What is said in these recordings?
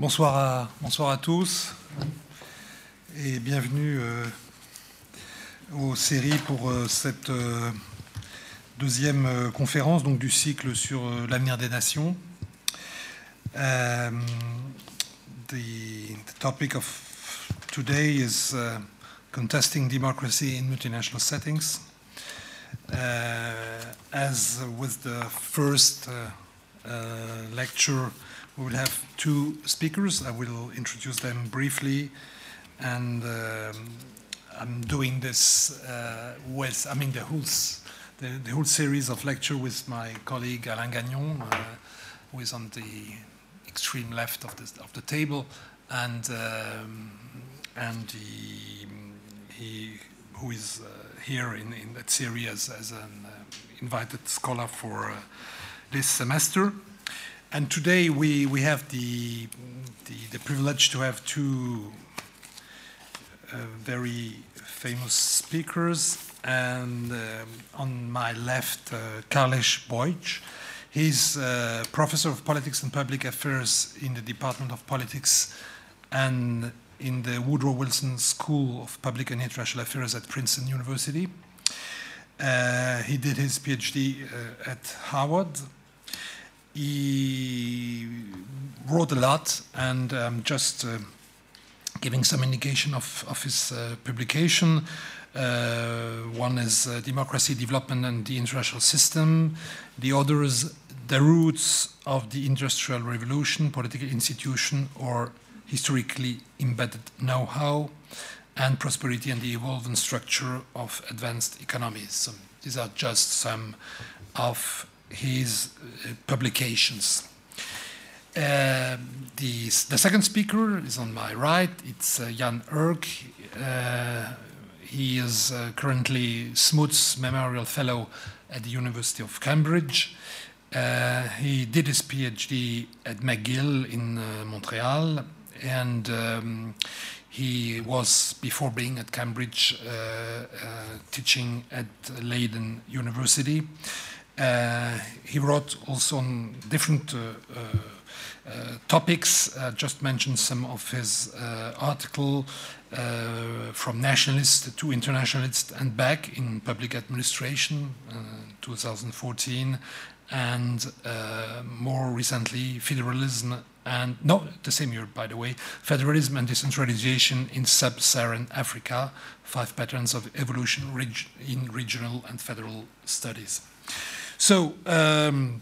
Bonsoir à, tous et bienvenue euh, aux séries pour euh, cette euh, deuxième euh, conférence donc, du cycle sur l'avenir des nations. The, the topic of today is uh, contesting democracy in multinational settings. Uh, as with the first uh, uh, lecture, we will have two speakers. I will introduce them briefly, and um, I'm doing this uh, with, I mean, the whole, the, the whole series of lecture with my colleague Alain Gagnon, uh, who is on the extreme left of the, of the table, and um, and he, he who is uh, here in, in that series as, as an uh, invited scholar for uh, this semester. And today we, we have the, the, the privilege to have two uh, very famous speakers. And um, on my left, uh, Carles Boix. He's uh, professor of politics and public affairs in the Department of Politics and in the Woodrow Wilson School of Public and International Affairs at Princeton University. Uh, he did his PhD uh, at Harvard. He wrote a lot, and um, just uh, giving some indication of, of his uh, publication. Uh, one is uh, Democracy, Development, and the International System. The other is The Roots of the Industrial Revolution, Political Institution, or Historically Embedded Know How, and Prosperity and the Evolving Structure of Advanced Economies. So these are just some of his uh, publications. Uh, the, the second speaker is on my right. It's uh, Jan Erk. Uh, he is uh, currently Smuts Memorial Fellow at the University of Cambridge. Uh, he did his PhD at McGill in Montreal, and um, he was, before being at Cambridge, teaching at Leiden University. Uh, he wrote also on different uh, uh, topics. Uh, just mentioned some of his uh, article from nationalist to internationalist and back in public administration, uh, 2014, and uh, more recently federalism and no, the same year by the way, federalism and decentralization in sub-Saharan Africa: five patterns of evolution in regional and federal studies. So. Um,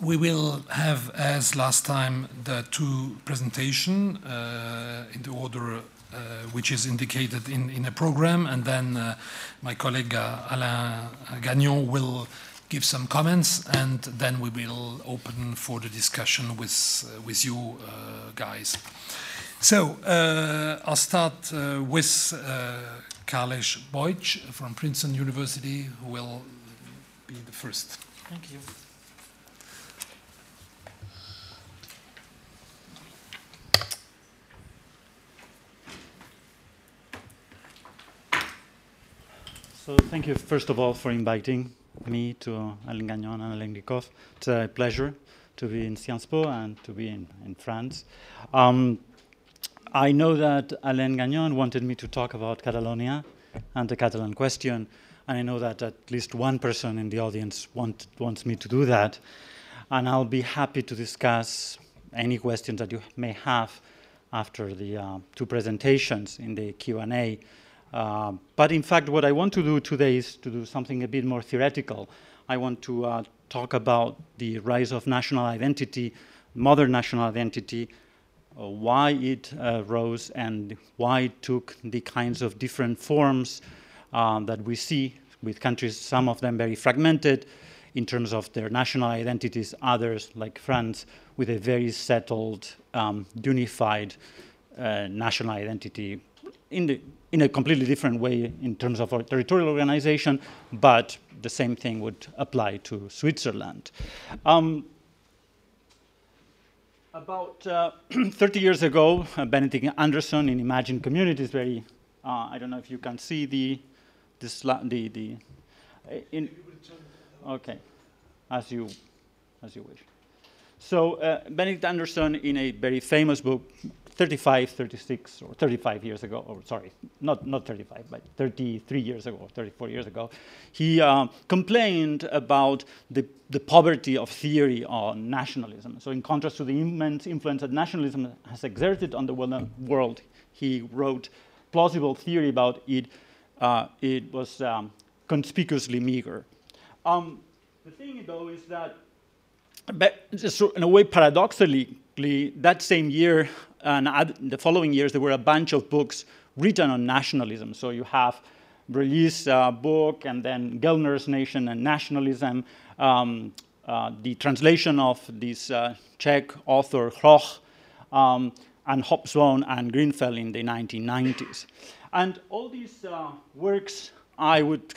we will have, as last time, the two presentation uh, in the order uh, which is indicated in, in program, and then uh, my colleague uh, Alain Gagnon will give some comments, and then we will open for the discussion with uh, with you uh, guys. So I'll start with Carles Boix from Princeton University, who will be the first. Thank you. So thank you first of all for inviting me to Alain Gagnon and Alain Dieckhoff. It's a pleasure to be in Sciences Po and to be in, in France. Um, I know that Alain Gagnon wanted me to talk about Catalonia and the Catalan question, and I know that at least one person in the audience want, wants me to do that. And I'll be happy to discuss any questions that you may have after the uh, two presentations in the Q&A. Uh, but in fact, what I want to do today is to do something a bit more theoretical. I want to uh, talk about the rise of national identity, modern national identity, uh, why it uh, rose and why it took the kinds of different forms um, that we see with countries, some of them very fragmented in terms of their national identities, others, like France, with a very settled, um, unified uh, national identity in, the, in a completely different way in terms of our territorial organization, but the same thing would apply to Switzerland. Um, about uh, 30 years ago, uh, Benedict Anderson in Imagine Communities, very, uh, I don't know if you can see the, the, sli- the, the uh, in, okay, as you, as you wish. So uh, Benedict Anderson, in a very famous book, 35, 36, or 35 years ago, or sorry, not, not 35, but 33 years ago, or 34 years ago, he uh, complained about the, the poverty of theory on nationalism. So in contrast to the immense influence that nationalism has exerted on the world, he wrote plausible theory about it. Uh, it was um, conspicuously meager. Um, the thing, though, is that in a way, paradoxically, that same year and the following years, there were a bunch of books written on nationalism. So you have Breuilly's uh, book, and then Gellner's Nation and Nationalism, um, uh, the translation of this uh, Czech author Hroch, um, and Hobsbawm and Greenfeld in the 1990s. And all these uh, works, I would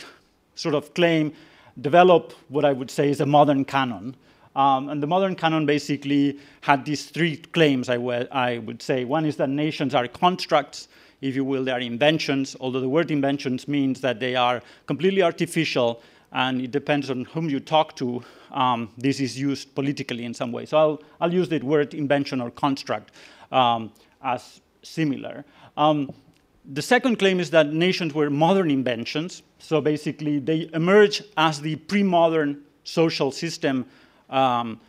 sort of claim, develop what I would say is a modern canon. Um, and the modern canon basically had these three claims, I, I would say. One is that nations are constructs, if you will, they are inventions, although the word inventions means that they are completely artificial and it depends on whom you talk to. Um, this is used politically in some way. So I'll, I'll use the word invention or construct um, as similar. Um, the second claim is that nations were modern inventions. So basically, they emerge as the pre modern social system um,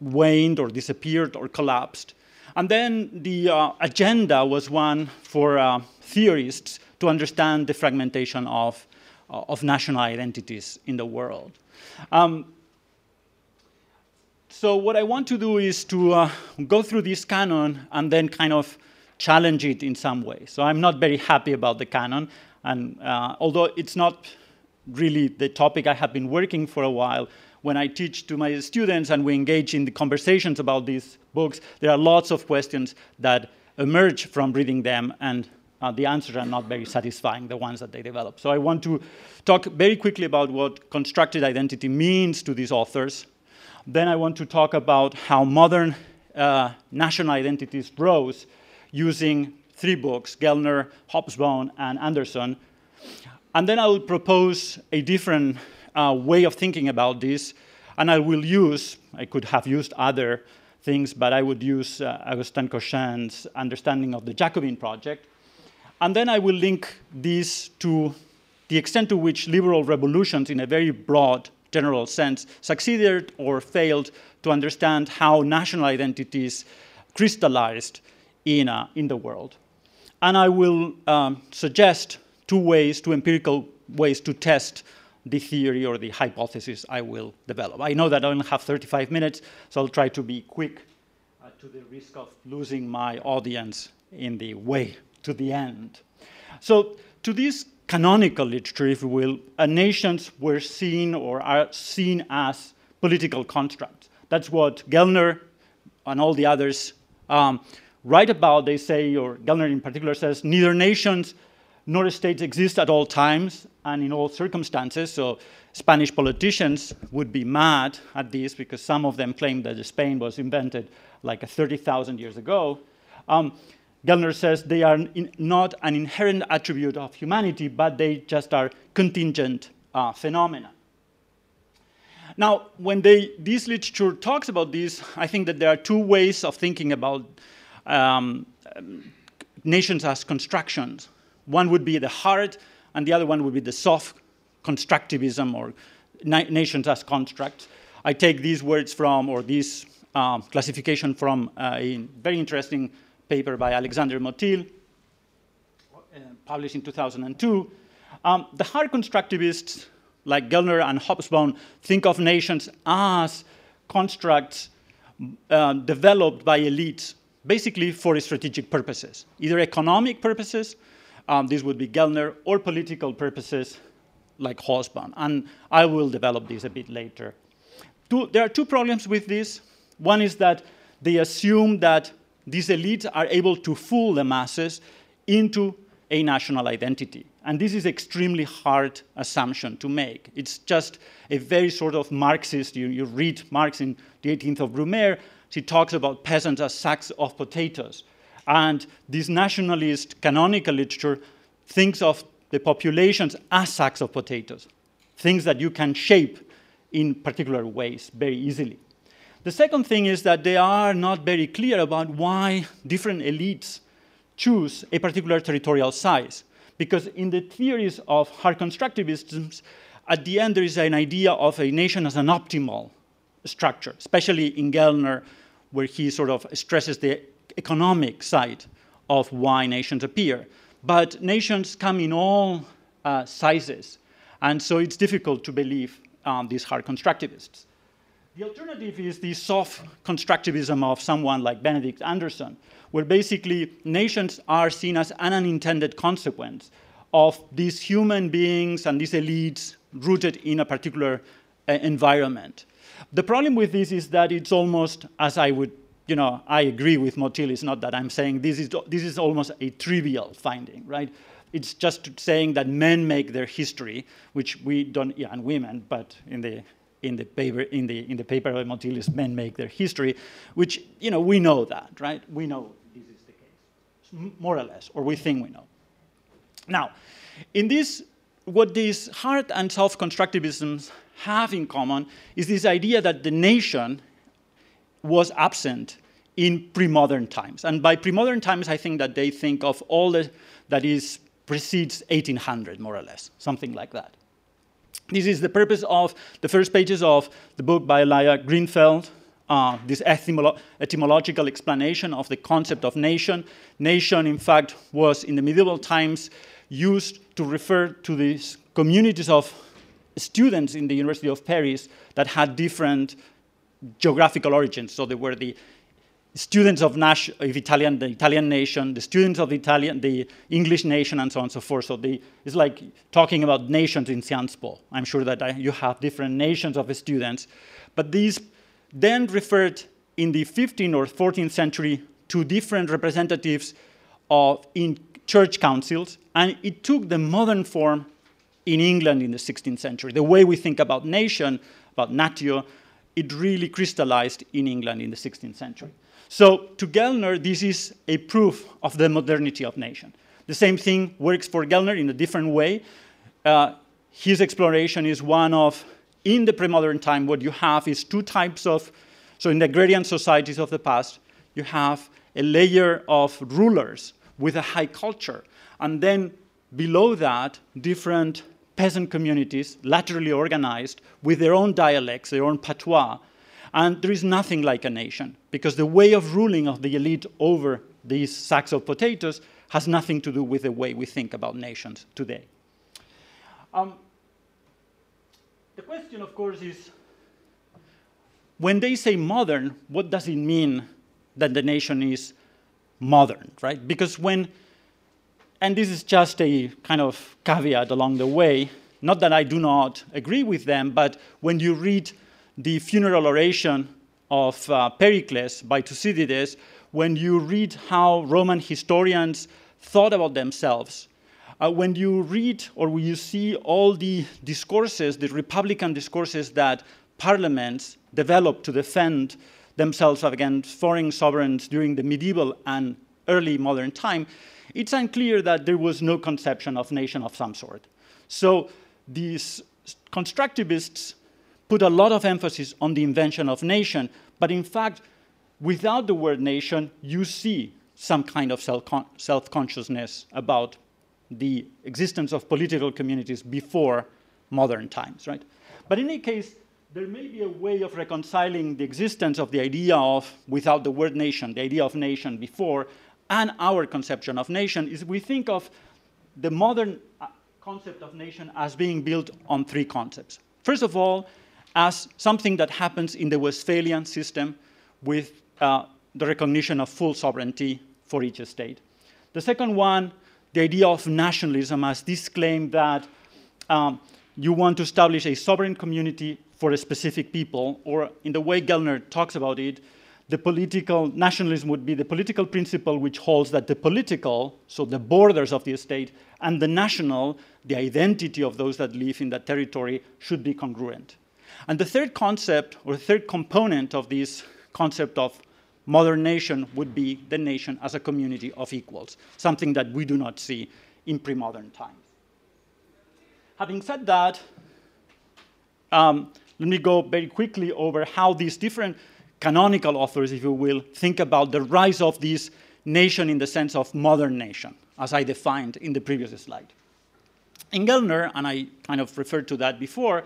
waned or disappeared or collapsed. And then the uh, agenda was one for uh, theorists to understand the fragmentation of, uh, of national identities in the world. Um, so what I want to do is to uh, go through this canon and then kind of challenge it in some way. So I'm not very happy about the canon, and uh, although it's not really the topic I have been working for a while, when I teach to my students and we engage in the conversations about these books, there are lots of questions that emerge from reading them, and uh, the answers are not very satisfying, the ones that they develop. So I want to talk very quickly about what constructed identity means to these authors. Then I want to talk about how modern uh, national identities rose using three books Gellner, Hobsbawm, and Anderson. And then I will propose a different uh, way of thinking about this. And I will use, I could have used other things, but I would use uh, Augustin Cochin's understanding of the Jacobin project. And then I will link this to the extent to which liberal revolutions, in a very broad, general sense, succeeded or failed to understand how national identities crystallized in, uh, in the world. And I will um, suggest two ways, two empirical ways to test the theory or the hypothesis I will develop. I know that I only have 35 minutes, so I'll try to be quick uh, to the risk of losing my audience in the way to the end. So, to this canonical literature, if you will, uh, nations were seen or are seen as political constructs. That's what Gellner and all the others um, write about. They say, or Gellner in particular says, neither nations nor states exist at all times and in all circumstances. So Spanish politicians would be mad at this because some of them claim that Spain was invented like 30,000 years ago. Um, Gellner says they are in, not an inherent attribute of humanity, but they just are contingent uh, phenomena. Now, when they, this literature talks about this, I think that there are two ways of thinking about um, nations as constructions. One would be the hard, and the other one would be the soft constructivism or na nations as constructs. I take these words from, or this um, classification from uh, a very interesting paper by Alexander Motyl, uh, published in 2002. Um, the hard constructivists, like Gellner and Hobsbawm, think of nations as constructs uh, developed by elites, basically for strategic purposes, either economic purposes um, this would be Gellner, or political purposes like Hobsbawm. And I will develop this a bit later. Two, there are two problems with this. One is that they assume that these elites are able to fool the masses into a national identity. And this is extremely hard assumption to make. It's just a very sort of Marxist, you, you read Marx in the 18th of Brumaire, she talks about peasants as sacks of potatoes. And this nationalist canonical literature thinks of the populations as sacks of potatoes, things that you can shape in particular ways very easily. The second thing is that they are not very clear about why different elites choose a particular territorial size. Because in the theories of hard constructivism, at the end there is an idea of a nation as an optimal structure, especially in Gellner, where he sort of stresses the economic side of why nations appear. But nations come in all uh, sizes, and so it's difficult to believe um, these hard constructivists. The alternative is the soft constructivism of someone like Benedict Anderson, where basically nations are seen as an unintended consequence of these human beings and these elites rooted in a particular uh, environment. The problem with this is that it's almost, as I would, you know, I agree with Motyl, it's not that I'm saying this is, this is almost a trivial finding, right? It's just saying that men make their history, which we don't, yeah, and women, but in the, in the paper, in the, in the paper of Motilis, men make their history, which, you know, we know that, right? We know this is the case, more or less, or we think we know. Now, in this, what these hard and soft constructivisms have in common is this idea that the nation was absent in pre-modern times. And by pre-modern times, I think that they think of all the, that is precedes 1800, more or less, something like that. This is the purpose of the first pages of the book by Elia Greenfeld, uh, this etymolo etymological explanation of the concept of nation. Nation, in fact, was in the medieval times used to refer to these communities of students in the University of Paris that had different geographical origins. So they were the students of, Nash, of Italian, the Italian nation, the students of the Italian, the English nation, and so on and so forth. So they, it's like talking about nations in Sciences Po. I'm sure that I, you have different nations of students, but these then referred in the 15th or 14th century to different representatives of in church councils, and it took the modern form in England in the 16th century. The way we think about nation, about natio, it really crystallized in England in the 16th century. So to Gellner, this is a proof of the modernity of nation. The same thing works for Gellner in a different way. Uh, his exploration is one of, in the pre-modern time, what you have is two types of, so in the agrarian societies of the past, you have a layer of rulers with a high culture, and then below that, different peasant communities, laterally organized, with their own dialects, their own patois. And there is nothing like a nation, because the way of ruling of the elite over these sacks of potatoes has nothing to do with the way we think about nations today. Um, the question, of course, is when they say modern, what does it mean that the nation is modern, right? Because when and this is just a kind of caveat along the way. Not that I do not agree with them, but when you read the funeral oration of uh, Pericles by Thucydides, when you read how Roman historians thought about themselves, uh, when you read or when you see all the discourses, the Republican discourses that parliaments developed to defend themselves against foreign sovereigns during the medieval and early modern time, it's unclear that there was no conception of nation of some sort. So these constructivists put a lot of emphasis on the invention of nation, but in fact, without the word nation, you see some kind of self consciousness about the existence of political communities before modern times, right? But in any case, there may be a way of reconciling the existence of the idea of, without the word nation, the idea of nation before, and our conception of nation is we think of the modern uh, concept of nation as being built on three concepts. First of all, as something that happens in the Westphalian system with uh, the recognition of full sovereignty for each state. The second one, the idea of nationalism as this claim that um, you want to establish a sovereign community for a specific people, or in the way Gellner talks about it, the political nationalism would be the political principle which holds that the political, so the borders of the state, and the national, the identity of those that live in that territory, should be congruent. And the third concept, or third component of this concept of modern nation, would be the nation as a community of equals, something that we do not see in pre modern times. Having said that, um, let me go very quickly over how these different canonical authors, if you will, think about the rise of this nation in the sense of modern nation, as I defined in the previous slide. In Gellner, and I kind of referred to that before,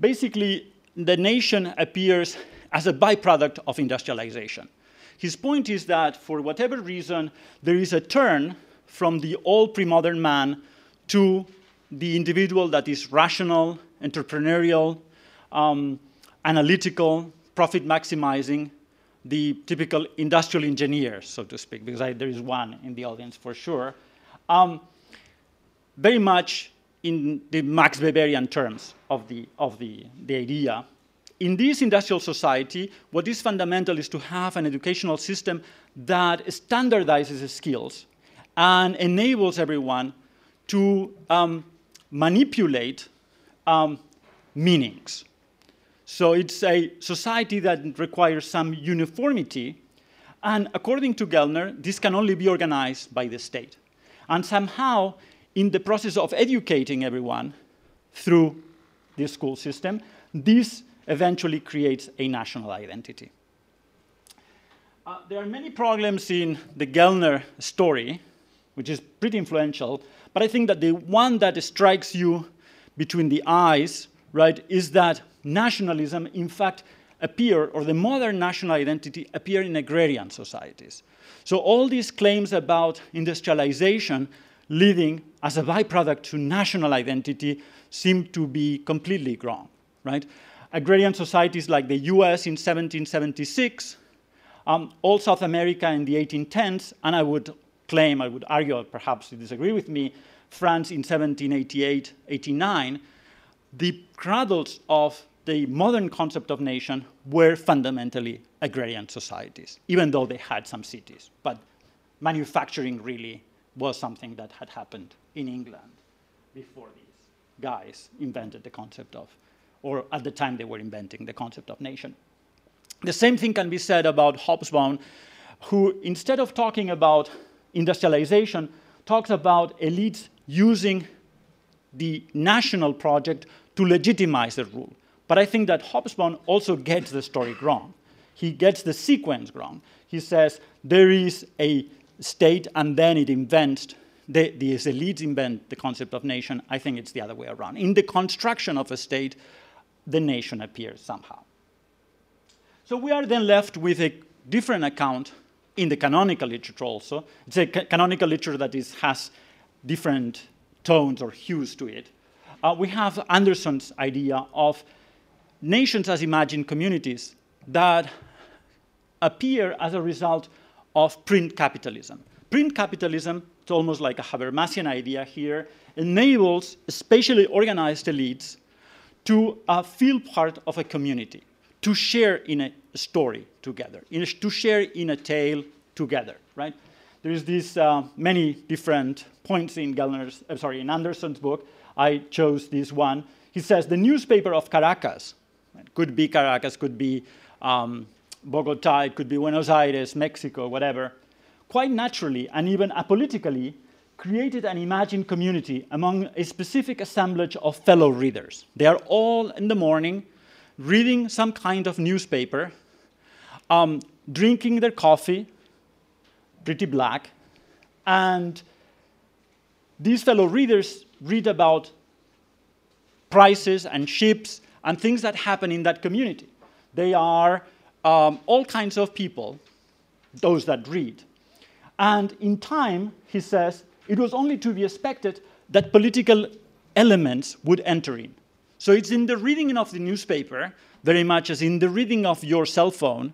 basically the nation appears as a byproduct of industrialization. His point is that for whatever reason, there is a turn from the old pre modern man to the individual that is rational, entrepreneurial, um, analytical, profit maximizing, the typical industrial engineer, so to speak, because I, there is one in the audience for sure. Um, very much in the Max Weberian terms of the, of the, the idea. In this industrial society, what is fundamental is to have an educational system that standardizes skills and enables everyone to um, manipulate um, meanings. So it's a society that requires some uniformity, and according to Gellner, this can only be organized by the state. And somehow, in the process of educating everyone through the school system, this eventually creates a national identity. Uh, there are many problems in the Gellner story, which is pretty influential, but I think that the one that strikes you between the eyes, right, is that nationalism, in fact, appear, or the modern national identity appear in agrarian societies. So all these claims about industrialization leading as a byproduct to national identity seem to be completely wrong, right? Agrarian societies like the US in 1776, um, all South America in the 1810s, and I would claim, I would argue, perhaps you disagree with me, France in 1788, 89, the cradles of the modern concept of nation were fundamentally agrarian societies, even though they had some cities. But manufacturing really was something that had happened in England before these guys invented the concept of, or at the time they were inventing the concept of nation. The same thing can be said about Hobsbawm, who instead of talking about industrialization, talks about elites using the national project to legitimize the rule. But I think that Hobsbawm also gets the story wrong. He gets the sequence wrong. He says there is a state and then it invents, the, the elites invent the concept of nation. I think it's the other way around. In the construction of a state, the nation appears somehow. So we are then left with a different account in the canonical literature also. It's a ca canonical literature that is, has different tones or hues to it. Uh, we have Anderson's idea of nations as imagined communities that appear as a result of print capitalism. Print capitalism, it's almost like a Habermasian idea here, enables spatially organized elites to uh, feel part of a community, to share in a story together, a, to share in a tale together, right? There's these uh, many different points in Gellner's, uh, sorry, in Anderson's book. I chose this one. He says the newspaper of Caracas, could be Caracas, could be um, Bogota, it could be Buenos Aires, Mexico, whatever, quite naturally and even apolitically created an imagined community among a specific assemblage of fellow readers. They are all in the morning reading some kind of newspaper, um, drinking their coffee, pretty black, and these fellow readers read about prices and ships and things that happen in that community. They are um, all kinds of people, those that read. And in time, he says, it was only to be expected that political elements would enter in. So it's in the reading of the newspaper, very much as in the reading of your cell phone,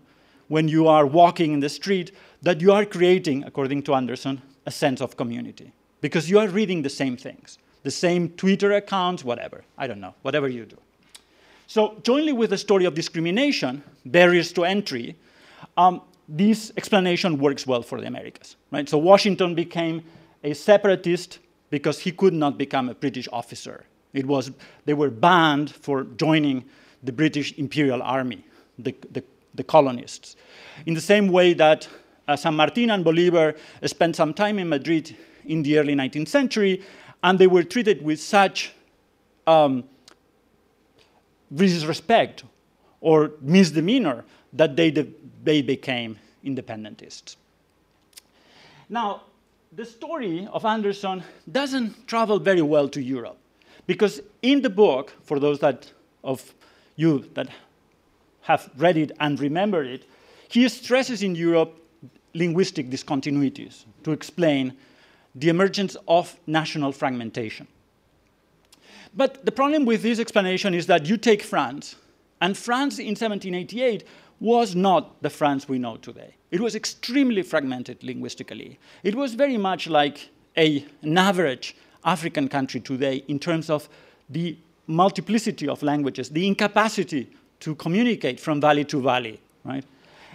when you are walking in the street, that you are creating, according to Anderson, a sense of community. Because you are reading the same things, the same Twitter accounts, whatever. I don't know, whatever you do. So, jointly with the story of discrimination, barriers to entry, um, this explanation works well for the Americas. Right? So, Washington became a separatist because he could not become a British officer. It was, they were banned for joining the British Imperial Army, the, the, the colonists. In the same way that San Martin and Bolivar spent some time in Madrid in the early 19th century, and they were treated with such um, disrespect or misdemeanor that they, they became independentists. Now, the story of Anderson doesn't travel very well to Europe because in the book, for those that of you that have read it and remember it, he stresses in Europe linguistic discontinuities to explain the emergence of national fragmentation. But the problem with this explanation is that you take France, and France in 1788 was not the France we know today. It was extremely fragmented linguistically. It was very much like a, an average African country today in terms of the multiplicity of languages, the incapacity to communicate from valley to valley, right?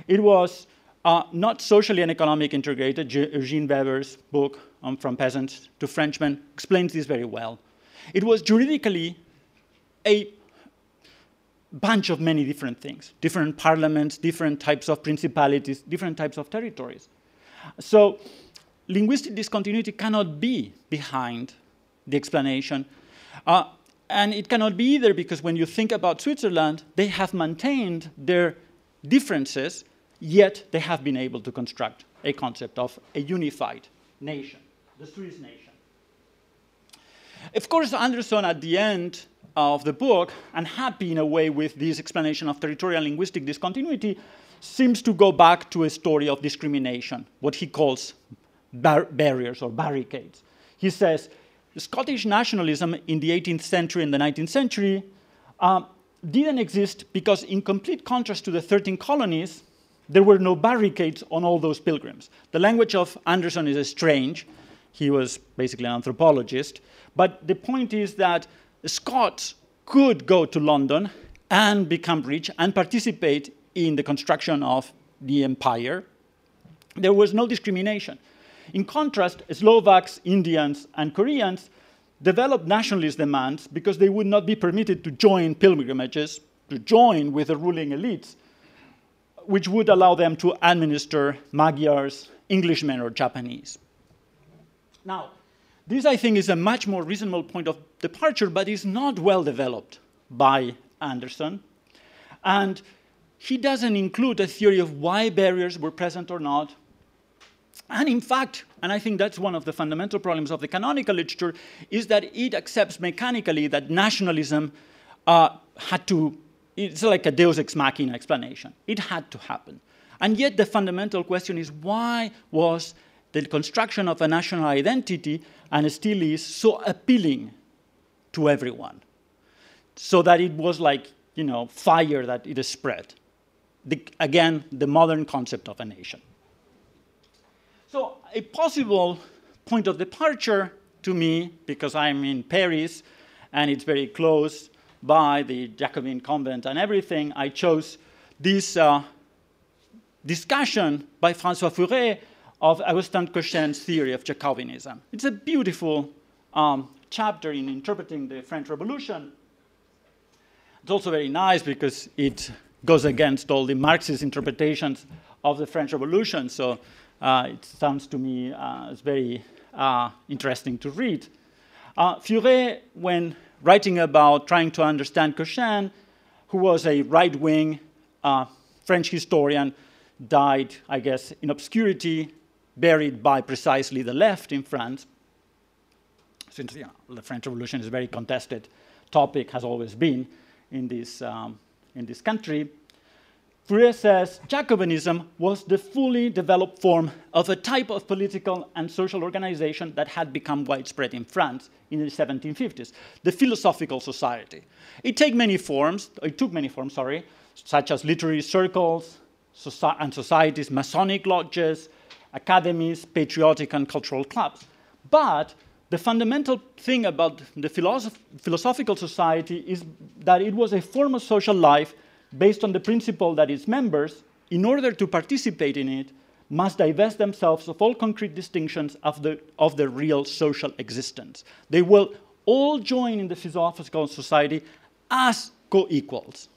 It was uh, not socially and economically integrated. Eugene Weber's book um, From Peasants to Frenchmen explains this very well. It was juridically a bunch of many different things different parliaments, different types of principalities, different types of territories. So, linguistic discontinuity cannot be behind the explanation. Uh, and it cannot be either because when you think about Switzerland, they have maintained their differences, yet they have been able to construct a concept of a unified nation, the Swiss nation. Of course, Anderson, at the end of the book, unhappy in a way with this explanation of territorial linguistic discontinuity, seems to go back to a story of discrimination, what he calls bar barriers or barricades. He says Scottish nationalism in the 18th century and the 19th century uh, didn't exist because, in complete contrast to the 13 colonies, there were no barricades on all those pilgrims. The language of Anderson is strange. He was basically an anthropologist. But the point is that Scots could go to London and become rich and participate in the construction of the empire. There was no discrimination. In contrast, Slovaks, Indians, and Koreans developed nationalist demands because they would not be permitted to join pilgrimages, to join with the ruling elites, which would allow them to administer Magyars, Englishmen, or Japanese. Now, this, I think, is a much more reasonable point of departure, but is not well developed by Anderson. And he doesn't include a theory of why barriers were present or not. And in fact, and I think that's one of the fundamental problems of the canonical literature, is that it accepts mechanically that nationalism uh, had to, it's like a deus ex machina explanation. It had to happen. And yet the fundamental question is why was the construction of a national identity and still is so appealing to everyone. So that it was like, you know, fire that it spread. The, again, the modern concept of a nation. So, a possible point of departure to me, because I'm in Paris and it's very close by the Jacobin convent and everything, I chose this uh, discussion by Francois Furet of Augustin Cochin's theory of Jacobinism. It's a beautiful um, chapter in interpreting the French Revolution. It's also very nice because it goes against all the Marxist interpretations of the French Revolution. So uh, it sounds to me uh, as very uh, interesting to read. Uh, Furet, when writing about trying to understand Cochin, who was a right wing uh, French historian, died, I guess, in obscurity buried by precisely the left in France, since you know, the French Revolution is a very contested topic, has always been in this, um, in this country. Furet says Jacobinism was the fully developed form of a type of political and social organization that had become widespread in France in the 1750s, the philosophical society. It, take many forms, it took many forms, sorry, such as literary circles and societies, Masonic lodges, academies, patriotic and cultural clubs. But the fundamental thing about the philosoph philosophical society is that it was a form of social life based on the principle that its members, in order to participate in it, must divest themselves of all concrete distinctions of the, of the real social existence. They will all join in the philosophical society as co equals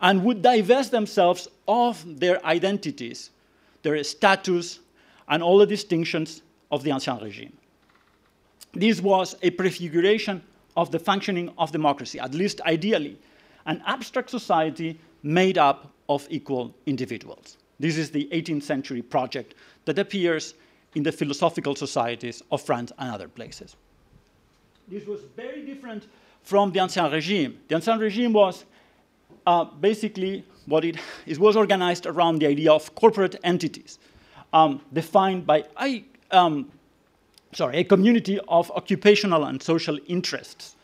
and would divest themselves of their identities, their status, and all the distinctions of the Ancien Regime. This was a prefiguration of the functioning of democracy, at least ideally, an abstract society made up of equal individuals. This is the 18th century project that appears in the philosophical societies of France and other places. This was very different from the Ancien Regime. The Ancien Regime was uh, basically what it, it, was organized around the idea of corporate entities, um, defined by a, um, sorry, a community of occupational and social interests.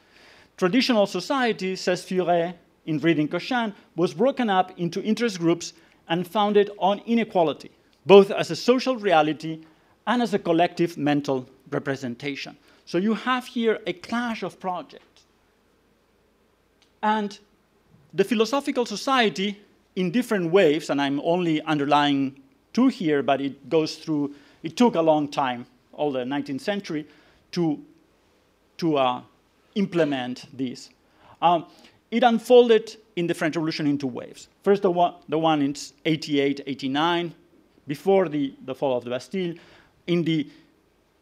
Traditional society, says Furet in reading Cochin, was broken up into interest groups and founded on inequality, both as a social reality and as a collective mental representation. So you have here a clash of projects. And the philosophical society, in different waves, and I'm only underlying two here, but it goes through, it took a long time, all the 19th century, to, to uh, implement this. Um, it unfolded in the French Revolution into waves. First, the one, the one in 88, 89, before the, the fall of the Bastille, in the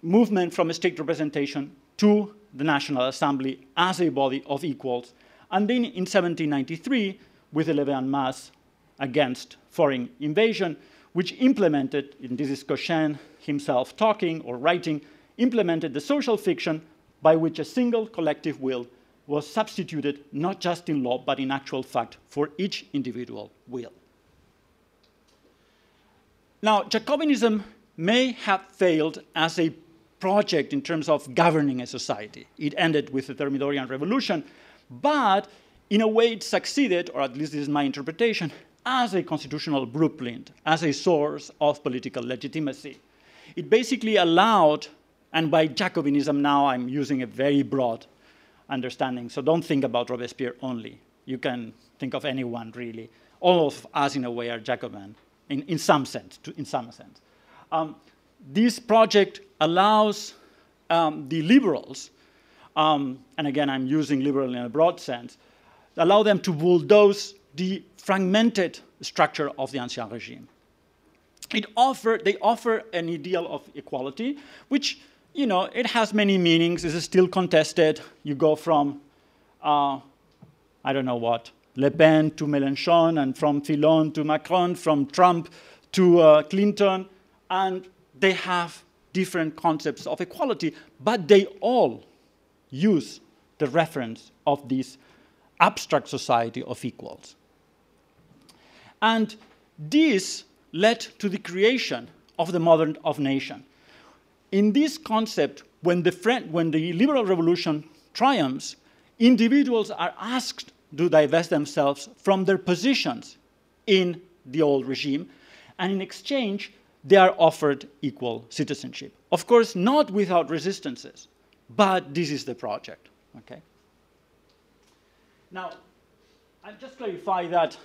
movement from a state representation to the National Assembly as a body of equals. And then in 1793, with the Levée en masse against foreign invasion, which implemented, and this is Cochin himself talking or writing, implemented the social fiction by which a single collective will was substituted not just in law, but in actual fact for each individual will. Now, Jacobinism may have failed as a project in terms of governing a society. It ended with the Thermidorian Revolution, but in a way it succeeded, or at least this is my interpretation, as a constitutional blueprint, as a source of political legitimacy. It basically allowed, and by Jacobinism now I'm using a very broad understanding, so don't think about Robespierre only. You can think of anyone really. All of us, in a way, are Jacobin, in, in some sense. To, in some sense. Um, this project allows um, the liberals, um, and again, I'm using liberal in a broad sense, allow them to bulldoze the fragmented structure of the Ancien regime. It offer, they offer an ideal of equality, which, you know, it has many meanings. Is still contested. You go from, uh, I don't know what, Le Pen to Mélenchon, and from Fillon to Macron, from Trump to uh, Clinton, and they have different concepts of equality, but they all use the reference of this abstract society of equals. And this led to the creation of the modern of nation. In this concept, when the, when the liberal revolution triumphs, individuals are asked to divest themselves from their positions in the old regime, and in exchange, they are offered equal citizenship. Of course, not without resistances, but this is the project. Okay. Now, I'll just clarify that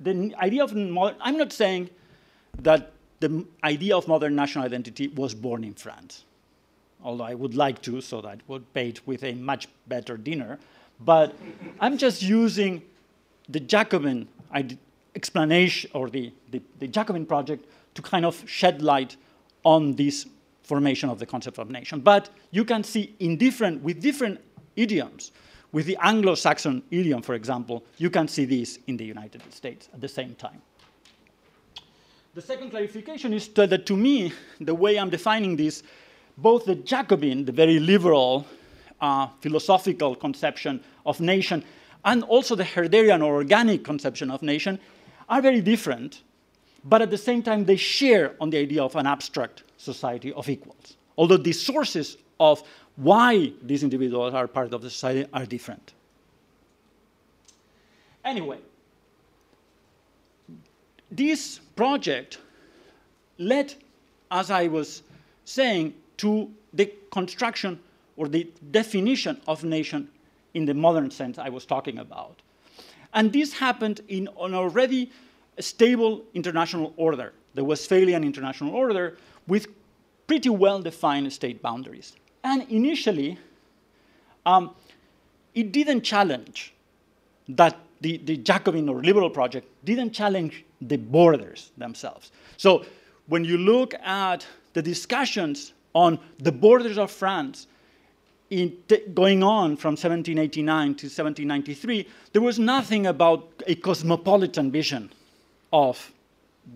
the idea of I'm not saying that the idea of modern national identity was born in France, although I would like to, so that would pay it with a much better dinner. But I'm just using the Jacobin explanation or the, the, the Jacobin project to kind of shed light on this formation of the concept of nation. But you can see in different, with different idioms, with the Anglo-Saxon idiom, for example, you can see this in the United States at the same time. The second clarification is that to me, the way I'm defining this, both the Jacobin, the very liberal uh, philosophical conception of nation, and also the Herderian or organic conception of nation are very different but at the same time, they share on the idea of an abstract society of equals. Although the sources of why these individuals are part of the society are different. Anyway, this project led, as I was saying, to the construction or the definition of nation in the modern sense I was talking about. And this happened in an already stable international order, the Westphalian international order, with pretty well-defined state boundaries. And initially, um, it didn't challenge that the, the Jacobin or liberal project didn't challenge the borders themselves. So when you look at the discussions on the borders of France going on from 1789 to 1793, there was nothing about a cosmopolitan vision of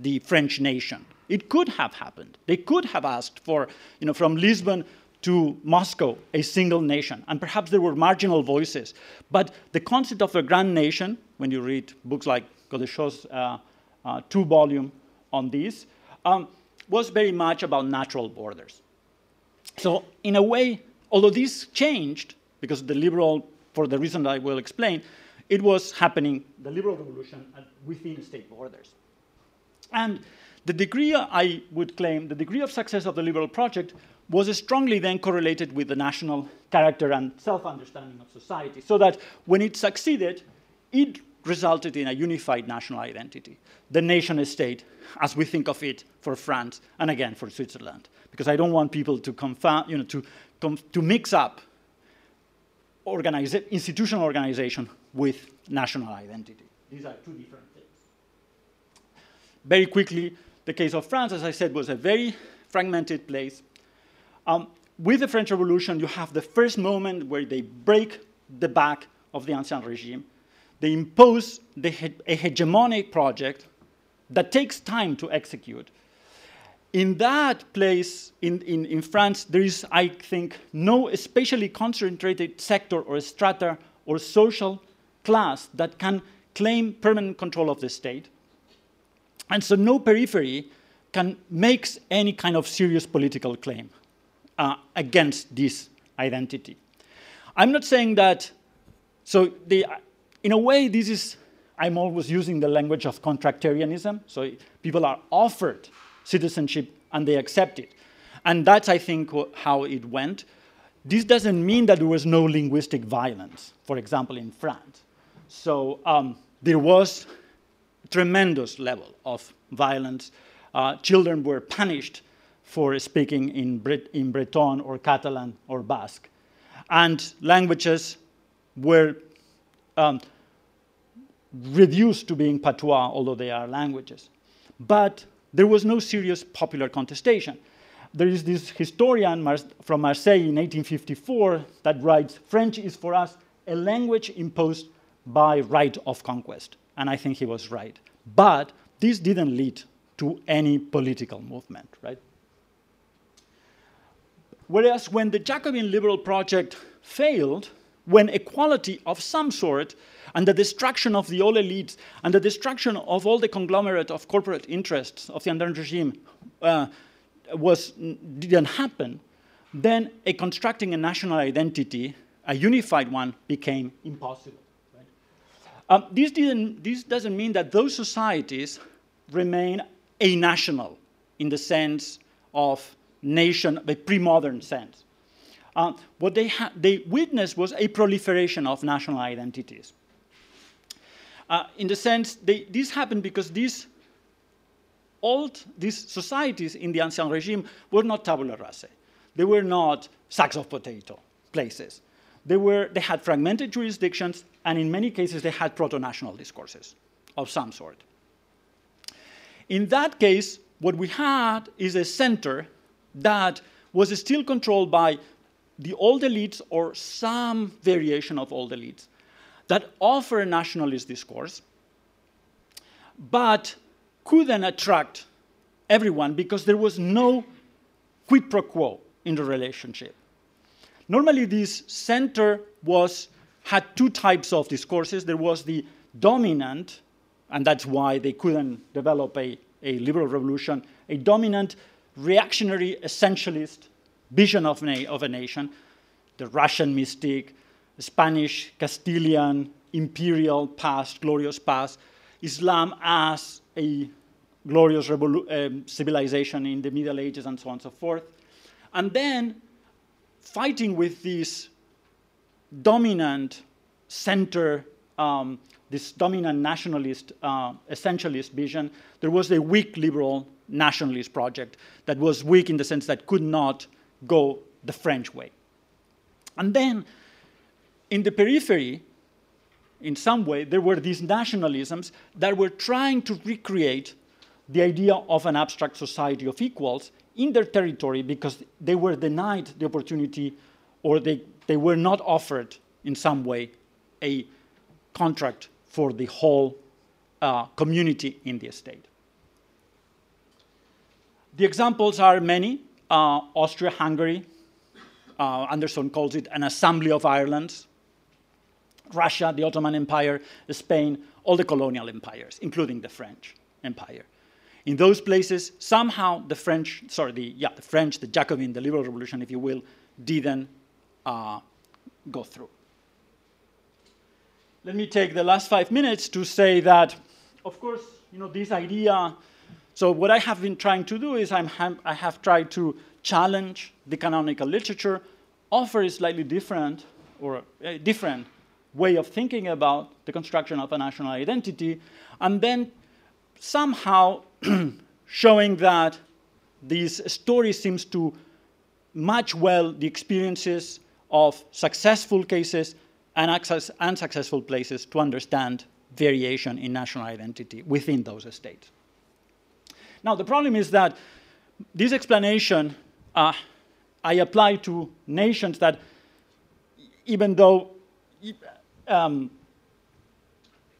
the French nation. It could have happened. They could have asked for, you know, from Lisbon to Moscow, a single nation. And perhaps there were marginal voices. But the concept of a grand nation, when you read books like Godechot's uh, uh, two volume on this, um, was very much about natural borders. So, in a way, although this changed, because the liberal, for the reason I will explain, it was happening, the liberal revolution, within state borders. And the degree, I would claim, the degree of success of the liberal project was strongly then correlated with the national character and self understanding of society, so that when it succeeded, it resulted in a unified national identity, the nation state, as we think of it for France and again for Switzerland. Because I don't want people to, confound, you know, to, to mix up institutional organization with national identity. These are two different things. Very quickly, the case of France, as I said, was a very fragmented place. Um, with the French Revolution, you have the first moment where they break the back of the Ancien regime they impose the he- a hegemonic project that takes time to execute. In that place in, in, in France, there is, I think, no especially concentrated sector or strata or social class that can claim permanent control of the state. And so no periphery can make any kind of serious political claim uh, against this identity. I'm not saying that, so the, in a way, this is, I'm always using the language of contractarianism. So people are offered citizenship and they accept it. And that's, I think, how it went. This doesn't mean that there was no linguistic violence, for example, in France. So um, there was tremendous level of violence. Uh, children were punished for speaking in, Bret- in Breton or Catalan or Basque. And languages were um, reduced to being patois, although they are languages. But there was no serious popular contestation. There is this historian from Marseille in 1854 that writes French is for us a language imposed by right of conquest. And I think he was right. But this didn't lead to any political movement, right? Whereas when the Jacobin liberal project failed, when equality of some sort and the destruction of the old elites and the destruction of all the conglomerate of corporate interests of the under regime uh, was, didn't happen, then a constructing a national identity, a unified one, became impossible. Right? Um, this, this doesn't mean that those societies remain a national in the sense of nation, the pre-modern sense. Uh, what they, they witnessed was a proliferation of national identities. Uh, in the sense, they, this happened because these old, these societies in the ancien regime were not tabula rasa. They were not sacks of potato places. They, were, they had fragmented jurisdictions, and in many cases, they had proto national discourses of some sort. In that case, what we had is a center that was still controlled by the old elites or some variation of old elites that offer a nationalist discourse, but couldn't attract everyone because there was no quid pro quo in the relationship. Normally, this center was, had two types of discourses. There was the dominant, and that's why they couldn't develop a, a liberal revolution, a dominant reactionary essentialist vision of, na- of a nation, the Russian mystic, the Spanish, Castilian, imperial past, glorious past, Islam as a glorious revolu- um, civilization in the Middle Ages, and so on and so forth. And then fighting with this dominant center, um, this dominant nationalist, uh, essentialist vision, there was a weak liberal nationalist project that was weak in the sense that could not go the French way. And then in the periphery, in some way, there were these nationalisms that were trying to recreate the idea of an abstract society of equals in their territory because they were denied the opportunity or they, they were not offered in some way a contract for the whole uh, community in the state. The examples are many. Uh, Austria Hungary, uh, Anderson calls it an assembly of Irelands. Russia, the Ottoman Empire, Spain, all the colonial empires, including the French Empire. In those places, somehow the French, sorry, the, yeah, the French, the Jacobin, the liberal revolution, if you will, didn't uh, go through. Let me take the last five minutes to say that, of course, you know, this idea. So what I have been trying to do is I'm, I have tried to challenge the canonical literature, offer a slightly different or a different way of thinking about the construction of a national identity, and then somehow showing that this story seems to match well the experiences of successful cases and unsuccessful places to understand variation in national identity within those states. Now, the problem is that this explanation uh, I apply to nations that, even though um,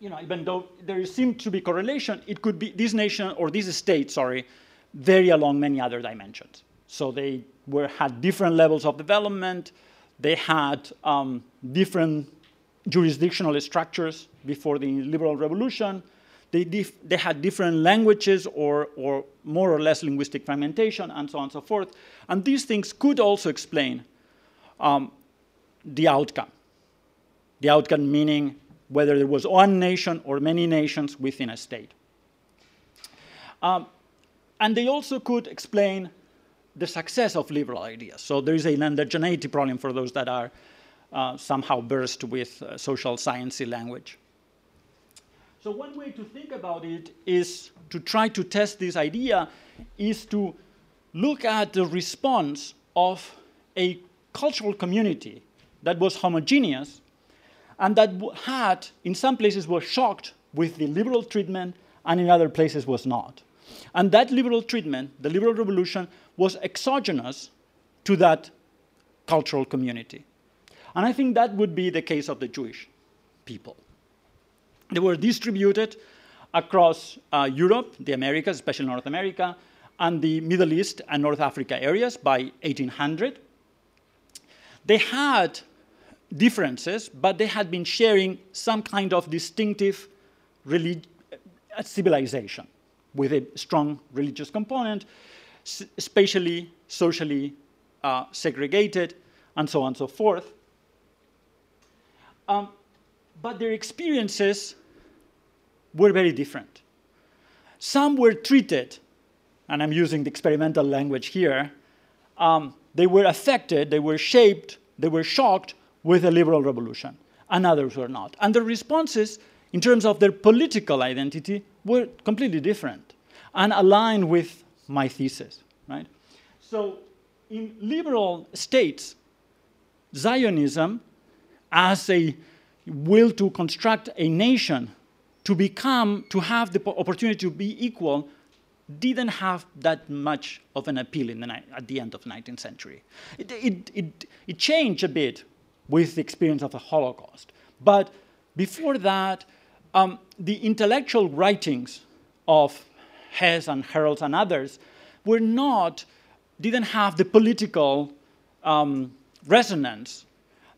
you know, even though there seemed to be correlation, it could be this nation or this state, sorry, vary along many other dimensions. So they were, had different levels of development. They had um, different jurisdictional structures before the liberal revolution. They, they had different languages or, or more or less linguistic fragmentation and so on and so forth. And these things could also explain um, the outcome. The outcome meaning whether there was one nation or many nations within a state. Um, and they also could explain the success of liberal ideas. So there is a endogeneity problem for those that are somehow burst with uh, social sciencey language. So one way to think about it is to try to test this idea is to look at the response of a cultural community that was homogeneous and that had, in some places, was shocked with the liberal treatment, and in other places was not. And that liberal treatment, the liberal revolution, was exogenous to that cultural community. And I think that would be the case of the Jewish people. They were distributed across uh, Europe, the Americas, especially North America, and the Middle East and North Africa areas by 1800. They had differences, but they had been sharing some kind of distinctive uh, civilization with a strong religious component, spatially, socially uh, segregated, and so on and so forth. Um, but their experiences were very different. Some were treated, and I'm using the experimental language here, um, they were affected, they were shaped, they were shocked with a liberal revolution, and others were not. And the responses, in terms of their political identity, were completely different and aligned with my thesis. Right? So, in liberal states, Zionism, as a will to construct a nation to become, to have the opportunity to be equal, didn't have that much of an appeal the, at the end of the 19th century. It, it, it, it changed a bit with the experience of the Holocaust. But before that, um, the intellectual writings of Hess and Herzl and others were not, didn't have the political um, resonance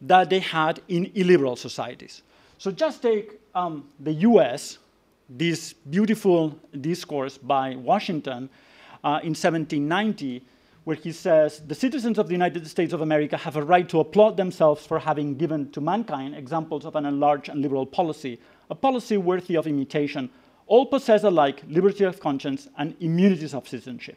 that they had in illiberal societies. So just take um, the US, this beautiful discourse by Washington uh, in 1790 where he says, The citizens of the United States of America have a right to applaud themselves for having given to mankind examples of an enlarged and liberal policy, a policy worthy of imitation. All possess alike liberty of conscience and immunities of citizenship.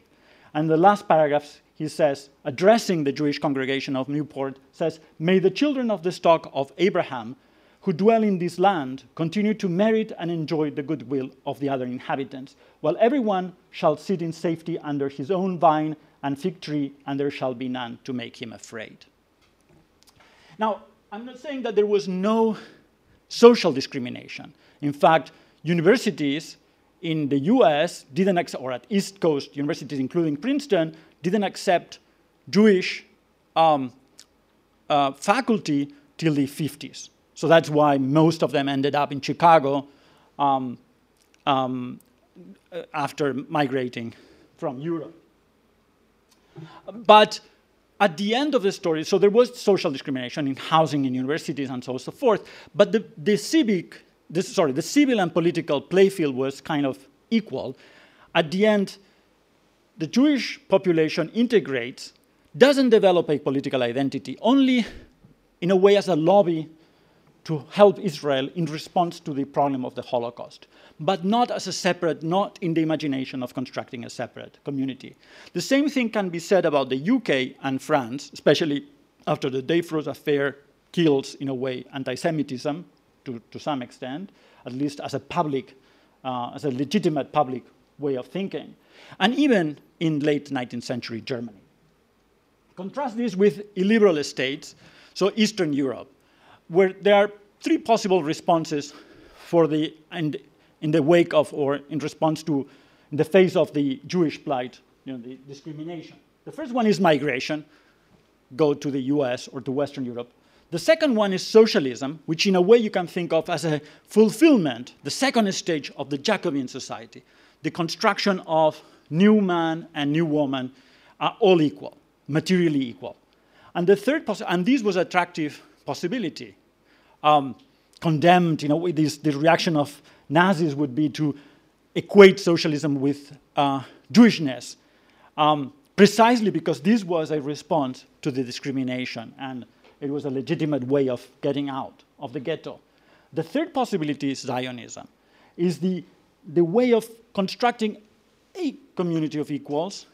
And the last paragraphs, he says, addressing the Jewish congregation of Newport, says, May the children of the stock of Abraham who dwell in this land continue to merit and enjoy the goodwill of the other inhabitants, while everyone shall sit in safety under his own vine and fig tree, and there shall be none to make him afraid. Now, I'm not saying that there was no social discrimination. In fact, universities in the US didn't accept, or at East Coast universities, including Princeton, didn't accept Jewish um, uh, faculty till the 50s. So that's why most of them ended up in Chicago um, um, after migrating from Europe. But at the end of the story, so there was social discrimination in housing in universities and so on and so forth, but the, the civic, this, sorry, the civil and political playfield was kind of equal. At the end, the Jewish population integrates, doesn't develop a political identity, only in a way as a lobby to help Israel in response to the problem of the Holocaust, but not as a separate, not in the imagination of constructing a separate community. The same thing can be said about the UK and France, especially after the Dreyfus affair kills, in a way, anti Semitism to, to some extent, at least as a public, uh, as a legitimate public way of thinking, and even in late 19th century Germany. Contrast this with illiberal states, so Eastern Europe where there are three possible responses for the, and in the wake of or in response to, in the face of the Jewish plight, you know, the discrimination. The first one is migration, go to the US or to Western Europe. The second one is socialism, which in a way you can think of as a fulfillment, the second stage of the Jacobin society, the construction of new man and new woman are all equal, materially equal. And the third, and this was attractive possibility um, condemned, you know, this, the reaction of Nazis would be to equate socialism with uh, Jewishness, um, precisely because this was a response to the discrimination and it was a legitimate way of getting out of the ghetto. The third possibility is Zionism, is the, the way of constructing a community of equals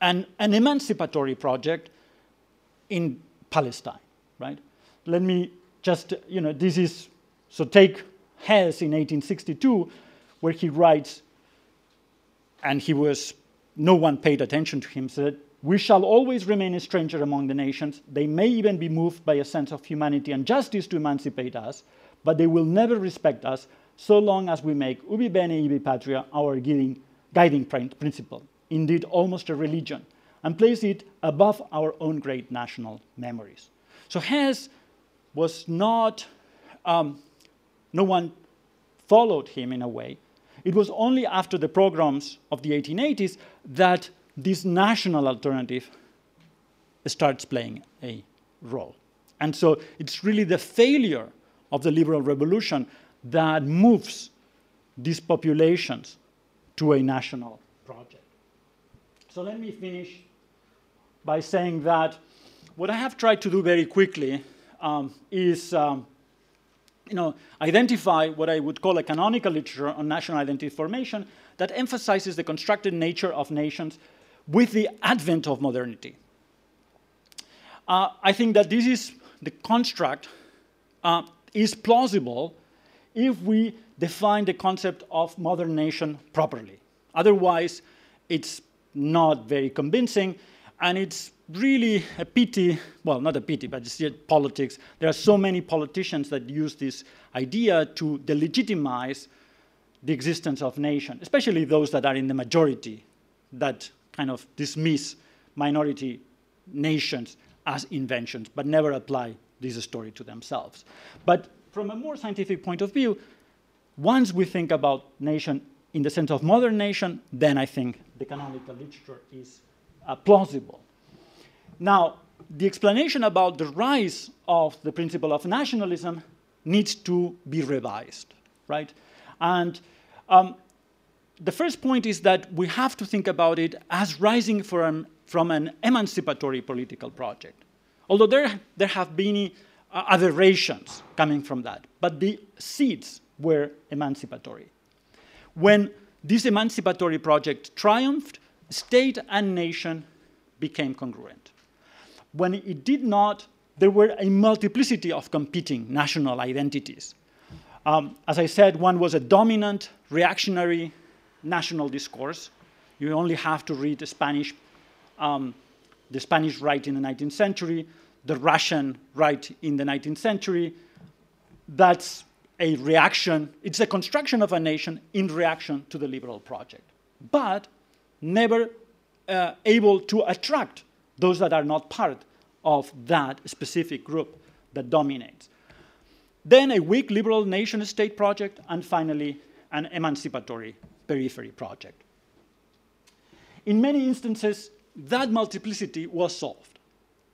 and an emancipatory project in Palestine, right? Let me just, you know, this is, so take Hess in 1862, where he writes, and he was, no one paid attention to him, said, we shall always remain a stranger among the nations. They may even be moved by a sense of humanity and justice to emancipate us, but they will never respect us so long as we make ubi bene ibi patria our guiding, guiding principle, indeed almost a religion, and place it above our own great national memories. So Hess was not, um, no one followed him in a way. It was only after the programs of the 1880s that this national alternative starts playing a role. And so it's really the failure of the liberal revolution that moves these populations to a national project. So let me finish by saying that what I have tried to do very quickly um, is um, you know, identify what I would call a canonical literature on national identity formation that emphasizes the constructed nature of nations with the advent of modernity. Uh, I think that this is the construct uh, is plausible if we define the concept of modern nation properly. Otherwise, it's not very convincing, and it's really a pity, well, not a pity, but it's politics. There are so many politicians that use this idea to delegitimize the existence of nation, especially those that are in the majority, that kind of dismiss minority nations as inventions, but never apply this story to themselves. But from a more scientific point of view, once we think about nation in the sense of modern nation, then I think the canonical literature is uh, plausible. Now, the explanation about the rise of the principle of nationalism needs to be revised, right? And um, the first point is that we have to think about it as rising from, from an emancipatory political project. Although there, there have been uh, aberrations coming from that, but the seeds were emancipatory. When this emancipatory project triumphed, state and nation became congruent when it did not, there were a multiplicity of competing national identities. Um, as I said, one was a dominant, reactionary national discourse. You only have to read the Spanish, um, the Spanish right in the 19th century, the Russian right in the 19th century. That's a reaction, it's a construction of a nation in reaction to the liberal project, but never uh, able to attract those that are not part of that specific group that dominates. Then a weak liberal nation state project, and finally, an emancipatory periphery project. In many instances, that multiplicity was solved.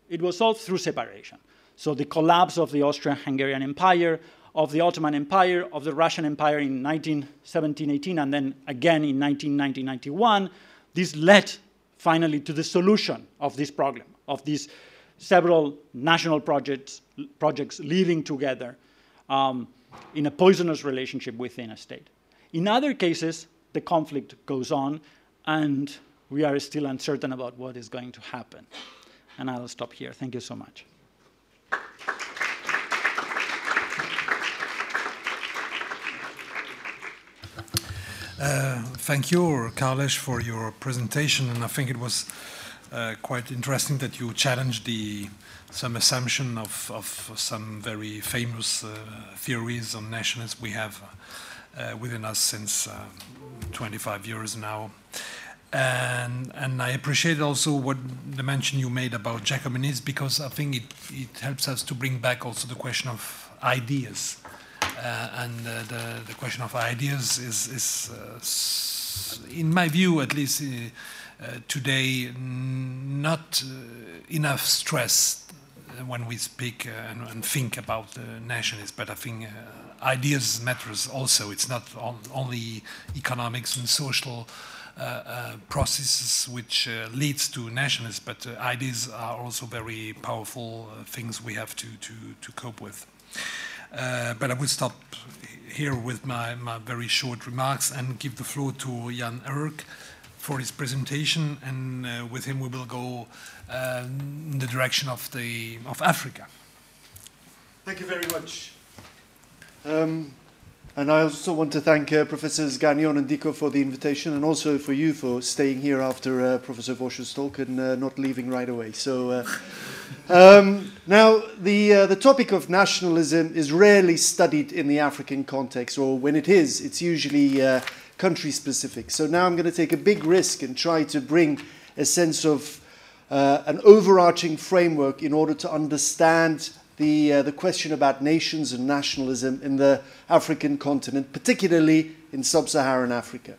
It was solved through separation. So the collapse of the Austrian-Hungarian Empire, of the Ottoman Empire, of the Russian Empire in 1917-18, and then again in 1990-91, this led finally to the solution of this problem, of these several national projects, projects living together um, in a poisonous relationship within a state. In other cases, the conflict goes on, and we are still uncertain about what is going to happen. And I'll stop here. Thank you so much. Uh, thank you, Carles, for your presentation, and I think it was uh, quite interesting that you challenged the some assumption of, of some very famous uh, theories on nationalism we have within us since uh, 25 years now. And, and I appreciate also what the mention you made about Jacobinism because I think it, it helps us to bring back also the question of ideas uh, and uh, the, the question of ideas is, is uh, in my view, at least today, not enough stressed when we speak and, and, think about nationalism. But I think ideas matters also. It's not on, only economics and social uh, uh, processes which uh, leads to nationalism, but ideas are also very powerful things we have to, to, to cope with. But I will stop here with my, my very short remarks and give the floor to Jan Erk for his presentation, and uh, with him we will go uh, in the direction of, the, of Africa. Thank you very much. Um, and I also want to thank uh, Professors Gagnon and Dieckhoff for the invitation and also for you for staying here after uh, Professor Boix's talk and uh, not leaving right away. So, uh, um, now, the, uh, the topic of nationalism is rarely studied in the African context, or when it is, it's usually uh, country specific. So now I'm going to take a big risk and try to bring a sense of an overarching framework in order to understand the, uh, the question about nations and nationalism in the African continent, particularly in sub Saharan Africa.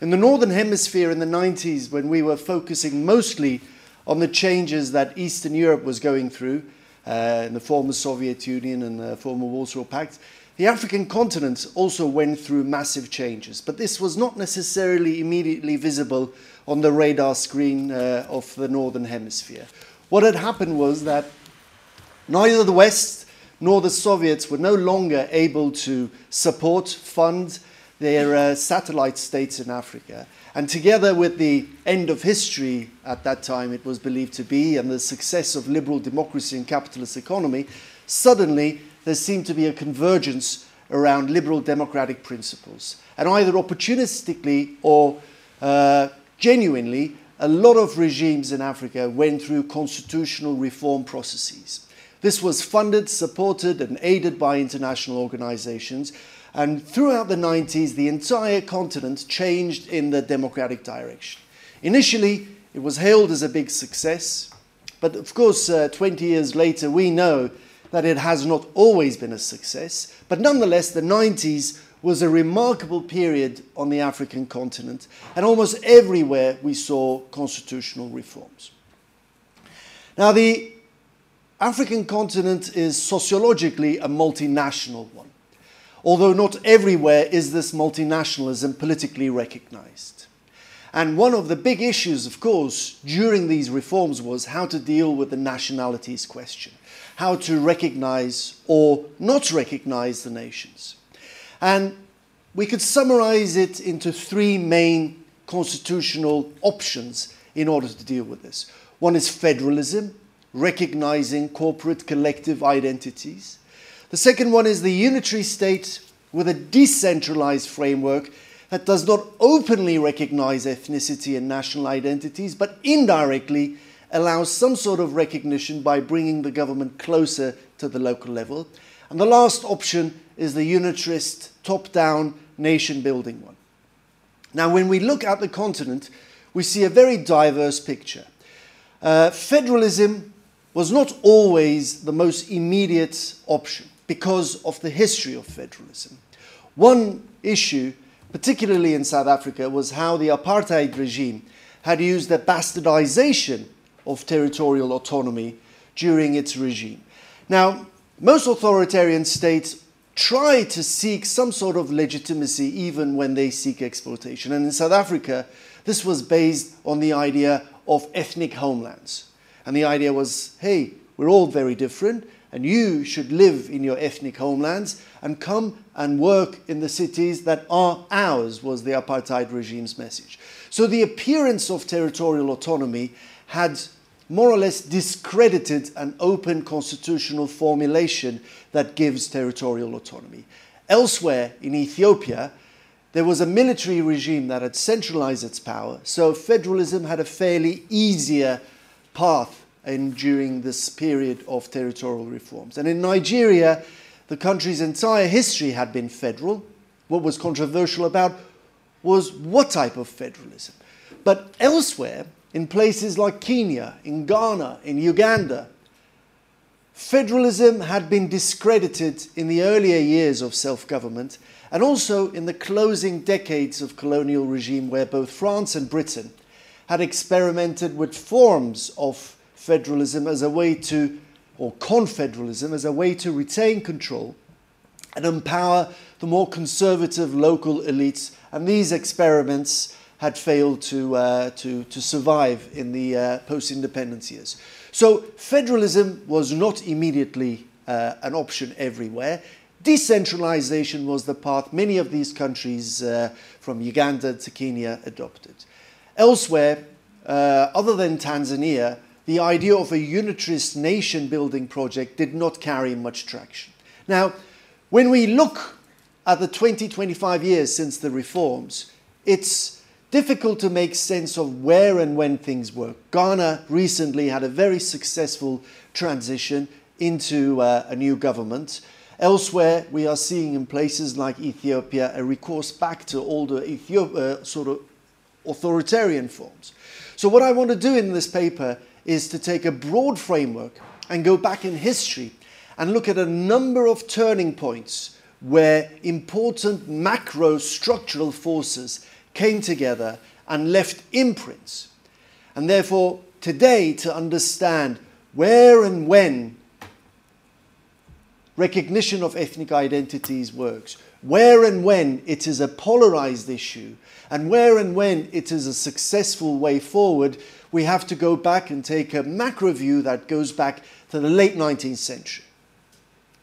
In the Northern Hemisphere in the 90s, when we were focusing mostly on the changes that Eastern Europe was going through uh, in the former Soviet Union and the former Warsaw Pact, the African continent also went through massive changes, but this was not necessarily immediately visible on the radar screen uh, of the Northern Hemisphere. What had happened was that Neither the West nor the Soviets were no longer able to support, fund their uh, satellite states in Africa. And together with the end of history at that time, it was believed to be, and the success of liberal democracy and capitalist economy, suddenly there seemed to be a convergence around liberal democratic principles. And either opportunistically or uh, genuinely, a lot of regimes in Africa went through constitutional reform processes. This was funded, supported, and aided by international organizations. And throughout the 90s, the entire continent changed in the democratic direction. Initially, it was hailed as a big success. But of course, uh, 20 years later, we know that it has not always been a success. But nonetheless, the 90s was a remarkable period on the African continent, and almost everywhere we saw constitutional reforms. Now, the African continent is sociologically a multinational one, although not everywhere is this multinationalism politically recognized. And one of the big issues, of course, during these reforms was how to deal with the nationalities question, how to recognize or not recognize the nations. And we could summarize it into three main constitutional options in order to deal with this. One is federalism, recognizing corporate collective identities. The second one is the unitary state with a decentralized framework that does not openly recognize ethnicity and national identities, but indirectly allows some sort of recognition by bringing the government closer to the local level. And the last option is the unitarist top down nation building one. Now, when we look at the continent, we see a very diverse picture. Uh, federalism was not always the most immediate option because of the history of federalism. One issue, particularly in South Africa, was how the apartheid regime had used the bastardization of territorial autonomy during its regime. Now, most authoritarian states try to seek some sort of legitimacy even when they seek exploitation. And in South Africa, this was based on the idea of ethnic homelands. And the idea was hey, we're all very different, and you should live in your ethnic homelands and come and work in the cities that are ours, was the apartheid regime's message. So the appearance of territorial autonomy had more or less discredited an open constitutional formulation that gives territorial autonomy. Elsewhere in Ethiopia, there was a military regime that had centralized its power, so federalism had a fairly easier path in, during this period of territorial reforms. And in Nigeria, the country's entire history had been federal. What was controversial about was what type of federalism. But elsewhere, in places like Kenya, in Ghana, in Uganda. Federalism had been discredited in the earlier years of self government and also in the closing decades of colonial regime, where both France and Britain had experimented with forms of federalism as a way to, or confederalism, as a way to retain control and empower the more conservative local elites. And these experiments had failed to, uh, to, to survive in the uh, post independence years. So federalism was not immediately uh, an option everywhere. Decentralization was the path many of these countries, uh, from Uganda to Kenya, adopted. Elsewhere, uh, other than Tanzania, the idea of a unitarist nation building project did not carry much traction. Now, when we look at the 20, 25 years since the reforms, it's difficult to make sense of where and when things work. Ghana recently had a very successful transition into uh, a new government. Elsewhere, we are seeing in places like Ethiopia a recourse back to older Ethiop- uh, sort of authoritarian forms. So, what I want to do in this paper is to take a broad framework and go back in history and look at a number of turning points where important macro structural forces came together and left imprints. And therefore, today, to understand where and when recognition of ethnic identities works, where and when it is a polarized issue, and where and when it is a successful way forward, we have to go back and take a macro view that goes back to the late 19th century.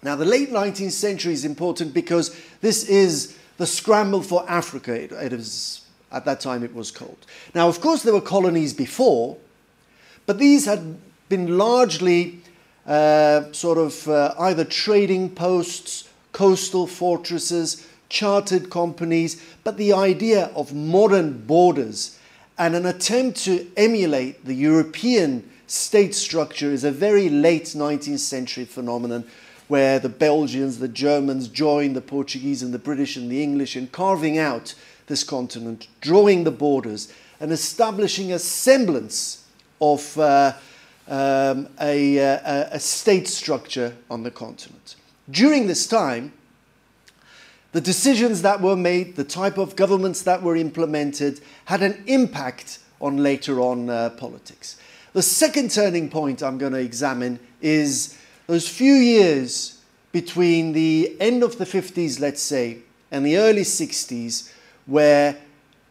Now, the late 19th century is important because this is the scramble for Africa. It, it is at that time it was called. Now, of course, there were colonies before, but these had been largely uh, sort of uh, either trading posts, coastal fortresses, chartered companies, but the idea of modern borders and an attempt to emulate the European state structure is a very late 19th century phenomenon where the Belgians, the Germans joined the Portuguese and the British and the English in carving out this continent, drawing the borders, and establishing a semblance of uh, um, a, a, a state structure on the continent. During this time, the decisions that were made, the type of governments that were implemented, had an impact on later on uh, politics. The second turning point I'm going to examine is those few years between the end of the 50s, let's say, and the early 60s, where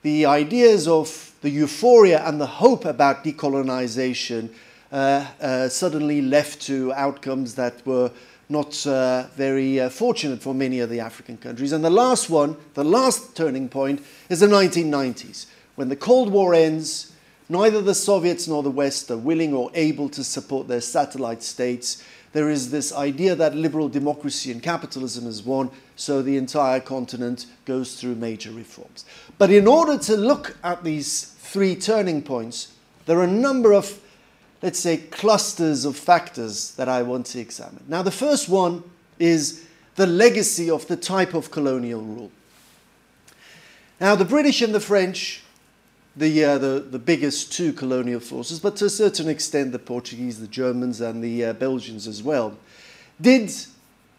the ideas of the euphoria and the hope about decolonization uh, uh, suddenly left to outcomes that were not uh, very uh, fortunate for many of the African countries. And the last one, the last turning point, is the 1990s, when the Cold War ends. Neither the Soviets nor the West are willing or able to support their satellite states there is this idea that liberal democracy and capitalism is won, so the entire continent goes through major reforms. But in order to look at these three turning points, there are a number of, let's say, clusters of factors that I want to examine. Now, the first one is the legacy of the type of colonial rule. Now, the British and the French the, uh, the, the biggest two colonial forces, but to a certain extent the Portuguese, the Germans, and the uh, Belgians as well, did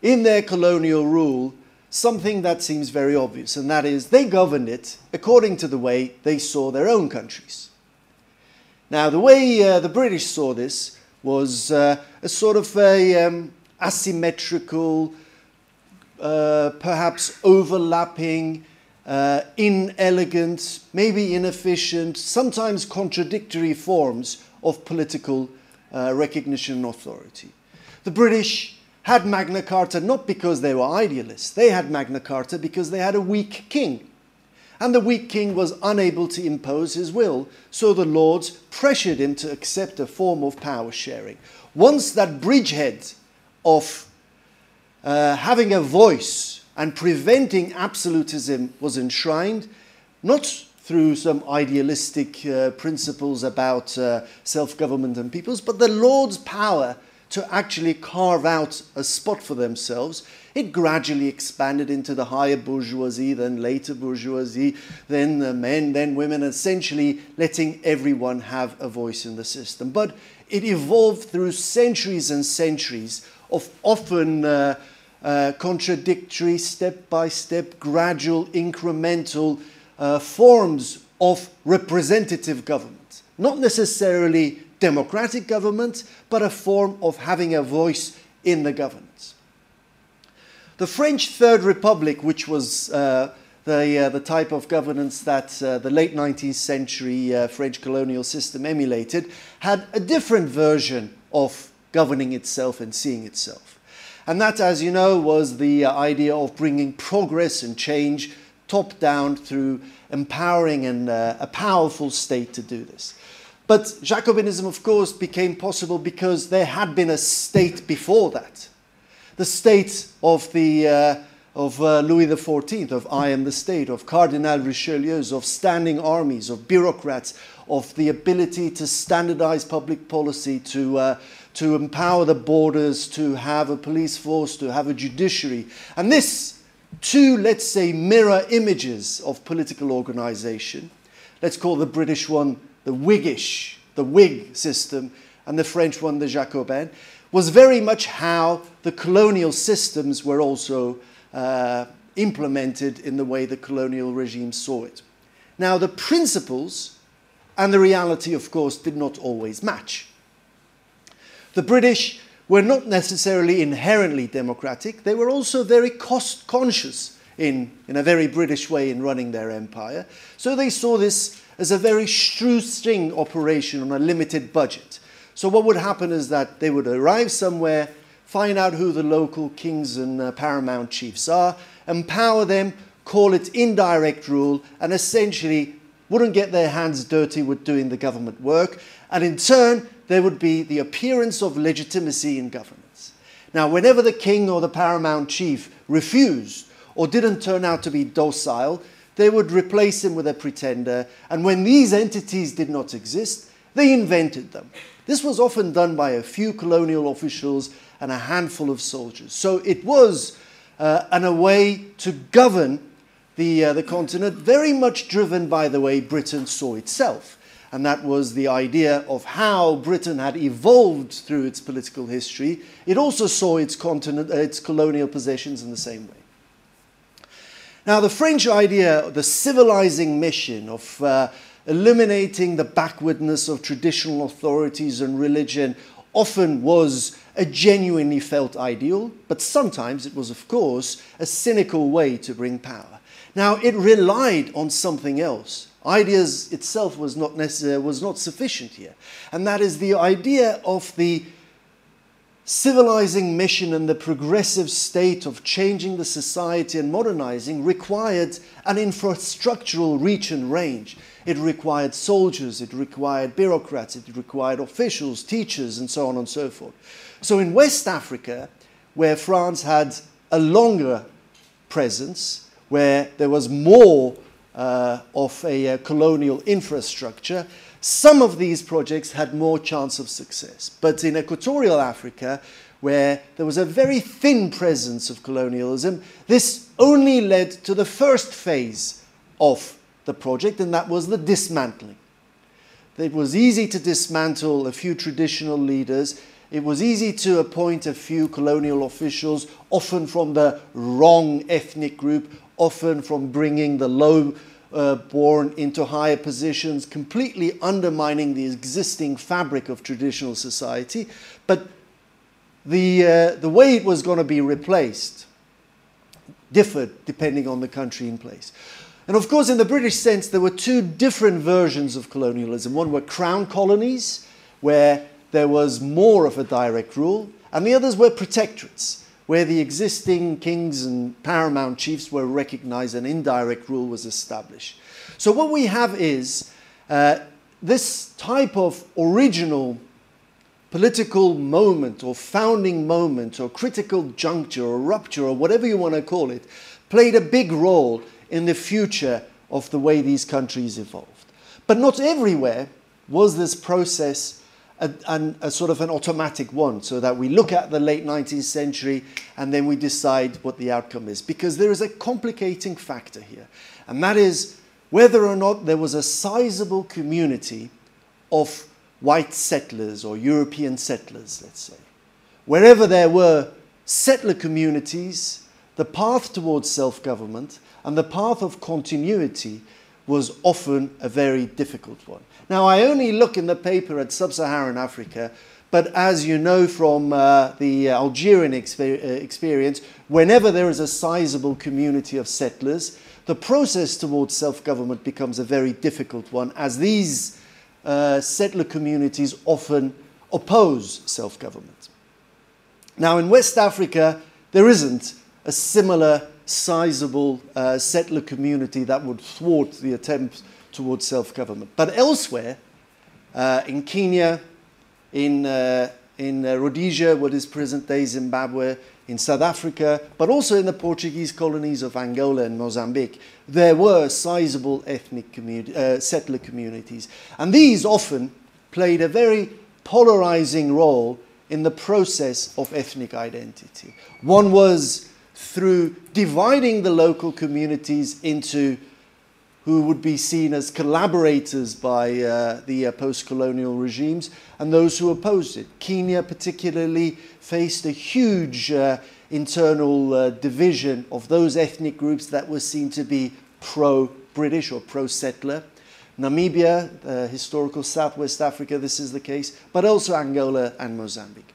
in their colonial rule something that seems very obvious, and that is they governed it according to the way they saw their own countries. Now, the way uh, the British saw this was uh, a sort of a um, asymmetrical, uh, perhaps overlapping, uh, inelegant, maybe inefficient, sometimes contradictory forms of political uh, recognition and authority. The British had Magna Carta not because they were idealists, they had Magna Carta because they had a weak king. And the weak king was unable to impose his will, so the lords pressured him to accept a form of power sharing. Once that bridgehead of uh, having a voice and preventing absolutism was enshrined, not through some idealistic uh, principles about uh, self government and peoples, but the Lord's power to actually carve out a spot for themselves. It gradually expanded into the higher bourgeoisie, then later bourgeoisie, then the men, then women, essentially letting everyone have a voice in the system. But it evolved through centuries and centuries of often uh, uh, contradictory, step by step, gradual, incremental uh, forms of representative government. Not necessarily democratic government, but a form of having a voice in the governance. The French Third Republic, which was uh, the, uh, the type of governance that uh, the late 19th century uh, French colonial system emulated, had a different version of governing itself and seeing itself. And that, as you know, was the uh, idea of bringing progress and change top down through empowering and, uh, a powerful state to do this. But Jacobinism, of course, became possible because there had been a state before that. The state of, the, uh, of uh, Louis XIV, of I am the state, of Cardinal Richelieu's, of standing armies, of bureaucrats, of the ability to standardize public policy, to, uh, to empower the borders, to have a police force, to have a judiciary. And this, two, let's say, mirror images of political organization. Let's call the British one the Whiggish, the Whig system, and the French one, the Jacobin, was very much how the colonial systems were also uh, implemented in the way the colonial regime saw it. Now, the principles and the reality, of course, did not always match. The British were not necessarily inherently democratic, they were also very cost conscious in, in a very British way in running their empire. So they saw this as a very shoestring operation on a limited budget. So what would happen is that they would arrive somewhere, find out who the local kings and uh, paramount chiefs are, empower them, call it indirect rule, and essentially wouldn't get their hands dirty with doing the government work. And in turn, there would be the appearance of legitimacy in governance. Now, whenever the king or the paramount chief refused or didn't turn out to be docile, they would replace him with a pretender. And when these entities did not exist, they invented them. This was often done by a few colonial officials and a handful of soldiers. So it was uh, a way to govern the, uh, the continent, very much driven by the way Britain saw itself. And that was the idea of how Britain had evolved through its political history. It also saw its, continent, uh, its colonial possessions in the same way. Now, the French idea, the civilizing mission of uh, eliminating the backwardness of traditional authorities and religion, often was a genuinely felt ideal, but sometimes it was, of course, a cynical way to bring power. Now, it relied on something else. Ideas itself was not, necessary, was not sufficient here, and that is the idea of the civilizing mission and the progressive state of changing the society and modernizing required an infrastructural reach and range. It required soldiers, it required bureaucrats, it required officials, teachers, and so on and so forth. So in West Africa, where France had a longer presence, where there was more uh, of a, uh, colonial infrastructure, some of these projects had more chance of success. But in equatorial Africa, where there was a very thin presence of colonialism, this only led to the first phase of the project, and that was the dismantling. It was easy to dismantle a few traditional leaders. It was easy to appoint a few colonial officials, often from the wrong ethnic group, often from bringing the low uh, born into higher positions, completely undermining the existing fabric of traditional society. But the, uh, the way it was going to be replaced differed depending on the country in place. And of course, in the British sense, there were two different versions of colonialism. One were crown colonies, where there was more of a direct rule, and the others were protectorates, where the existing kings and paramount chiefs were recognized and indirect rule was established. So, what we have is uh, this type of original political moment or founding moment or critical juncture or rupture or whatever you want to call it played a big role in the future of the way these countries evolved. But not everywhere was this process a, a, sort of an automatic one, so that we look at the late 19th century and then we decide what the outcome is. Because there is a complicating factor here, and that is whether or not there was a sizable community of white settlers or European settlers, let's say. Wherever there were settler communities, the path towards self government and the path of continuity was often a very difficult one. Now, I only look in the paper at sub Saharan Africa, but as you know from uh, the Algerian exper- uh, experience, whenever there is a sizable community of settlers, the process towards self government becomes a very difficult one, as these uh, settler communities often oppose self government. Now, in West Africa, there isn't a similar sizable uh, settler community that would thwart the attempts towards self government. But elsewhere, uh, in Kenya, in, uh, in uh, Rhodesia, what is present day Zimbabwe, in South Africa, but also in the Portuguese colonies of Angola and Mozambique, there were sizable ethnic uh, settler communities. And these often played a very polarizing role in the process of ethnic identity. One was through dividing the local communities into who would be seen as collaborators by uh, the uh, post colonial regimes and those who opposed it. Kenya, particularly, faced a huge uh, internal uh, division of those ethnic groups that were seen to be pro British or pro settler. Namibia, uh, historical Southwest Africa, this is the case, but also Angola and Mozambique.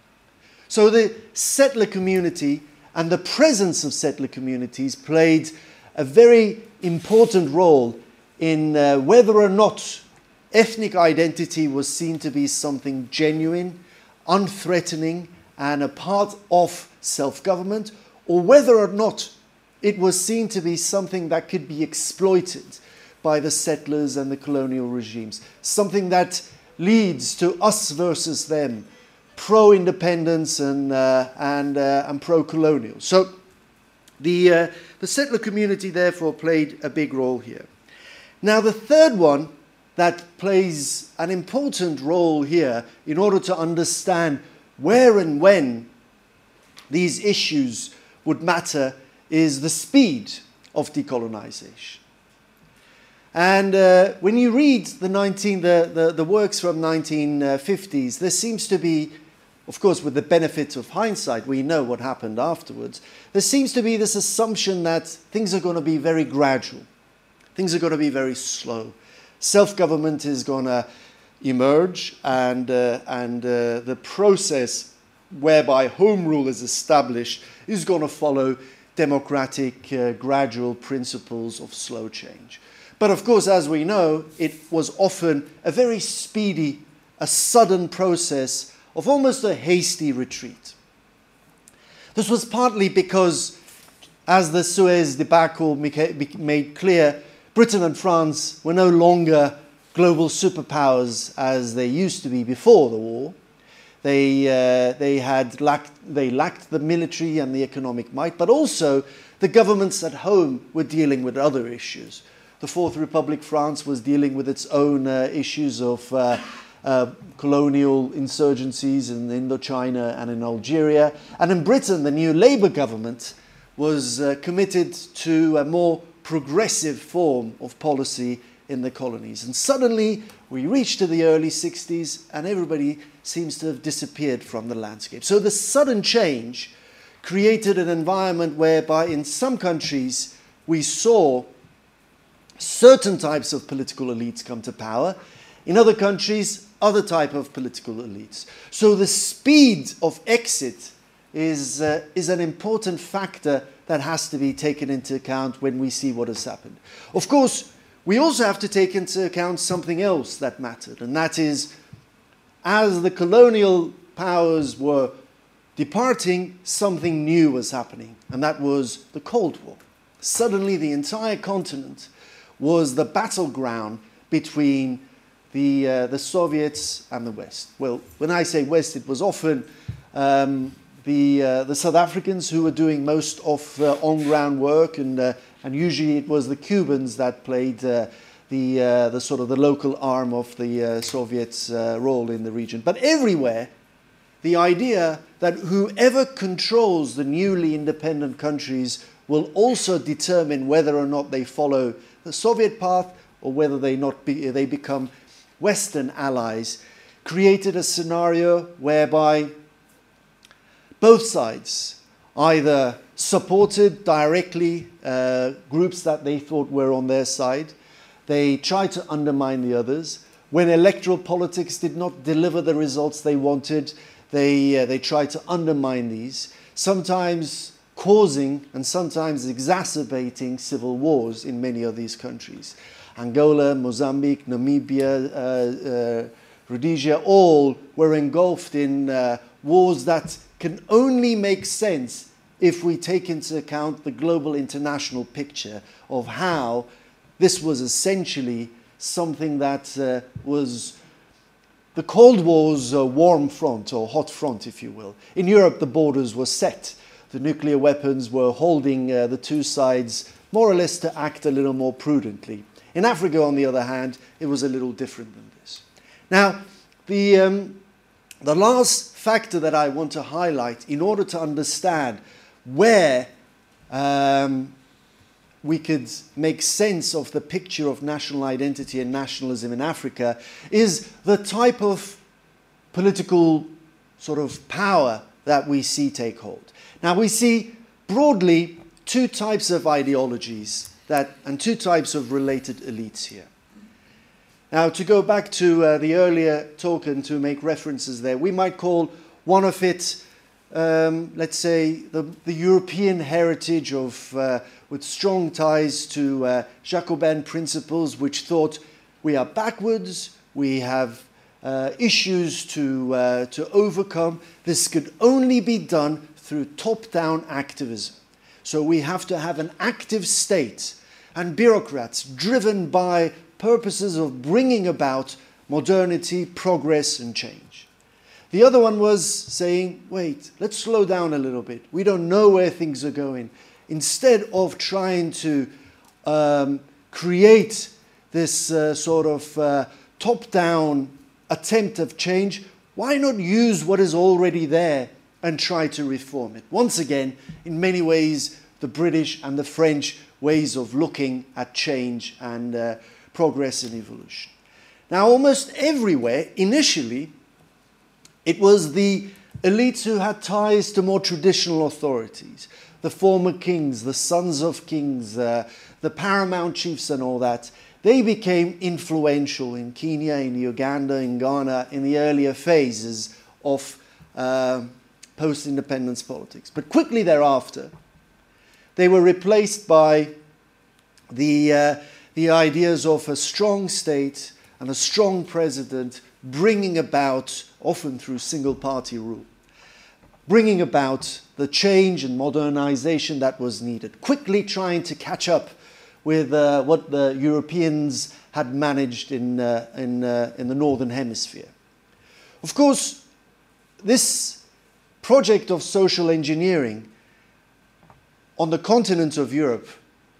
So the settler community and the presence of settler communities played a very important role in uh, whether or not ethnic identity was seen to be something genuine, unthreatening, and a part of self government, or whether or not it was seen to be something that could be exploited by the settlers and the colonial regimes, something that leads to us versus them, pro independence and, uh, and, uh, and pro colonial. So the, uh, the settler community, therefore, played a big role here. Now, the third one that plays an important role here in order to understand where and when these issues would matter is the speed of decolonization. And uh, when you read the, 19, the, the, the works from 1950s, there seems to be of course, with the benefit of hindsight, we know what happened afterwards. There seems to be this assumption that things are going to be very gradual, things are going to be very slow. Self government is going to emerge, and, uh, and uh, the process whereby home rule is established is going to follow democratic, uh, gradual principles of slow change. But of course, as we know, it was often a very speedy, a sudden process of almost a hasty retreat. This was partly because, as the Suez debacle made clear, Britain and France were no longer global superpowers as they used to be before the war. They, uh, they, had lacked, they lacked the military and the economic might, but also the governments at home were dealing with other issues. The Fourth Republic, France, was dealing with its own uh, issues of uh, uh, colonial insurgencies in Indochina and in Algeria. And in Britain, the new Labour government was uh, committed to a more progressive form of policy in the colonies. And suddenly we reach to the early 60s and everybody seems to have disappeared from the landscape. So the sudden change created an environment whereby in some countries we saw certain types of political elites come to power. In other countries, other type of political elites. So the speed of exit is, uh, is an important factor that has to be taken into account when we see what has happened. Of course, we also have to take into account something else that mattered, and that is as the colonial powers were departing, something new was happening, and that was the Cold War. Suddenly, the entire continent was the battleground between the, uh, the Soviets and the West. Well, when I say West, it was often um, the, uh, the South Africans who were doing most of uh, on ground work, and, uh, and usually it was the Cubans that played uh, the, uh, the sort of the local arm of the Soviets' role in the region. But everywhere, the idea that whoever controls the newly independent countries will also determine whether or not they follow the Soviet path or whether they, not be, they become Western allies, created a scenario whereby both sides either supported directly uh, groups that they thought were on their side, they tried to undermine the others. When electoral politics did not deliver the results they wanted, they, uh, they tried to undermine these, sometimes causing and sometimes exacerbating civil wars in many of these countries. Angola, Mozambique, Namibia, uh, uh, Rhodesia, all were engulfed in uh, wars that can only make sense if we take into account the global international picture of how this was essentially something that uh, was the Cold War's uh, warm front or hot front, if you will. In Europe, the borders were set. The nuclear weapons were holding uh, the two sides more or less to act a little more prudently. In Africa, on the other hand, it was a little different than this. Now, the, um, the last factor that I want to highlight in order to understand where um, we could make sense of the picture of national identity and nationalism in Africa is the type of political sort of power that we see take hold. Now, we see broadly two types of ideologies that, and two types of related elites here. Now, to go back to uh, the earlier talk and to make references there, we might call one of it, um, let's say, the, the, European heritage of, uh, with strong ties to uh, Jacobin principles, which thought we are backwards, we have uh, issues to, uh, to overcome. This could only be done through top down activism. So we have to have an active state and bureaucrats driven by purposes of bringing about modernity, progress, and change. The other one was saying, wait, let's slow down a little bit. We don't know where things are going. Instead of trying to um, create this uh, sort of uh, top down attempt of change, why not use what is already there and try to reform it? Once again, in many ways, the British and the French ways of looking at change and uh, progress and evolution. Now, almost everywhere, initially, it was the elites who had ties to more traditional authorities, the former kings, the sons of kings, uh, the paramount chiefs, and all that. They became influential in Kenya, in Uganda, in Ghana, in the earlier phases of uh, post independence politics. But quickly thereafter, they were replaced by the, uh, the ideas of a strong state and a strong president bringing about, often through single party rule, bringing about the change and modernization that was needed, quickly trying to catch up with uh, what the Europeans had managed in, uh, in, uh, in the Northern Hemisphere. Of course, this project of social engineering on the continent of Europe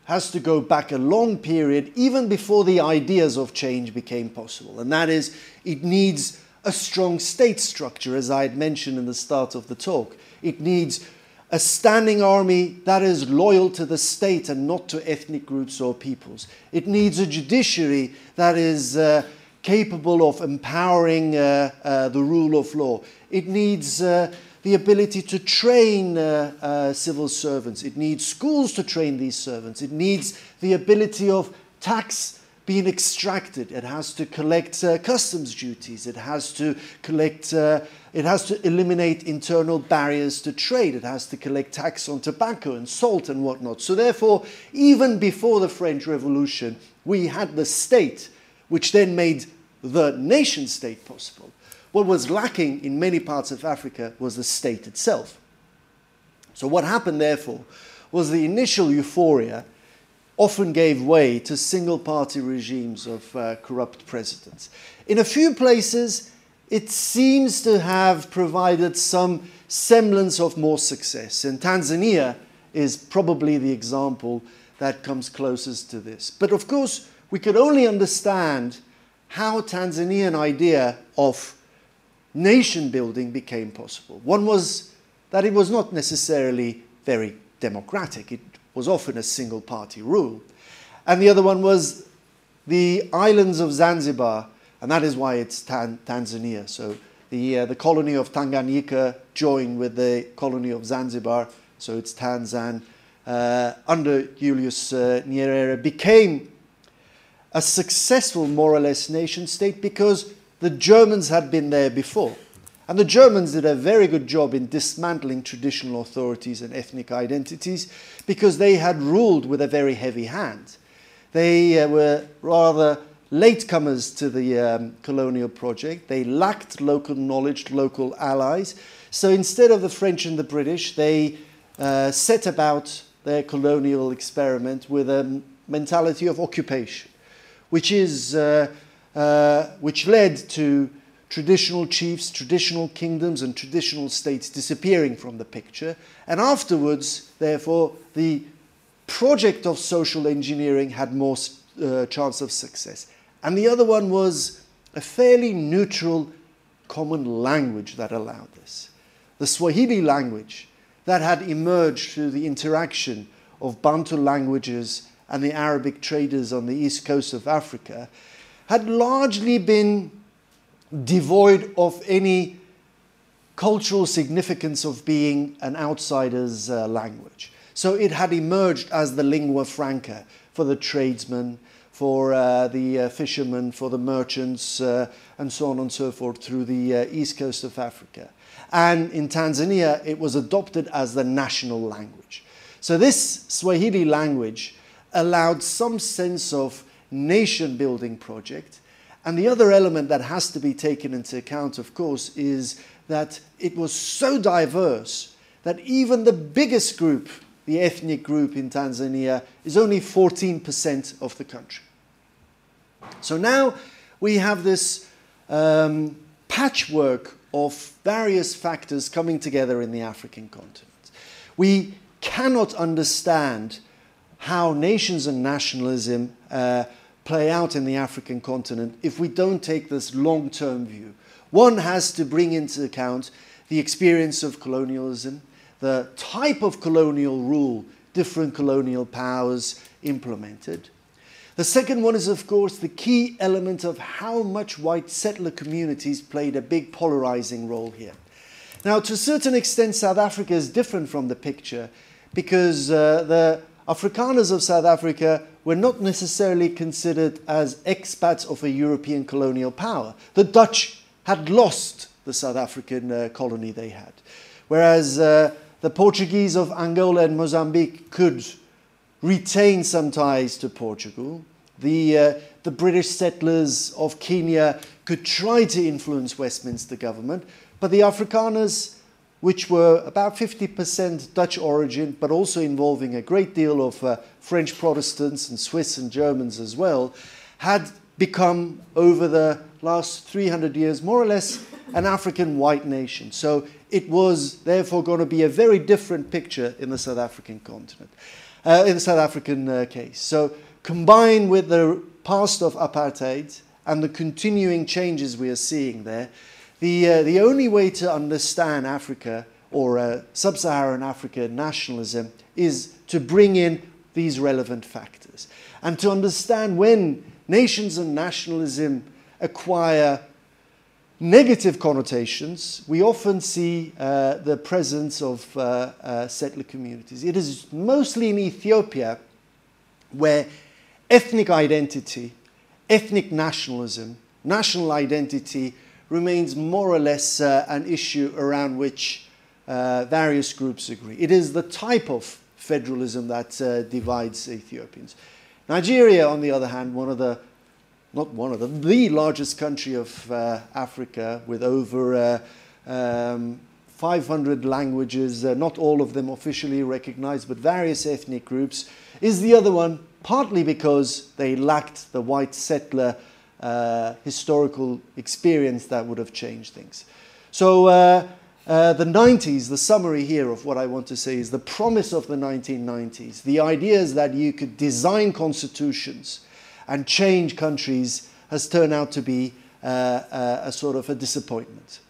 has to go back a long period, even before the ideas of change became possible. And that is, it needs a strong state structure, as I had mentioned in the start of the talk. It needs a standing army that is loyal to the state and not to ethnic groups or peoples. It needs a judiciary that is uh, capable of empowering uh, uh, the rule of law. It needs uh, the ability to train uh, uh, civil servants. It needs schools to train these servants. It needs the ability of tax being extracted. It has to collect uh, customs duties. It has to collect, uh, it has to eliminate internal barriers to trade. It has to collect tax on tobacco and salt and whatnot. So, therefore, even before the French Revolution, we had the state, which then made the nation state possible. What was lacking in many parts of Africa was the state itself. So, what happened, therefore, was the initial euphoria often gave way to single party regimes of uh, corrupt presidents. In a few places, it seems to have provided some semblance of more success. And Tanzania is probably the example that comes closest to this. But of course, we could only understand how Tanzanian idea of nation building became possible. One was that it was not necessarily very democratic. It was often a single party rule. And the other one was the islands of Zanzibar, and that is why it's Tan- Tanzania. So the, uh, the colony of Tanganyika joined with the colony of Zanzibar, so it's Tanzan, uh, under Julius uh, Nyerere, became a successful, more or less, nation state because the Germans had been there before. And the Germans did a very good job in dismantling traditional authorities and ethnic identities because they had ruled with a very heavy hand. They uh, were rather latecomers to the um, colonial project. They lacked local knowledge, local allies. So instead of the French and the British, they uh, set about their colonial experiment with a mentality of occupation, which, is, uh, uh which led to traditional chiefs, traditional kingdoms, and traditional states disappearing from the picture. And afterwards, therefore, the project of social engineering had more uh, chance of success. And the other one was a fairly neutral common language that allowed this. The Swahili language that had emerged through the interaction of Bantu languages and the Arabic traders on the east coast of Africa had largely been devoid of any cultural significance of being an outsider's uh, language. So it had emerged as the lingua franca for the tradesmen, for uh, the uh, fishermen, for the merchants, uh, and so on and so forth through the uh, east coast of Africa. And in Tanzania, it was adopted as the national language. So this Swahili language allowed some sense of nation building project and the other element that has to be taken into account, of course, is that it was so diverse that even the biggest group, the ethnic group in Tanzania, is only 14% of the country. So now we have this um, patchwork of various factors coming together in the African continent. We cannot understand how nations and nationalism uh, play out in the African continent if we don't take this long term view. One has to bring into account the experience of colonialism, the type of colonial rule different colonial powers implemented. The second one is, of course, the key element of how much white settler communities played a big polarizing role here. Now, to a certain extent, South Africa is different from the picture because uh, the Afrikaners of South Africa were not necessarily considered as expats of a European colonial power. The Dutch had lost the South African uh, colony they had, whereas uh, the Portuguese of Angola and Mozambique could retain some ties to Portugal. The, uh, the British settlers of Kenya could try to influence Westminster government, but the Afrikaners which were about 50% Dutch origin, but also involving a great deal of uh, French Protestants and Swiss and Germans as well, had become, over the last 300 years, more or less an African white nation. So it was therefore going to be a very different picture in the South African continent, uh, in the South African uh, case. So combined with the past of apartheid and the continuing changes we are seeing there, the, uh, the only way to understand Africa or uh, sub Saharan Africa nationalism is to bring in these relevant factors and to understand when nations and nationalism acquire negative connotations, we often see uh, the presence of uh, uh, settler communities. It is mostly in Ethiopia where ethnic identity, ethnic nationalism, national identity remains more or less uh, an issue around which uh, various groups agree. It is the type of federalism that uh, divides Ethiopians. Nigeria, on the other hand, one of the not one of them, the largest country of uh, Africa with over uh, um, 500 languages, uh, not all of them officially recognized, but various ethnic groups, is the other one, partly because they lacked the white settler uh, historical experience that would have changed things. So uh, the 90s, the summary here of what I want to say is the promise of the 1990s, the ideas that you could design constitutions and change countries has turned out to be uh, uh, a sort of a disappointment.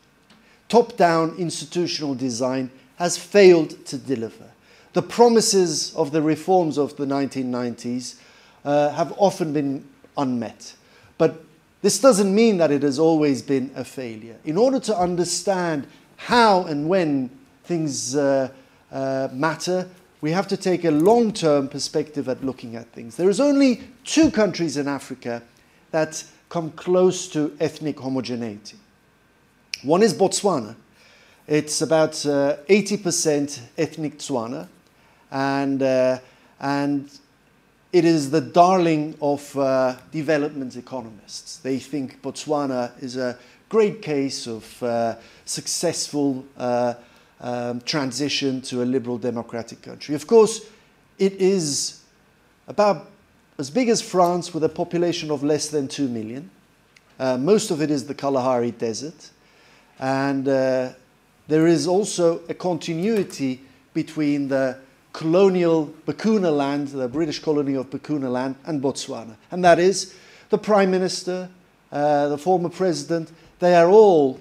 Top down institutional design has failed to deliver. The promises of the reforms of the 1990s uh, have often been unmet. But this doesn't mean that it has always been a failure. In order to understand how and when things uh, uh, matter, we have to take a long term perspective at looking at things. There is only two countries in Africa that come close to ethnic homogeneity. One is Botswana. It's about uh, 80% ethnic Tswana, and, uh, and it is the darling of uh, development economists. They think Botswana is a great case of uh, successful uh, um, transition to a liberal democratic country. Of course, it is about as big as France with a population of less than 2 million. Uh, most of it is the Kalahari Desert. And uh, there is also a continuity between the colonial Bechuanaland, the British colony of Bechuanaland, and Botswana. And that is the Prime Minister, uh, the former President, they are all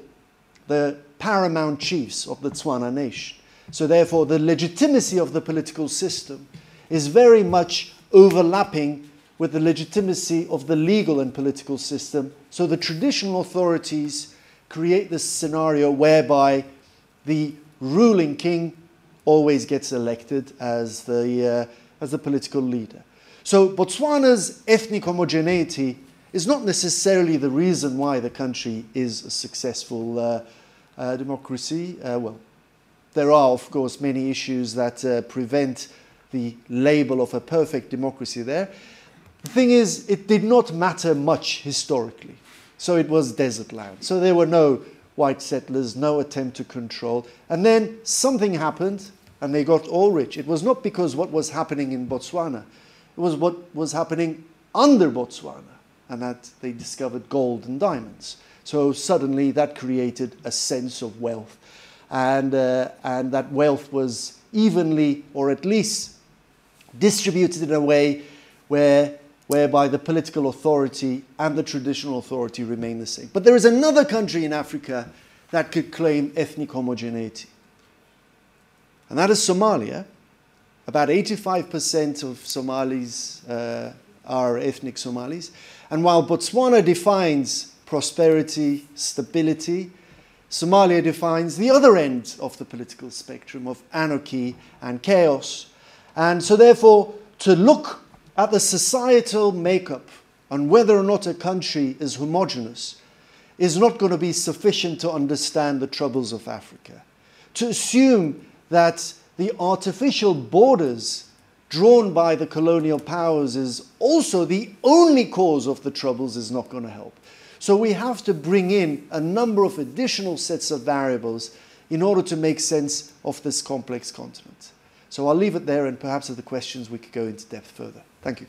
the paramount chiefs of the Tswana nation. So, therefore, the legitimacy of the political system is very much overlapping with the legitimacy of the legal and political system. So, the traditional authorities create this scenario whereby the ruling king always gets elected as the, uh, as the political leader. So, Botswana's ethnic homogeneity is not necessarily the reason why the country is a successful uh, uh, democracy. Uh, well, there are, of course, many issues that uh, prevent the label of a perfect democracy there. The thing is, it did not matter much historically. So it was desert land. So there were no white settlers, no attempt to control. And then something happened and they got all rich. It was not because what was happening in Botswana, it was what was happening under Botswana and that they discovered gold and diamonds. So suddenly that created a sense of wealth. And, uh, and that wealth was evenly, or at least distributed in a way where, whereby the political authority and the traditional authority remain the same. But there is another country in Africa that could claim ethnic homogeneity. And that is Somalia. About 85% of Somalis uh, are ethnic Somalis. And while Botswana defines prosperity, stability. Somalia defines the other end of the political spectrum of anarchy and chaos. And so, therefore, to look at the societal makeup and whether or not a country is homogenous is not going to be sufficient to understand the troubles of Africa. To assume that the artificial borders drawn by the colonial powers is also the only cause of the troubles is not going to help. So we have to bring in a number of additional sets of variables in order to make sense of this complex continent. So I'll leave it there, and perhaps at the questions we could go into depth further. Thank you.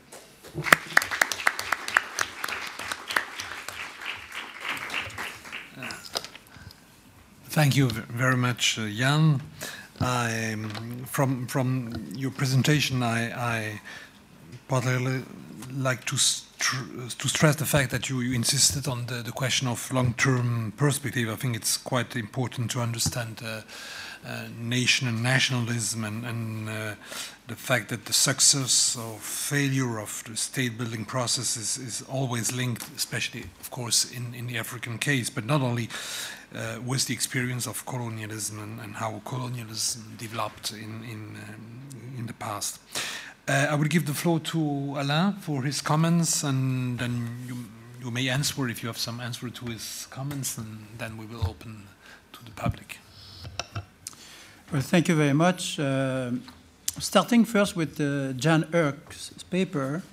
Thank you very much, uh, Jan. I, from from your presentation, I, I particularly like to to stress the fact that you, you insisted on the, the question of long-term perspective. I think it's quite important to understand uh, uh, nation and nationalism and, and uh, the fact that the success or failure of the state building process is, is always linked, especially, of course, in, in the African case, but not only uh, with the experience of colonialism and, and how colonialism developed in, in, um, in the past. Uh, I will give the floor to Alain for his comments, and then you, you may answer if you have some answer to his comments, and then we will open to the public. Well, thank you very much. Uh, starting first with uh, Jan Erk's paper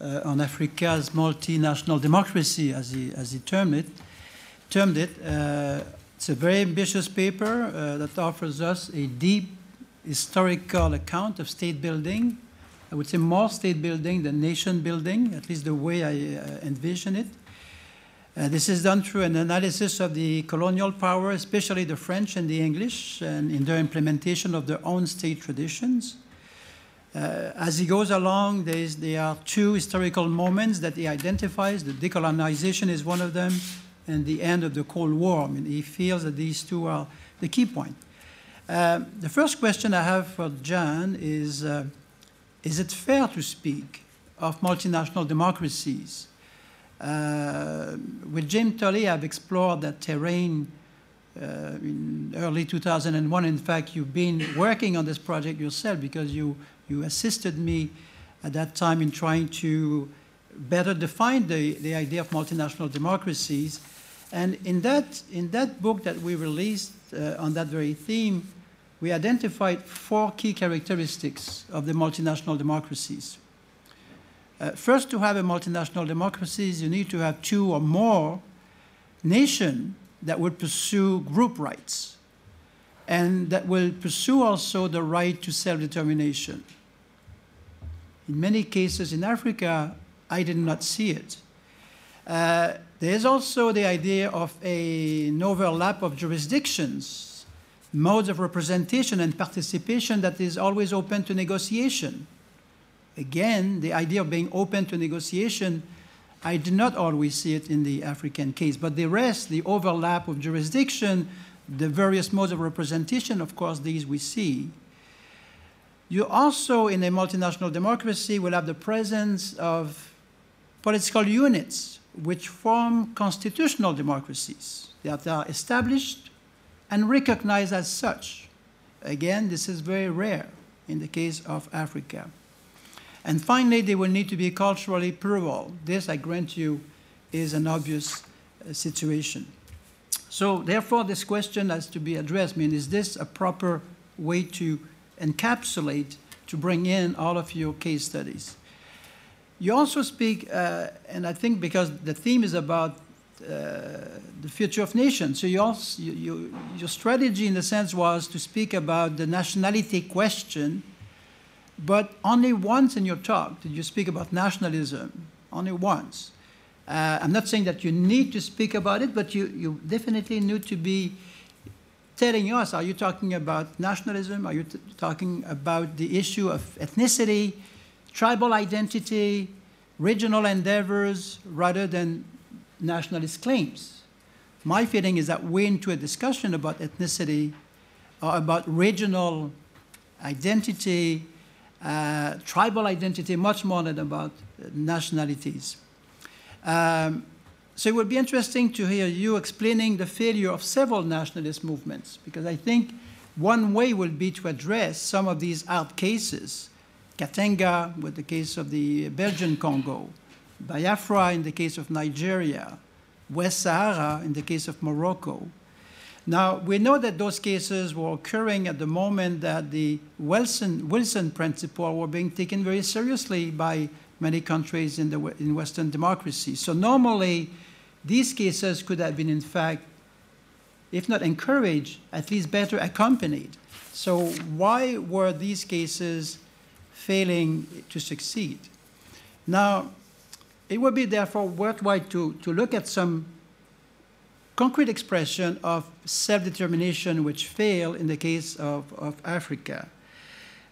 on Africa's multinational democracy, as he, as he termed it. Termed it. Uh, it's a very ambitious paper uh, that offers us a deep historical account of state building. I would say more state building than nation building, at least the way I uh, envision it. Uh, this is done through an analysis of the colonial power, especially the French and the English, and in their implementation of their own state traditions. Uh, as he goes along, there are two historical moments that he identifies. The decolonization is one of them, and the end of the Cold War. I mean, he feels that these two are the key point. Um, the first question I have for Jan is uh, Is it fair to speak of multinational democracies? Uh, with Jim Tully, I've explored that terrain uh, in early 2001. In fact, you've been working on this project yourself because you, you assisted me at that time in trying to better define the, the idea of multinational democracies. And in that, in that book that we released uh, on that very theme, we identified four key characteristics of the multinational democracies. Uh, first, to have a multinational democracy, you need to have two or more nations that would pursue group rights and that will pursue also the right to self-determination. In many cases in Africa, I did not see it. Uh, there is also the idea of a, an overlap of jurisdictions, modes of representation and participation that is always open to negotiation. Again, the idea of being open to negotiation, I do not always see it in the African case. But the rest, the overlap of jurisdiction, the various modes of representation, of course, these we see. You also, in a multinational democracy, will have the presence of political units which form constitutional democracies that are established and recognized as such. Again, this is very rare in the case of Africa. And finally, they will need to be culturally plural. This, I grant you, is an obvious uh, situation. So therefore, this question has to be addressed. I mean, is this a proper way to encapsulate, to bring in all of your case studies? You also speak, uh, and I think because the theme is about uh, the future of nations, so you also, you, you, your strategy in a sense was to speak about the nationality question, but only once in your talk did you speak about nationalism, only once. Uh, I'm not saying that you need to speak about it, but you, you definitely need to be telling us, are you talking about nationalism? Are you talking about the issue of ethnicity? Tribal identity, regional endeavors, rather than nationalist claims. My feeling is that we're into a discussion about ethnicity or about regional identity, uh, tribal identity, much more than about nationalities. Um, so it would be interesting to hear you explaining the failure of several nationalist movements, because I think one way will be to address some of these hard cases Katanga with the case of the Belgian Congo, Biafra in the case of Nigeria, West Sahara in the case of Morocco. Now, we know that those cases were occurring at the moment that the Wilson, Wilson principle were being taken very seriously by many countries in, the, in Western democracy. So normally, these cases could have been, in fact, if not encouraged, at least better accompanied. So why were these cases failing to succeed. Now, it would be therefore worthwhile to, to look at some concrete expression of self-determination which fail in the case of, of Africa.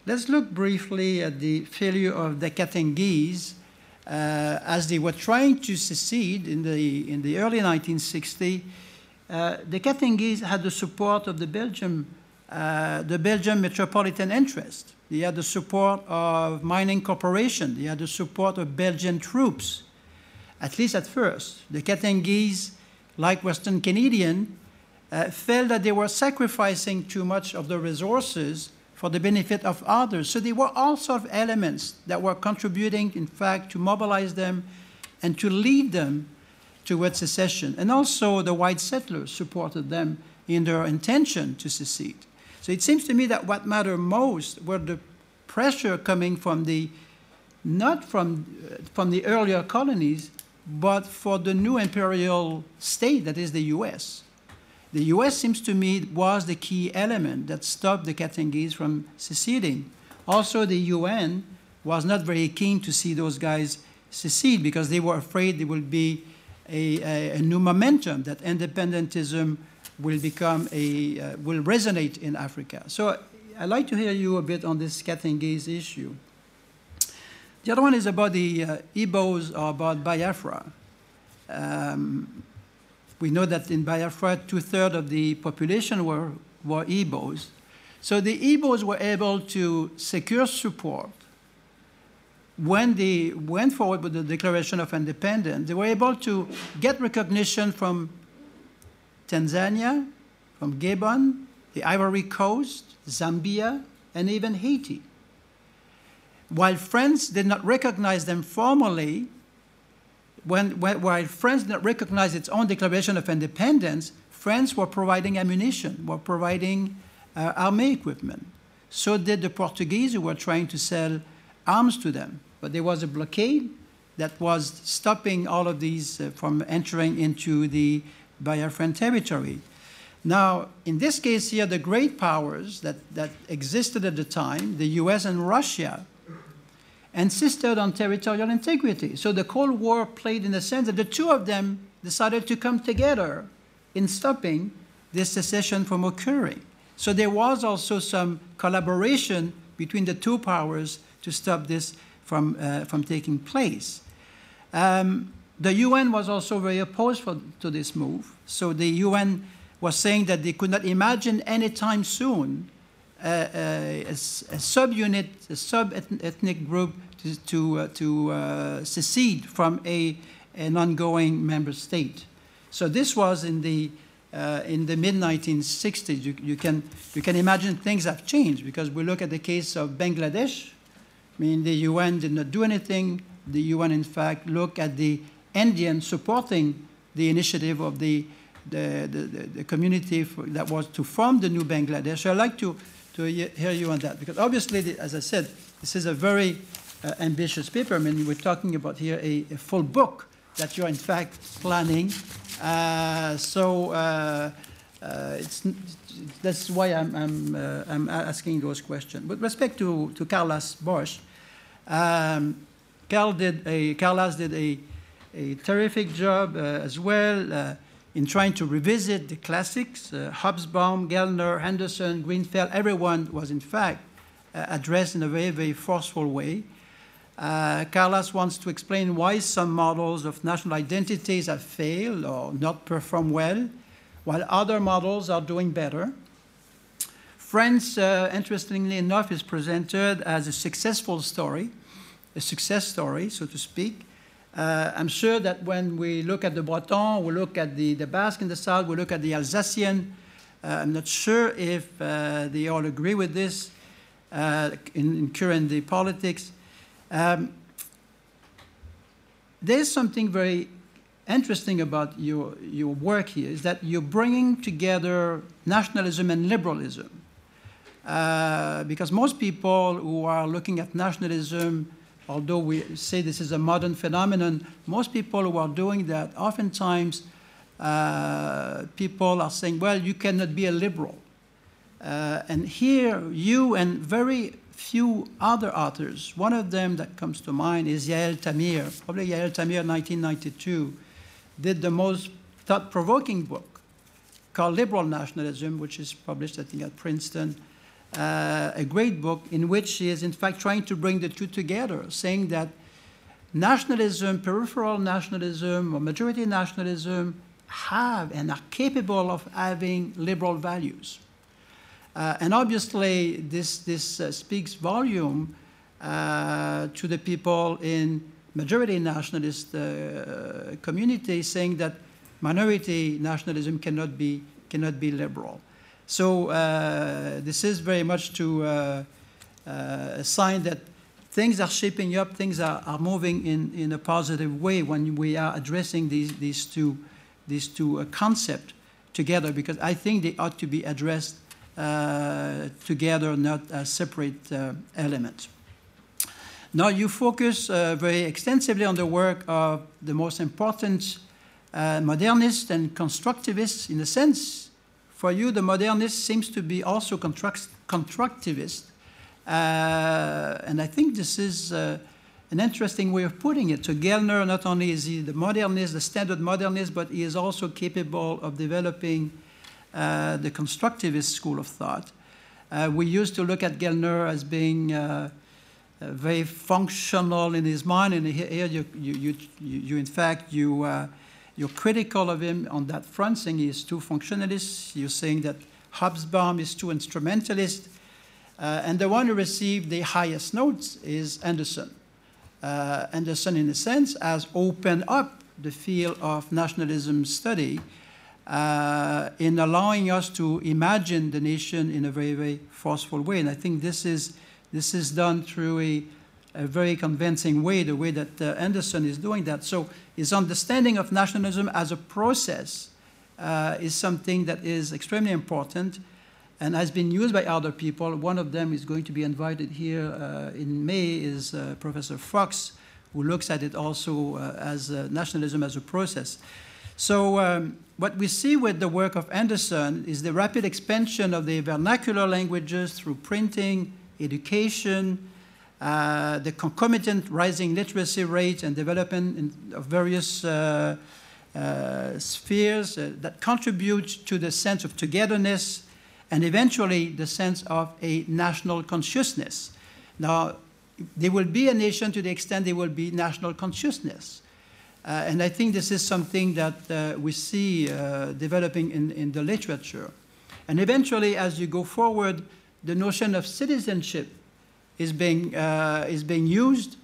let's look briefly at the failure of the Katangese uh, as they were trying to secede in the, in the early 1960s. Uh, the Katangese had the support of the Belgium, uh, the Belgium metropolitan interest. They had the support of mining corporation. They had the support of Belgian troops, at least at first. The Katangese, like Western Canadian, uh, felt that they were sacrificing too much of the resources for the benefit of others. So there were all sorts of elements that were contributing, in fact, to mobilize them and to lead them towards secession. And also the white settlers supported them in their intention to secede. So it seems to me that what mattered most were the pressure coming from the, not from, uh, from the earlier colonies, but for the new imperial state that is the US. The US seems to me was the key element that stopped the Katangese from seceding. Also, the UN was not very keen to see those guys secede because they were afraid there would be a, a, a new momentum that independentism will become a uh, will resonate in Africa. So I'd like to hear you a bit on this Katangese issue. The other one is about the uh, Igbos or about Biafra. Um, we know that in Biafra, two-thirds of the population were, were Igbos. So the Igbos were able to secure support when they went forward with the Declaration of Independence. They were able to get recognition from Tanzania, from Gabon, the Ivory Coast, Zambia, and even Haiti. While France did not recognize them formally, when, when, while France did not recognize its own declaration of independence, France were providing ammunition, were providing uh, army equipment. So did the Portuguese who were trying to sell arms to them. But there was a blockade that was stopping all of these uh, from entering into the Biafran territory. Now, in this case here, the great powers that, that existed at the time, the US and Russia, insisted on territorial integrity. So the Cold War played in the sense that the two of them decided to come together in stopping this secession from occurring. So there was also some collaboration between the two powers to stop this from, uh, from taking place. Um, the UN was also very opposed for, to this move. So the UN was saying that they could not imagine any time soon a, a, a subunit, a sub-ethnic group to, to, uh, to uh, secede from a, an ongoing member state. So this was in the, uh, in the mid-1960s. You, you, can, you can imagine things have changed because we look at the case of Bangladesh. I mean, the UN did not do anything. The UN, in fact, looked at the Indians supporting the initiative of the, the, the, the community for, that was to form the new Bangladesh. So I'd like to to hear you on that. Because obviously, as I said, this is a very uh, ambitious paper. I mean, we're talking about here a, a full book that you're in fact planning. Uh, so uh, uh it's, that's why I'm, I'm, uh, I'm, asking those questions. With respect to, to Carles Boix, um, Carl did a, Carles did a, a terrific job uh, as well in trying to revisit the classics. Uh, Hobsbawm, Gellner, Anderson, Greenfeld, everyone was in fact uh, addressed in a very, very forceful way. Uh, Carles wants to explain why some models of national identities have failed or not performed well, while other models are doing better. France, uh, interestingly enough, is presented as a successful story, a success story, so to speak, uh, I'm sure that when we look at the Breton, we look at the, the Basque in the south, we look at the Alsatian, uh, I'm not sure if uh, they all agree with this uh, in, in, current day politics. Um, there's something very interesting about your, your work here is that you're bringing together nationalism and liberalism. Uh, because most people who are looking at nationalism although we say this is a modern phenomenon, most people who are doing that, oftentimes uh, people are saying, well, you cannot be a liberal. Uh, and here, you and very few other authors, one of them that comes to mind is Yael Tamir, probably Yael Tamir, 1992, did the most thought-provoking book called Liberal Nationalism, which is published, I think, at Princeton. Uh, a great book in which she is, in fact, trying to bring the two together, saying that nationalism, peripheral nationalism, or majority nationalism have and are capable of having liberal values. Uh, and obviously, this, this uh, speaks volume uh, to the people in majority nationalist uh, community saying that minority nationalism cannot be, cannot be liberal. So uh, this is very much to uh, a sign that things are shaping up, things are, are moving in, in a positive way when we are addressing these, these two, these two concepts together because I think they ought to be addressed uh, together, not as separate uh, elements. Now, you focus uh, very extensively on the work of the most important modernists and constructivists. In a sense, for you, the modernist seems to be also construct constructivist. and I think this is an interesting way of putting it. So Gellner, not only is he the modernist, the standard modernist, but he is also capable of developing uh, the constructivist school of thought. Uh, we used to look at Gellner as being uh, very functional in his mind, and here you, you, you, you in fact, you, you're critical of him on that front, saying he is too functionalist. You're saying that Hobsbawm is too instrumentalist. Uh, and the one who received the highest notes is Anderson. Uh, Anderson, in a sense, has opened up the field of nationalism study uh, in allowing us to imagine the nation in a very, very forceful way. And I think this is, this is done through a, a very convincing way, the way that uh, Anderson is doing that. So his understanding of nationalism as a process uh, is something that is extremely important and has been used by other people. One of them is going to be invited here uh, in May is uh, Professor Fox, who looks at it also uh, as nationalism as a process. So um, what we see with the work of Anderson is the rapid expansion of the vernacular languages through printing, education, uh, the concomitant rising literacy rate and development in, of various uh, uh, spheres uh, that contribute to the sense of togetherness and eventually the sense of a national consciousness. Now, there will be a nation to the extent there will be national consciousness. Uh, and I think this is something that uh, we see developing in, in the literature. And eventually, as you go forward, the notion of citizenship is being, uh, is being used.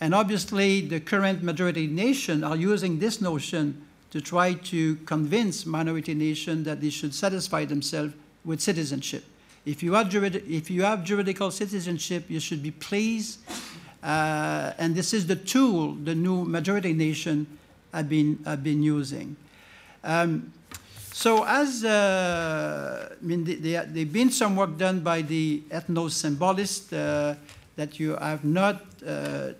And obviously, the current majority nation are using this notion to try to convince minority nation that they should satisfy themselves with citizenship. If you, have if you have juridical citizenship, you should be pleased uh, and this is the tool the new majority nation have been, have been using. Um, so as, uh, I mean, there have been some work done by the ethno-symbolist uh, that you have not uh,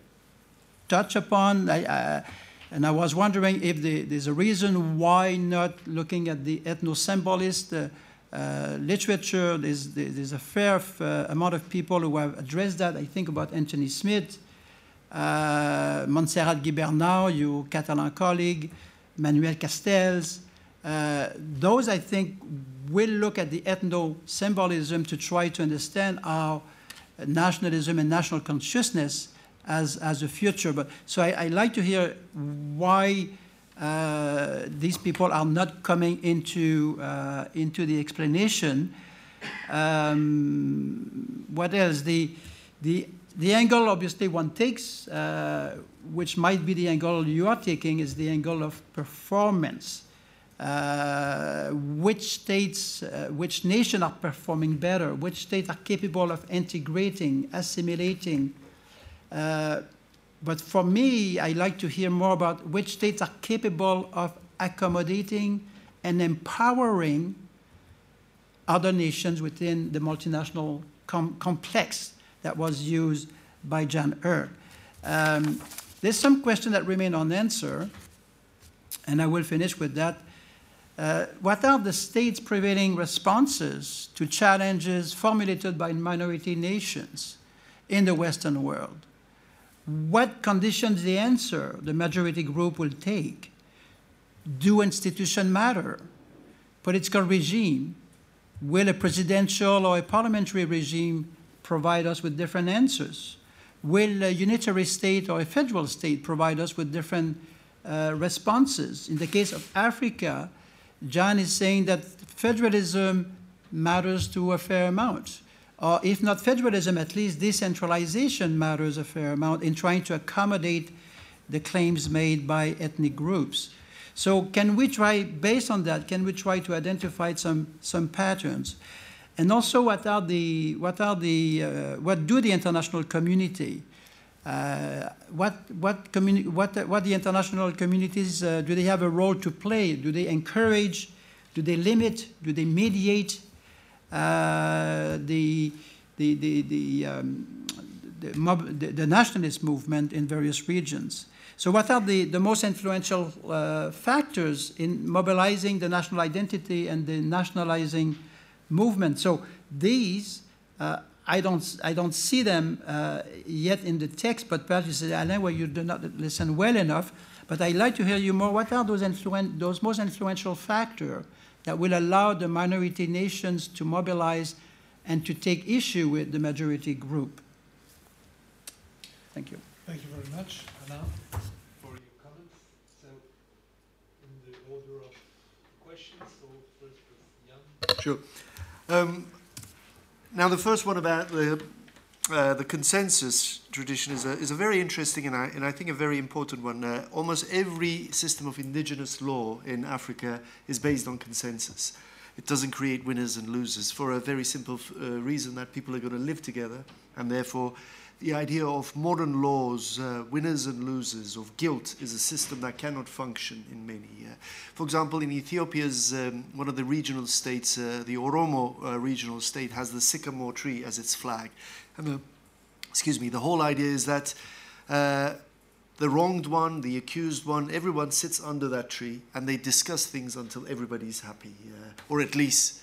touched upon. I, and I was wondering if the, there's a reason why not looking at the ethno-symbolist uh, uh, literature. There's, there's a fair uh, amount of people who have addressed that. I think about Anthony Smith, Montserrat Guibernau, your Catalan colleague, Manuel Castells. Uh, those, I think, will look at the ethno-symbolism to try to understand how nationalism and national consciousness as, as a future. But, so I, I like to hear why uh, these people are not coming into, uh, into the explanation. Um, what else? The, the, the angle, obviously, one takes, uh, which might be the angle you are taking, is the angle of performance. Uh, which states, uh, which nations are performing better, which states are capable of integrating, assimilating, uh, but for me, I like to hear more about which states are capable of accommodating and empowering other nations within the multinational com complex that was used by Jan Erk. Um, there's some questions that remain unanswered, and I will finish with that. Uh, what are the states' prevailing responses to challenges formulated by minority nations in the Western world? what conditions the answer the majority group will take. Do institutions matter? Political regime, Will a presidential or a parliamentary regime provide us with different answers? Will a unitary state or a federal state provide us with different uh, responses? In the case of Africa, Jan is saying that federalism matters to a fair amount. Or if not federalism, at least decentralization matters a fair amount in trying to accommodate the claims made by ethnic groups. So can we try, based on that, can we try to identify some, some patterns? And also, what are the, what are the, uh, what do the international community, uh, what, what, what, what the international communities, uh, do they have a role to play? Do they encourage, do they limit, do they mediate uh, the, the, the, the, um, the, mob, the, the, nationalist movement in various regions. So, what are the, the most influential uh, factors in mobilizing the national identity and the nationalizing movement? So, these, uh, I, don't, I don't see them uh, yet in the text, but perhaps you say, Alain, well, you do not listen well enough. But I'd like to hear you more. What are those, influen- those most influential factors that will allow the minority nations to mobilize and to take issue with the majority group. Thank you. Thank you very much, Anna, for your comments. So, in the order of questions, so first with Jan. Sure. Um, now, the first one about the uh, the consensus tradition is a, is a very interesting and I, and I think a very important one. Uh, almost every system of indigenous law in Africa is based on consensus. It doesn't create winners and losers for a very simple uh, reason that people are going to live together, and therefore, the idea of modern laws, uh, winners and losers, of guilt, is a system that cannot function in many. Uh, for example, in Ethiopia's um, one of the regional states, uh, the Oromo uh, regional state, has the sycamore tree as its flag. And excuse me, the whole idea is that uh, the wronged one, the accused one, everyone sits under that tree and they discuss things until everybody's happy, uh, or at least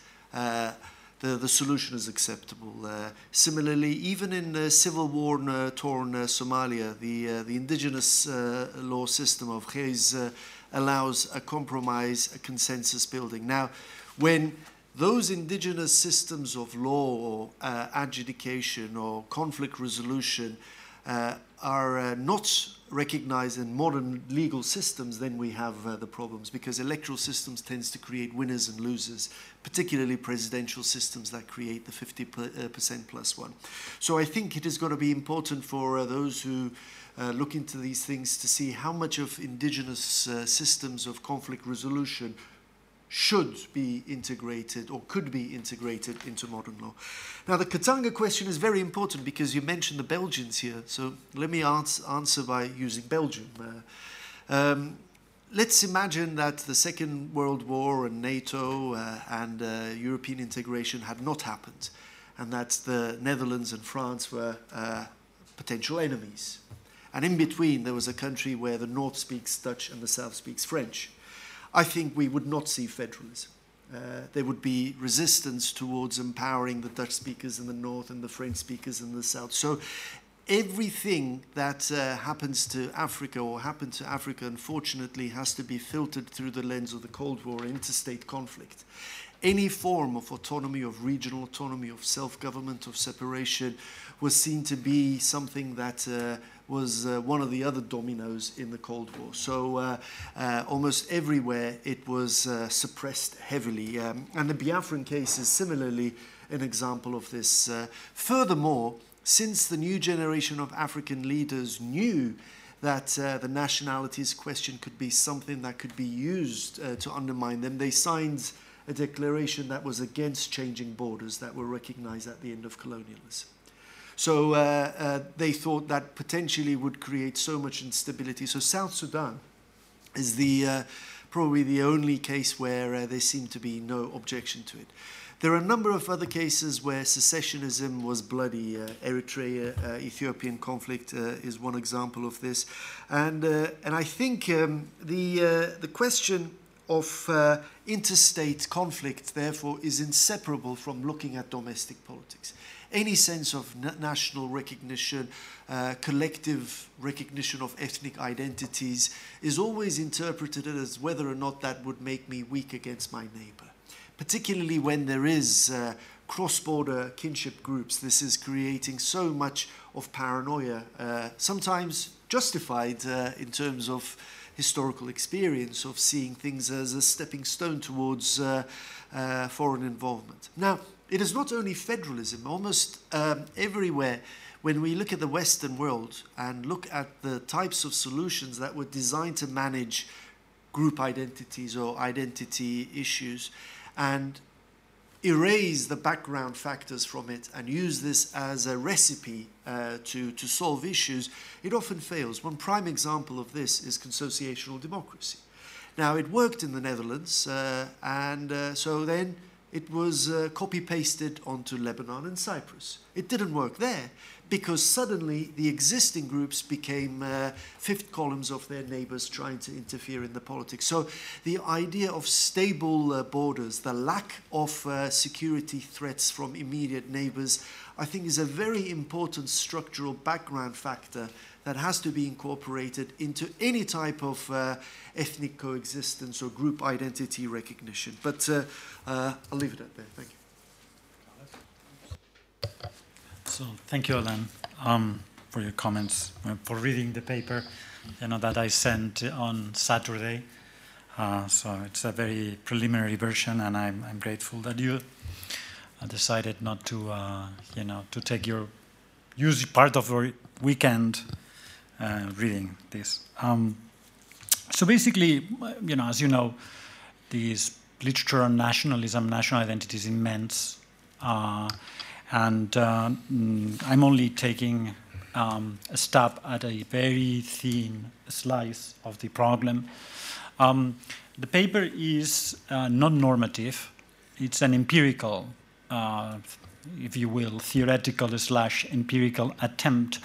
the, the solution is acceptable. Uh, similarly, even in civil war torn Somalia, the, the indigenous law system of Xeer allows a compromise, a consensus building. Now, when those indigenous systems of law or uh, adjudication or conflict resolution uh, are uh, not recognized in modern legal systems, then we have uh, the problems because electoral systems tends to create winners and losers, particularly presidential systems that create the 50% uh, plus one. So I think it is going to be important for uh, those who look into these things to see how much of indigenous systems of conflict resolution should be integrated or could be integrated into modern law. Now, the Katanga question is very important because you mentioned the Belgians here. So let me answer by using Belgium. Uh, um, let's imagine that the Second World War and NATO uh, and uh, European integration had not happened, and that the Netherlands and France were uh, potential enemies. And in between, there was a country where the North speaks Dutch and the South speaks French. I think we would not see federalism. Uh, there would be resistance towards empowering the Dutch speakers in the north and the French speakers in the south. So everything that uh, happens to Africa or happened to Africa, unfortunately, has to be filtered through the lens of the Cold War interstate conflict. Any form of autonomy, of regional autonomy, of self government, of separation was seen to be something that uh, was uh, one of the other dominoes in the Cold War. So uh, uh, almost everywhere it was uh, suppressed heavily. Um, and the Biafran case is similarly an example of this. Uh, furthermore, since the new generation of African leaders knew that uh, the nationalities question could be something that could be used to undermine them, they signed a declaration that was against changing borders that were recognized at the end of colonialism. So uh, uh, they thought that potentially would create so much instability. So South Sudan is the uh, probably the only case where uh, there seemed to be no objection to it. There are a number of other cases where secessionism was bloody. Uh, Eritrea, uh, Ethiopian conflict is one example of this, and and I think um, the the question of interstate conflict, therefore, is inseparable from looking at domestic politics any sense of na national recognition, uh, collective recognition of ethnic identities is always interpreted as whether or not that would make me weak against my neighbor. particularly when there is uh, cross-border kinship groups. This is creating so much of paranoia, uh, sometimes justified uh, in terms of historical experience of seeing things as a stepping stone towards uh, uh, foreign involvement. Now, it is not only federalism, almost um, everywhere when we look at the Western world and look at the types of solutions that were designed to manage group identities or identity issues and erase the background factors from it and use this as a recipe uh, to, to solve issues, it often fails. One prime example of this is consociational democracy. Now, it worked in the Netherlands, uh, and uh, so then it was uh, copy pasted onto Lebanon and Cyprus. It didn't work there because suddenly the existing groups became uh, fifth columns of their neighbors trying to interfere in the politics. So the idea of stable uh, borders, the lack of uh, security threats from immediate neighbors, I think is a very important structural background factor that has to be incorporated into any type of uh, ethnic coexistence or group identity recognition. But uh, uh, I'll leave it at that. Thank you. So thank you, Alain, um, for your comments, uh, for reading the paper, you know, that I sent on Saturday. Uh, so it's a very preliminary version, and I'm, I'm grateful that you uh, decided not to, you know, to take your use part of your weekend uh, reading this. Um, so basically, you know, as you know, this literature on nationalism, national identity is immense. Uh, and uh, mm, I'm only taking um, a stab at a very thin slice of the problem. Um, the paper is uh, non normative, it's an empirical, uh, if you will, theoretical slash empirical attempt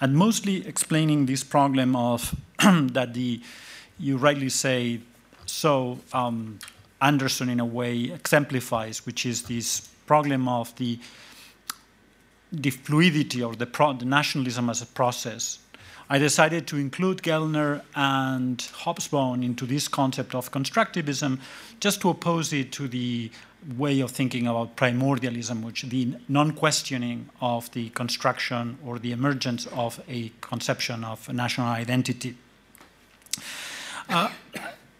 at mostly explaining this problem of that the, you rightly say, so um, Anderson in a way exemplifies, which is this problem of the the fluidity or the, pro- the nationalism as a process. I decided to include Gellner and Hobsbawm into this concept of constructivism just to oppose it to the way of thinking about primordialism, which the non-questioning of the construction or the emergence of a conception of national identity. Uh,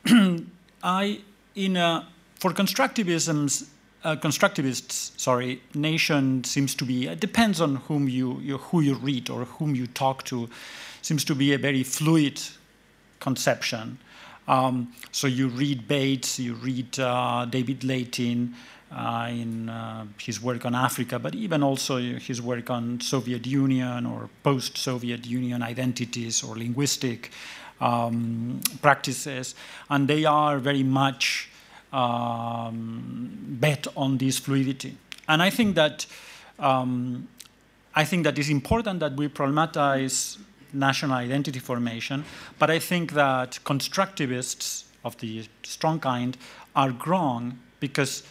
I, in a, for constructivisms, uh, constructivists, sorry, nation seems to be, it depends on whom you, you, who you read or whom you talk to, seems to be a very fluid conception. Um, so you read Bates, you read uh, David Laitin uh, in uh, his work on Africa, but even also his work on Soviet Union or post-Soviet Union identities or linguistic um, practices, and they are very much um, bet on this fluidity. And I think that um, I think that it's important that we problematize national identity formation, but I think that constructivists of the strong kind are wrong because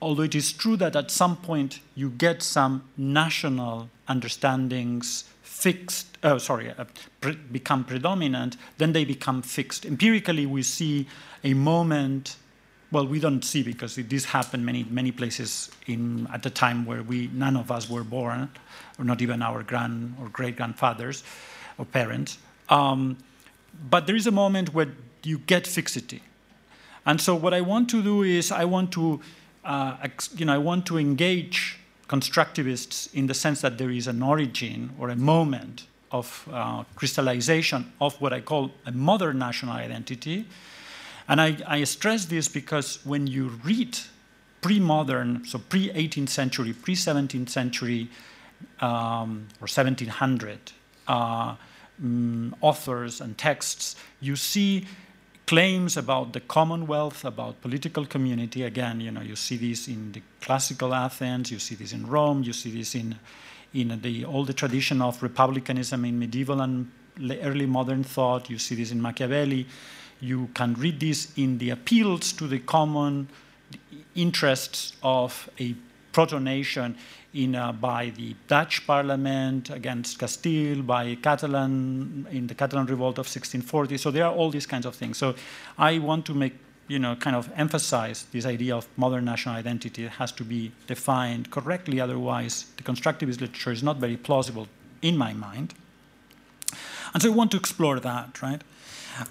although it is true that at some point you get some national understandings fixed, oh, sorry, uh, pre- become predominant, then they become fixed. Empirically, we see a moment well, we don't see because this happened many many places in at the time where we none of us were born, or not even our grand or great grandfathers or parents. Um, but there is a moment where you get fixity, and so what I want to do is I want to, uh, you know, I want to engage constructivists in the sense that there is an origin or a moment of uh, crystallization of what I call a modern national identity and I, I stress this because when you read pre modern, so pre 18th century, pre 17th century, um, or 1700 uh, um, authors and texts, you see claims about the commonwealth, about political community. Again, you know, you see this in the classical Athens, you see this in Rome, you see this in, in the, all the tradition of republicanism in medieval and early modern thought, you see this in Machiavelli. You can read this in the appeals to the common interests of a proto-nation in, uh, by the Dutch parliament against Castile, by Catalan in the Catalan revolt of 1640. So there are all these kinds of things. So I want to make you know, kind of emphasize this idea of modern national identity. It has to be defined correctly, otherwise, the constructivist literature is not very plausible in my mind. And so I want to explore that, right?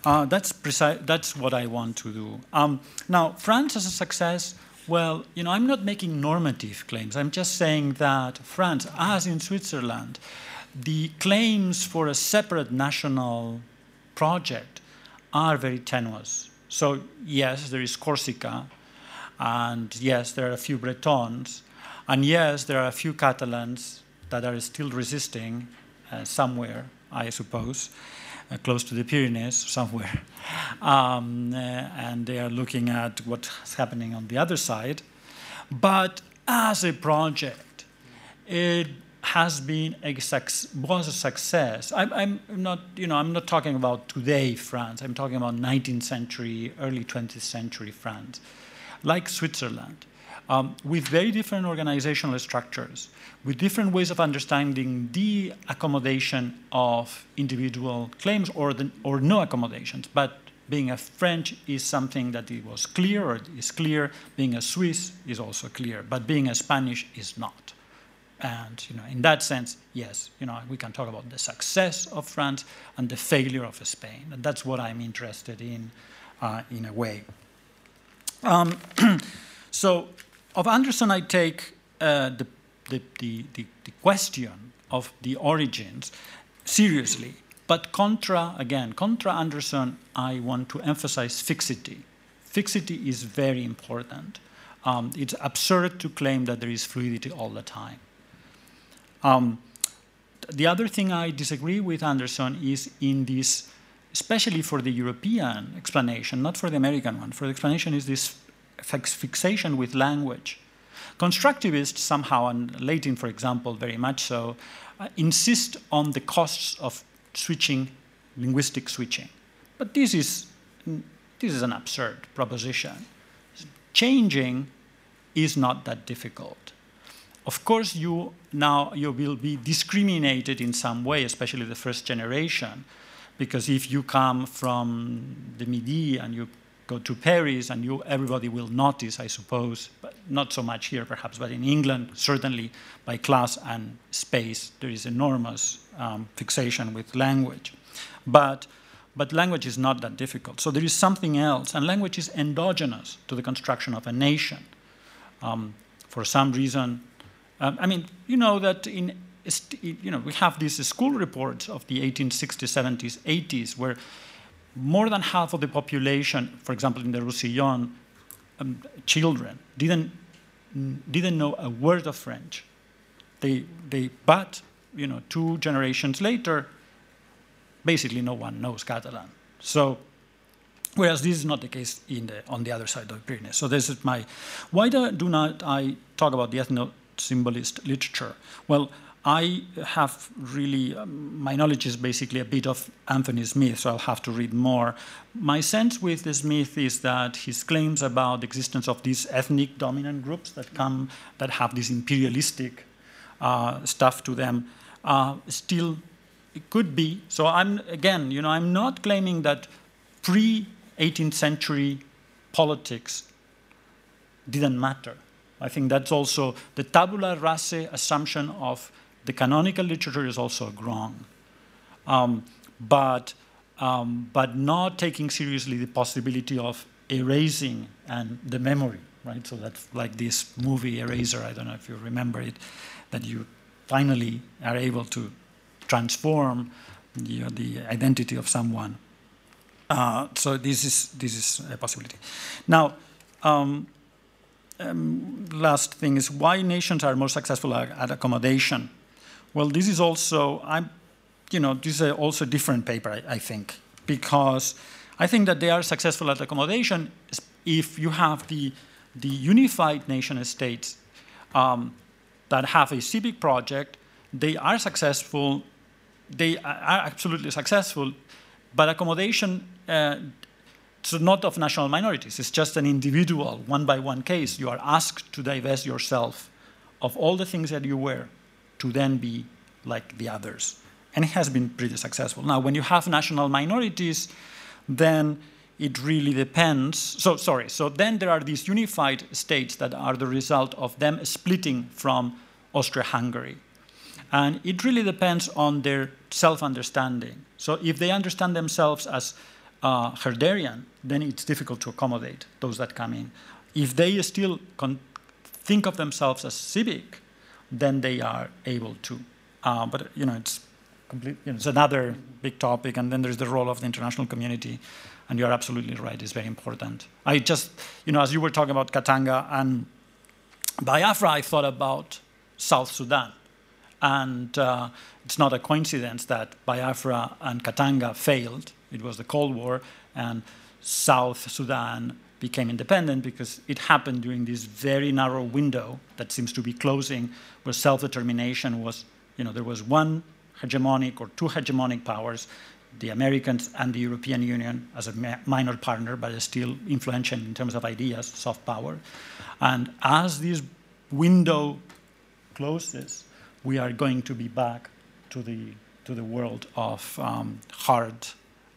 Uh, that's, precise, that's what I want to do. Um, now, France as a success, well, you know, I'm not making normative claims. I'm just saying that France, as in Switzerland, the claims for a separate national project are very tenuous. So, yes, there is Corsica, and yes, there are a few Bretons, and yes, there are a few Catalans that are still resisting uh, somewhere, I suppose, uh, close to the Pyrenees, somewhere. Um, uh, and they are looking at what's happening on the other side. But as a project, it has been a was a success. I'm, I'm, not, you know, I'm not talking about today France. I'm talking about 19th century, early 20th century France, like Switzerland, um, with very different organizational structures, with different ways of understanding the accommodation of individual claims or the, or no accommodations. But being a French is something that it was clear or is clear. Being a Swiss is also clear, but being a Spanish is not. And you know, in that sense, yes, you know, we can talk about the success of France and the failure of Spain, and that's what I'm interested in, uh, in a way. Um, so, of Anderson, I take uh, the, the, the, the, question of the origins seriously, but contra again, contra Anderson, I want to emphasize fixity. Fixity is very important. Um, it's absurd to claim that there is fluidity all the time. Um, the other thing I disagree with Anderson is in this, especially for the European explanation, not for the American one. For the explanation is this fixation with language. Constructivists somehow, and Laitin, for example, very much so, uh, insist on the costs of switching, linguistic switching. But this is, this is an absurd proposition. Changing is not that difficult. Of course, you now you will be discriminated in some way, especially the first generation, because if you come from the Midi and you go to Paris, and you everybody will notice, I suppose, but not so much here perhaps, but in England certainly by class and space there is enormous um, fixation with language, but. But language is not that difficult. So there is something else, and language is endogenous to the construction of a nation. Um, for some reason, um, I mean, you know that in you know we have these school reports of the 1860s, 70s, 80s, where more than half of the population, for example, in the Roussillon, um, children didn't didn't know a word of French. They they but you know two generations later, basically no one knows Catalan. So. Whereas this is not the case in the, on the other side of the Pyrenees. So this is my. Why do, do not I talk about the ethno symbolist literature? Well, I have really, um, my knowledge is basically a bit of Anthony Smith, so I'll have to read more. My sense with Smith is that his claims about the existence of these ethnic dominant groups that come, that have this imperialistic uh, stuff to them, uh, still could be. So I'm, again, you know, I'm not claiming that pre 18th century politics didn't matter. I think that's also the tabula rasa assumption of the canonical literature is also wrong. Um, but, um, but not taking seriously the possibility of erasing and the memory, right? So that's like this movie Eraser, I don't know if you remember it, that you finally are able to transform you know, the identity of someone. Uh, so this is, this is a possibility. Now, um, um, last thing is why nations are more successful at, at, accommodation. Well, this is also, I'm, you know, this is also a different paper, I, I, think, because I think that they are successful at accommodation if you have the, the unified nation states um, that have a civic project, they are successful, they are absolutely successful, but accommodation uh, so not of national minorities. It's just an individual, one by one case. You are asked to divest yourself of all the things that you were to then be like the others. And it has been pretty successful. Now, when you have national minorities, then it really depends. So, sorry, so then there are these unified states that are the result of them splitting from Austria Hungary. And it really depends on their self understanding. So, if they understand themselves as uh, Herderian, then it's difficult to accommodate those that come in. If they still think of themselves as civic, then they are able to. Uh, but you know, it's complete, you know, it's another big topic, and then there's the role of the international community. And you're absolutely right; it's very important. I just, you know, as you were talking about Katanga and Biafra, I thought about South Sudan, and uh, it's not a coincidence that Biafra and Katanga failed. It was the Cold War, and South Sudan became independent because it happened during this very narrow window that seems to be closing, where self-determination was, you know, there was one hegemonic or two hegemonic powers, the Americans and the European Union as a minor partner, but still influential in terms of ideas, soft power. And as this window closes, we are going to be back to the, to the world of um, hard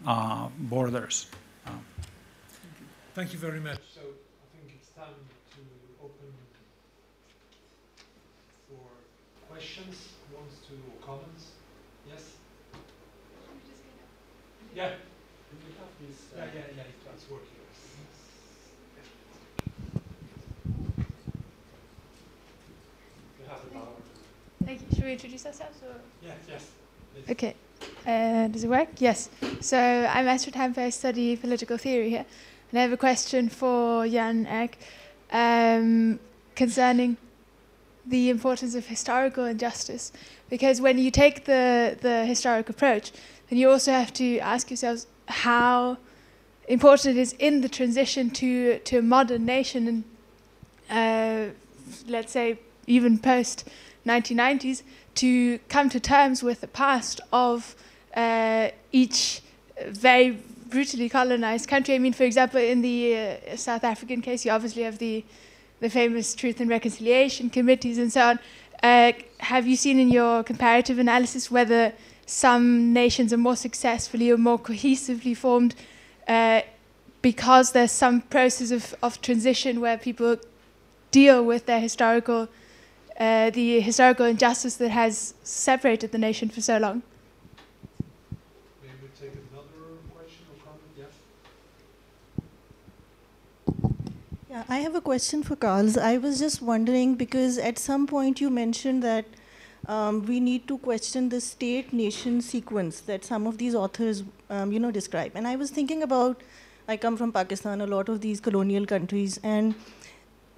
uh, borders. Thank you very much. So I think it's time to open for questions, wants to or comments. Yes? Yeah. This, uh, yeah, yeah, yeah, it's working. Thank you. Should we introduce ourselves? Or? Yes, yes. Please. Okay. Uh, does it work? Yes. So I'm Astrid Hampe. I study political theory here. And I have a question for Jan Erk um, concerning the importance of historical injustice. Because when you take the, the historic approach, then you also have to ask yourselves how important it is in the transition to, to a modern nation and, uh, let's say, even post 1990s, to come to terms with the past of uh, each very brutally colonized country. I mean, for example, in the uh, South African case, you obviously have the the famous Truth and Reconciliation committees and so on. Uh, have you seen in your comparative analysis whether some nations are more successfully or more cohesively formed uh, because there's some process of, of transition where people deal with their historical, uh, the historical injustice that has separated the nation for so long? Maybe we take another question or comment. Yeah. yeah, I have a question for Carles. I was just wondering because at some point you mentioned that um, we need to question the state-nation sequence that some of these authors, um, you know, describe. And I was thinking about, I come from Pakistan, a lot of these colonial countries, and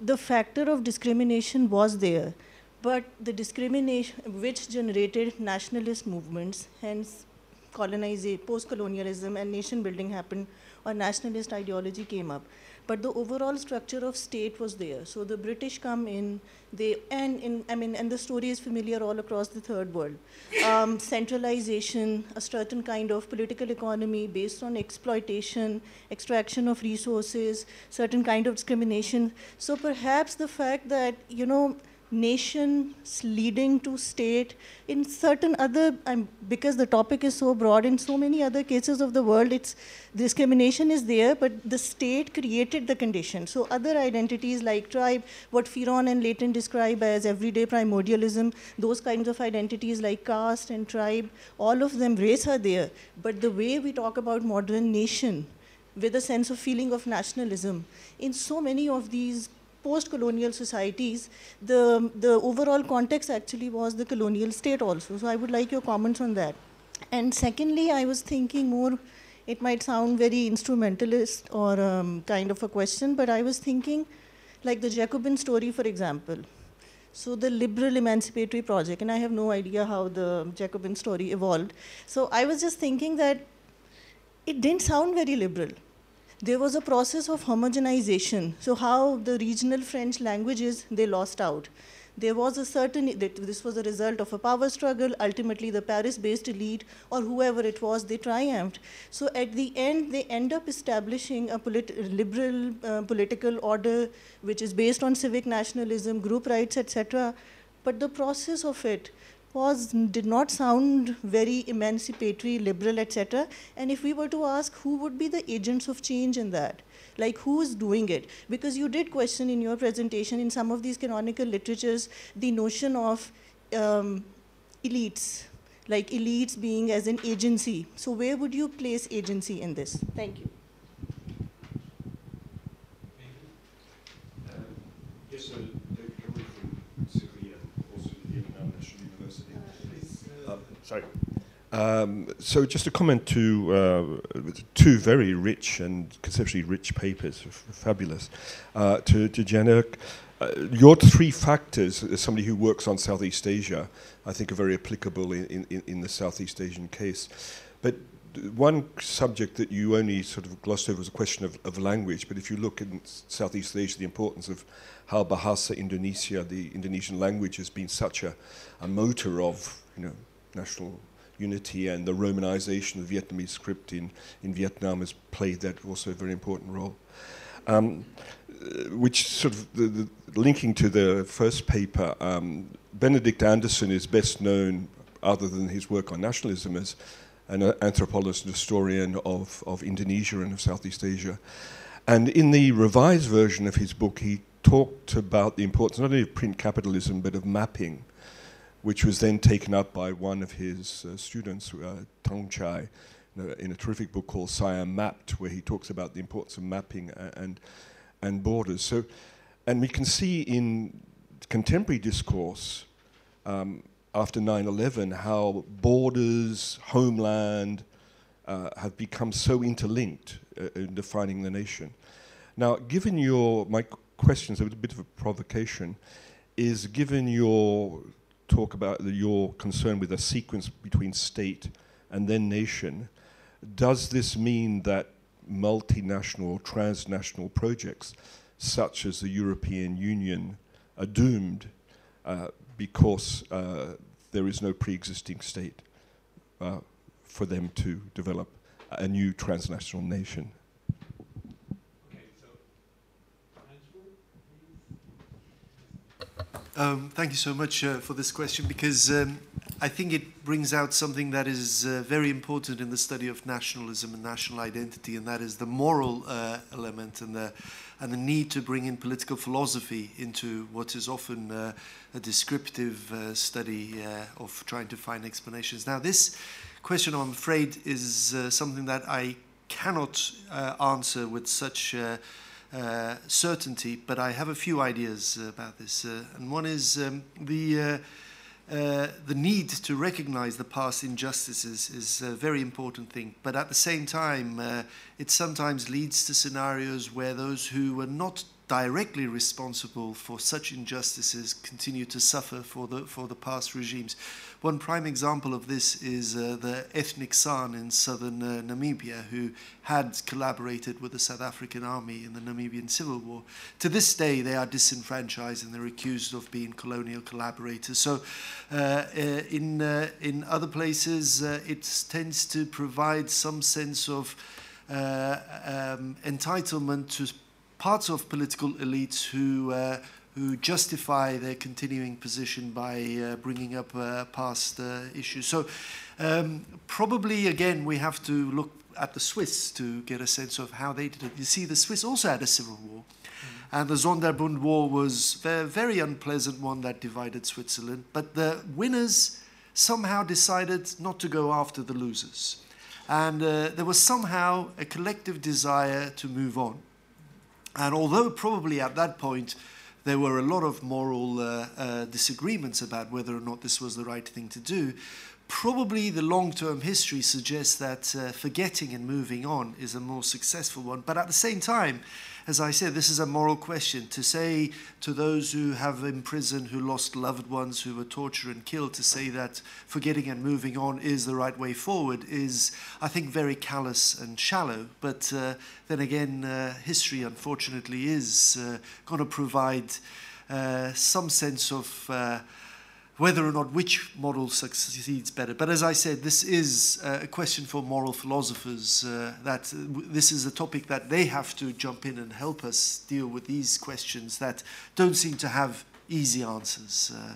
the factor of discrimination was there. But the discrimination which generated nationalist movements, hence colonization, post-colonialism and nation building happened, or nationalist ideology came up but the overall structure of state was there. So the British come in, they and in I mean, and the story is familiar all across the third world. Um, centralization, a certain kind of political economy based on exploitation, extraction of resources, certain kind of discrimination. So perhaps the fact that you know nations leading to state in certain other um, because the topic is so broad in so many other cases of the world it's discrimination is there but the state created the condition. So other identities like tribe what Fearon and Laitin describe as everyday primordialism those kinds of identities like caste and tribe all of them race are there. But the way we talk about modern nation with a sense of feeling of nationalism in so many of these post-colonial societies, the, the overall context actually was the colonial state also. So I would like your comments on that. And secondly, I was thinking more, it might sound very instrumentalist or um, kind of a question, but I was thinking like the Jacobin story, for example. So the liberal emancipatory project, and I have no idea how the Jacobin story evolved. So I was just thinking that it didn't sound very liberal there was a process of homogenization. So how the regional French languages, they lost out. There was a certain, this was a result of a power struggle. Ultimately, the Paris-based elite or whoever it was, they triumphed. So at the end, they end up establishing a polit liberal uh, political order, which is based on civic nationalism, group rights, etc. But the process of it was did not sound very emancipatory, liberal, etc. And if we were to ask who would be the agents of change in that, like who is doing it? Because you did question in your presentation in some of these canonical literatures the notion of um, elites, like elites being as an agency. So where would you place agency in this? Thank you. Yes, uh, David Camroux from CERI and also Vietnam National University. Uh, sorry. Um, so just a comment to uh, two very rich and conceptually rich papers, fabulous. Uh, to, to Erk, uh, your three factors, as somebody who works on Southeast Asia, I think are very applicable in, in, in the Southeast Asian case. But one subject that you only sort of glossed over was a question of, of language. But if you look in Southeast Asia, the importance of how Bahasa Indonesia, the Indonesian language, has been such a, a motor of you know national unity and the romanization of Vietnamese script in, in Vietnam has played that also a very important role. Um, uh, which sort of the, the linking to the first paper, um, Benedict Anderson is best known, other than his work on nationalism, as an anthropologist and historian of, of Indonesia and of Southeast Asia. And in the revised version of his book, he talked about the importance not only of print capitalism but of mapping which was then taken up by one of his uh, students, uh, Thongchai, in a, in a, terrific book called Siam Mapped, where he talks about the importance of mapping and, and, borders. So, and we can see in contemporary discourse um, after 9/11 how borders, homeland, uh, have become so interlinked uh, in defining the nation. Now, given your my questions, a bit of a provocation, is given your talk about the, your concern with a sequence between state and then nation, does this mean that multinational, or transnational projects, such as the European Union, are doomed uh, because uh, there is no pre existing state uh, for them to develop a new transnational nation? Um, thank you so much uh, for this question because um, I think it brings out something that is uh, very important in the study of nationalism and national identity, and that is the moral uh, element and the and the need to bring in political philosophy into what is often uh, a descriptive uh, study uh, of trying to find explanations. Now, this question, I'm afraid, is something that I cannot answer with such. Uh, certainty, but I have a few ideas about this. Uh, and one is um, the, uh, uh, the need to recognize the past injustices is a very important thing. But at the same time, uh, it sometimes leads to scenarios where those who were not directly responsible for such injustices continue to suffer for the, for the past regimes. One prime example of this is uh, the ethnic San in southern uh, Namibia, who had collaborated with the South African army in the Namibian Civil War. To this day, they are disenfranchised and they're accused of being colonial collaborators. So, uh, uh in, uh, in other places, uh, it tends to provide some sense of um, entitlement to parts of political elites who uh, who justify their continuing position by uh, bringing up uh, past uh, issues. So um, probably again we have to look at the Swiss to get a sense of how they did it. You see, the Swiss also had a civil war. Mm. And the Sonderbund War was a very unpleasant one that divided Switzerland. But the winners somehow decided not to go after the losers. And uh, there was somehow a collective desire to move on. And although probably at that point there were a lot of moral uh, uh, disagreements about whether or not this was the right thing to do, probably the long term history suggests that uh, forgetting and moving on is a more successful one. But at the same time, as I said, this is a moral question. To say to those who have imprisoned, who lost loved ones, who were tortured and killed, to say that forgetting and moving on is the right way forward is, I think, very callous and shallow. But uh, then again, uh, history, unfortunately, is uh, going to provide uh, some sense of uh, whether or not which model succeeds better. But as I said, this is uh, a question for moral philosophers. Uh, that uh, this is a topic that they have to jump in and help us deal with these questions that don't seem to have easy answers. Uh,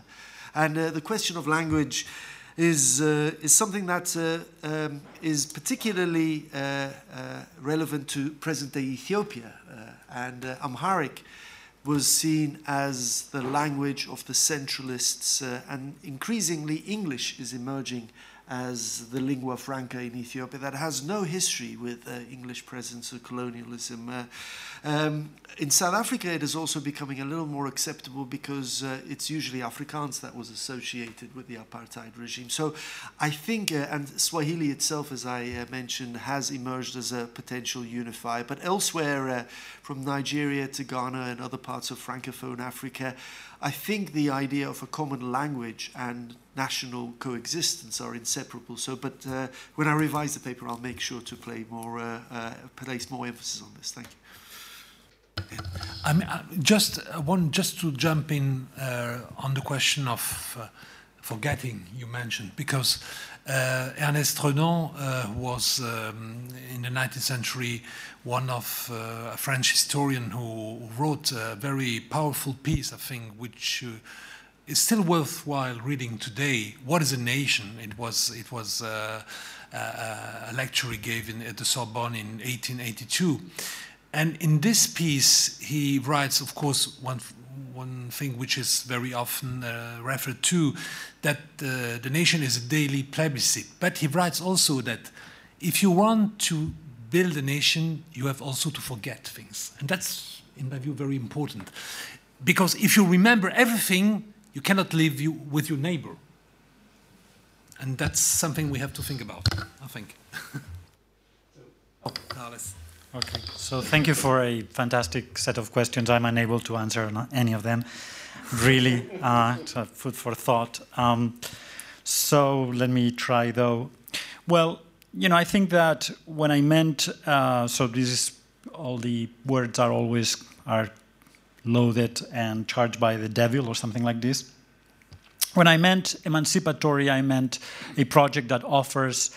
And uh, the question of language is, uh, is something that um, is particularly relevant to present day Ethiopia. And Amharic was seen as the language of the centralists, uh, and increasingly English is emerging as the lingua franca in Ethiopia that has no history with uh, English presence or colonialism. Uh, um, in South Africa, it is also becoming a little more acceptable because uh, it's usually Afrikaans that was associated with the apartheid regime. So I think, uh, and Swahili itself, as I uh, mentioned, has emerged as a potential unifier. But elsewhere, uh, from Nigeria to Ghana and other parts of Francophone Africa, I think the idea of a common language and national coexistence are inseparable. So, but uh, when I revise the paper, I'll make sure to play more, uh, uh, place more emphasis on this. Thank you. I mean, uh, just uh, one, just to jump in uh, on the question of forgetting you mentioned, because Ernest Renan was um, in the 19th century one of a French historian who wrote a very powerful piece, I think, which uh, is still worthwhile reading today. What is a nation? It was it was uh, a lecture he gave in, at the Sorbonne in 1882, and in this piece he writes, of course, one one thing which is very often uh, referred to, that uh, the nation is a daily plebiscite. But he writes also that if you want to build a nation, you have also to forget things. And that's, in my view, very important. Because if you remember everything, you cannot live you, with your neighbor. And that's something we have to think about, I think. oh, Okay, so thank you for a fantastic set of questions. I'm unable to answer any of them. Really, uh, food for thought. Um, so let me try though. Well, you know, I think that when I meant, uh, so this is, all the words are always are loaded and charged by the devil or something like this. When I meant emancipatory, I meant a project that offers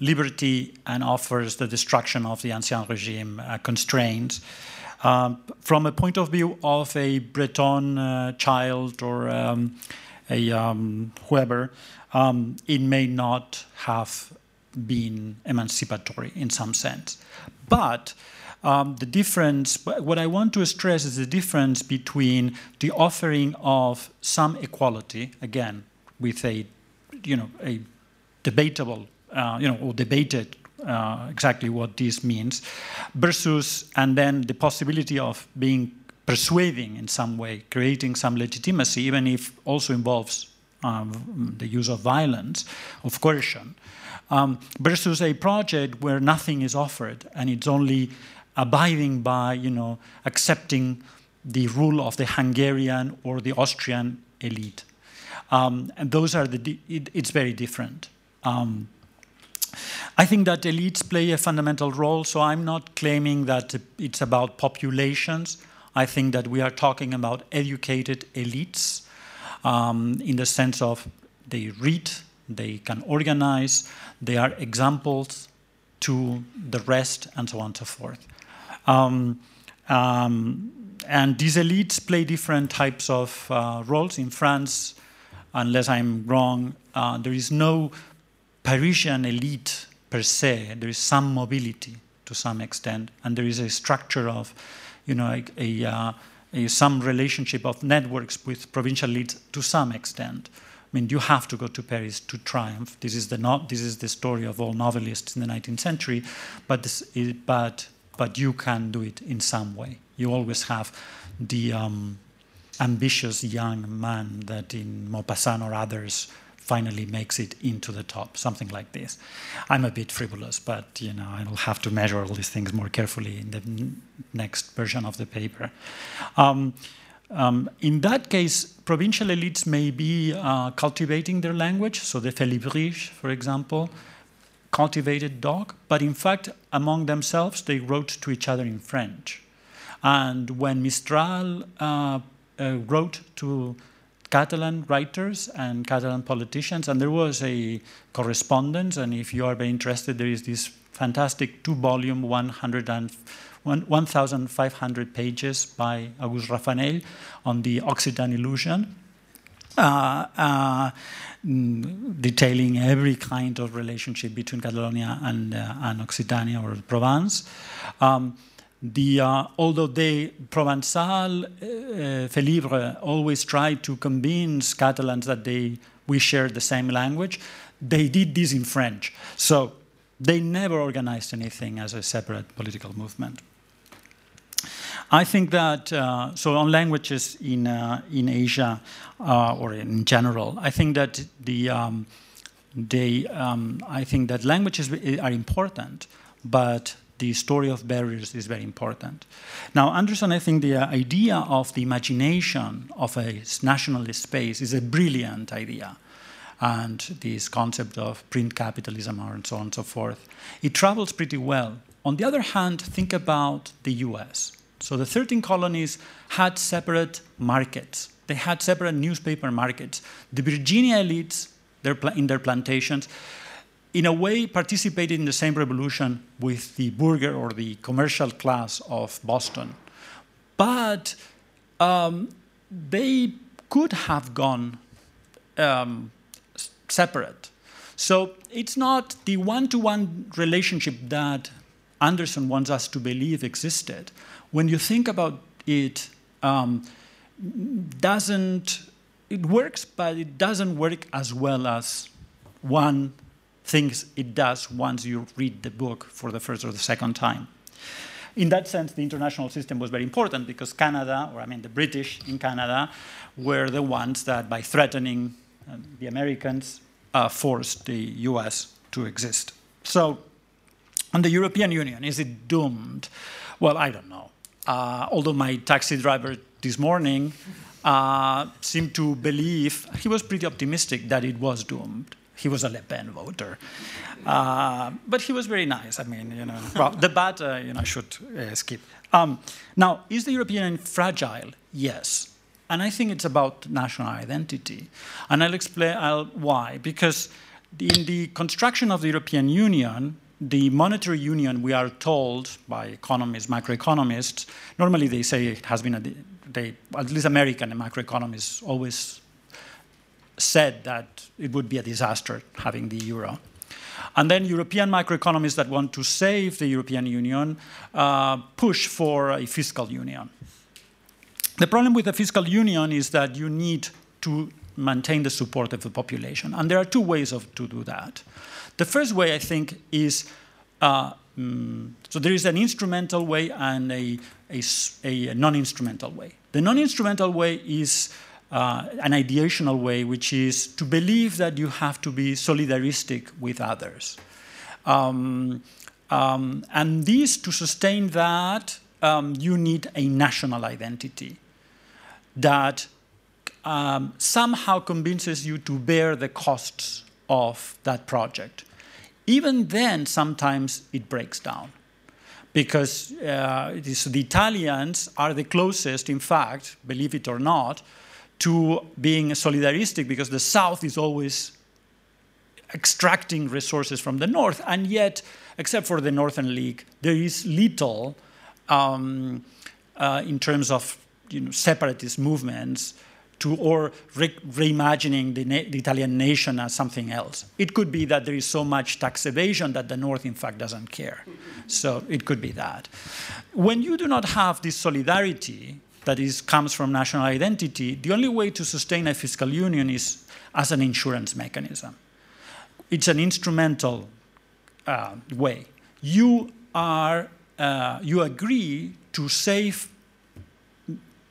liberty and offers the destruction of the ancien regime uh, constraints. Um, from a point of view of a Breton uh, child or um, a um, whoever, um, it may not have been emancipatory in some sense. But um, the difference, what I want to stress is the difference between the offering of some equality, again, with a, you know, a debatable, uh, you know, or debated uh, exactly what this means, versus, and then the possibility of being persuading in some way, creating some legitimacy, even if also involves um, the use of violence, of coercion um, versus a project where nothing is offered and it's only abiding by, you know, accepting the rule of the Hungarian or the Austrian elite. Um, and those are the, it, it's very different. Um, I think that elites play a fundamental role, so I'm not claiming that it's about populations. I think that we are talking about educated elites um, in the sense of they read, they can organize, they are examples to the rest, and so on and so forth. Um, um, and these elites play different types of uh, roles. In France, unless I'm wrong, uh, there is no Parisian elite per se. There is some mobility to some extent, and there is a structure of, you know, a, a, uh, a some relationship of networks with provincial elites to some extent. I mean, you have to go to Paris to triumph. This is the no, this is the story of all novelists in the 19th century, but this is, but but you can do it in some way. You always have the um, ambitious young man that in Maupassant or others finally makes it into the top, something like this. I'm a bit frivolous, but you know I'll have to measure all these things more carefully in the next version of the paper. Um, um, in that case, provincial elites may be uh, cultivating their language, so the Félibrige, for example, cultivated dog, but in fact, among themselves, they wrote to each other in French. And when Mistral uh, uh, wrote to Catalan writers and Catalan politicians, and there was a correspondence, and if you are very interested, there is this fantastic two-volume, 100 and 1,500 pages by August Rafanell on the Occitan illusion. Uh, uh, mm, detailing every kind of relationship between Catalonia and, uh, and Occitania or Provence. Um, the, uh, although they, Provençal, uh, always tried to convince Catalans that they, we shared the same language, they did this in French. So they never organized anything as a separate political movement. I think that, uh, so on languages in, uh, in Asia uh, or in general, I think that the, um, they, um, I think that languages are important, but the story of barriers is very important. Now, Anderson, I think the idea of the imagination of a nationalist space is a brilliant idea. And this concept of print capitalism and so on and so forth, it travels pretty well. On the other hand, think about the US. So the 13 colonies had separate markets. They had separate newspaper markets. The Virginia elites, in their plantations, in a way participated in the same revolution with the burgher or the commercial class of Boston. But um, they could have gone um, separate. So it's not the one to one relationship that Anderson wants us to believe existed. When you think about it, um, doesn't it works, but it doesn't work as well as one thinks it does once you read the book for the first or the second time. In that sense, the international system was very important because Canada, or I mean the British in Canada, were the ones that, by threatening uh, the Americans, uh, forced the US to exist. So, on the European Union, is it doomed? Well, I don't know. Uh, although my taxi driver this morning uh, seemed to believe, he was pretty optimistic that it was doomed. He was a Le Pen voter. Uh, but he was very nice. I mean, you know, well, the bad, uh, you know, I should uh, skip. Um, now, is the European Union fragile? Yes. And I think it's about national identity. And I'll explain I'll, why. Because in the construction of the European Union, the monetary union, we are told by economists, macroeconomists, normally they say it has been a, they, at least American macroeconomists always said that it would be a disaster having the euro. And then European macroeconomists that want to save the European Union uh, push for a fiscal union. The problem with the fiscal union is that you need to maintain the support of the population. And there are two ways of, to do that. The first way, I think, is uh, mm, so there is an instrumental way and a, a, a non instrumental way. The non instrumental way is uh, an ideational way, which is to believe that you have to be solidaristic with others. Um, um, and this, to sustain that, um, you need a national identity that um, somehow convinces you to bear the costs of that project. Even then, sometimes it breaks down because uh, the Italians are the closest, in fact, believe it or not, to being solidaristic because the South is always extracting resources from the North, and yet, except for the Northern League, there is little um, uh, in terms of you know, separatist movements to, or re reimagining the, the, Italian nation as something else. It could be that there is so much tax evasion that the North, in fact, doesn't care. So it could be that. When you do not have this solidarity, that is, comes from national identity, the only way to sustain a fiscal union is as an insurance mechanism. It's an instrumental uh, way. You are uh, you agree to save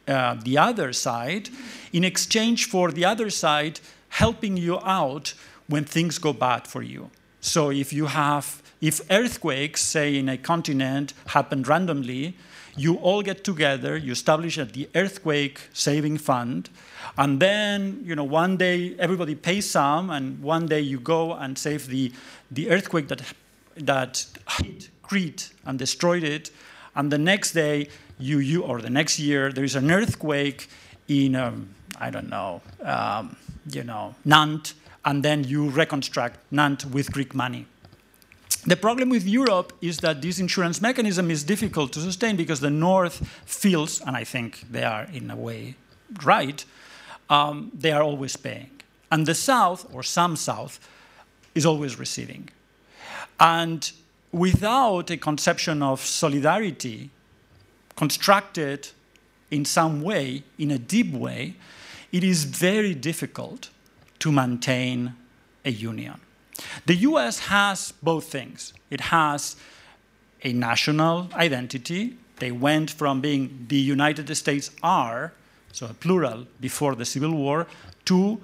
uh, the other side in exchange for the other side helping you out when things go bad for you. So if you have if earthquakes, say in a continent, happen randomly, you all get together, you establish the earthquake saving fund, and then you know one day everybody pays some, and one day you go and save the, the earthquake that, that hit Crete and destroyed it, and the next day you, you or the next year there is an earthquake in um, I don't know um, you know Nantes, and then you reconstruct Nantes with Greek money. The problem with Europe is that this insurance mechanism is difficult to sustain because the North feels, and I think they are in a way right, um, they are always paying. And the South, or some South, is always receiving. And without a conception of solidarity constructed in some way, in a deep way, it is very difficult to maintain a union. The US has both things. It has a national identity. They went from being the United States are, so a plural before the Civil War, to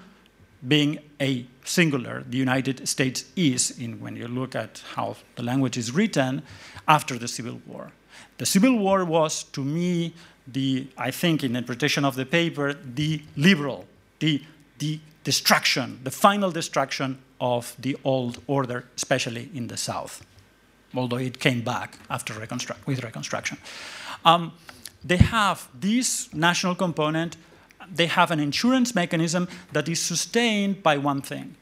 being a singular, the United States is, in, when you look at how the language is written, after the Civil War. The Civil War was, to me, the, I think, in the interpretation of the paper, the liberal, the, the destruction, the final destruction of the old order, especially in the South, although it came back after reconstruct, with Reconstruction. Um, they have this national component, they have an insurance mechanism that is sustained by one thing,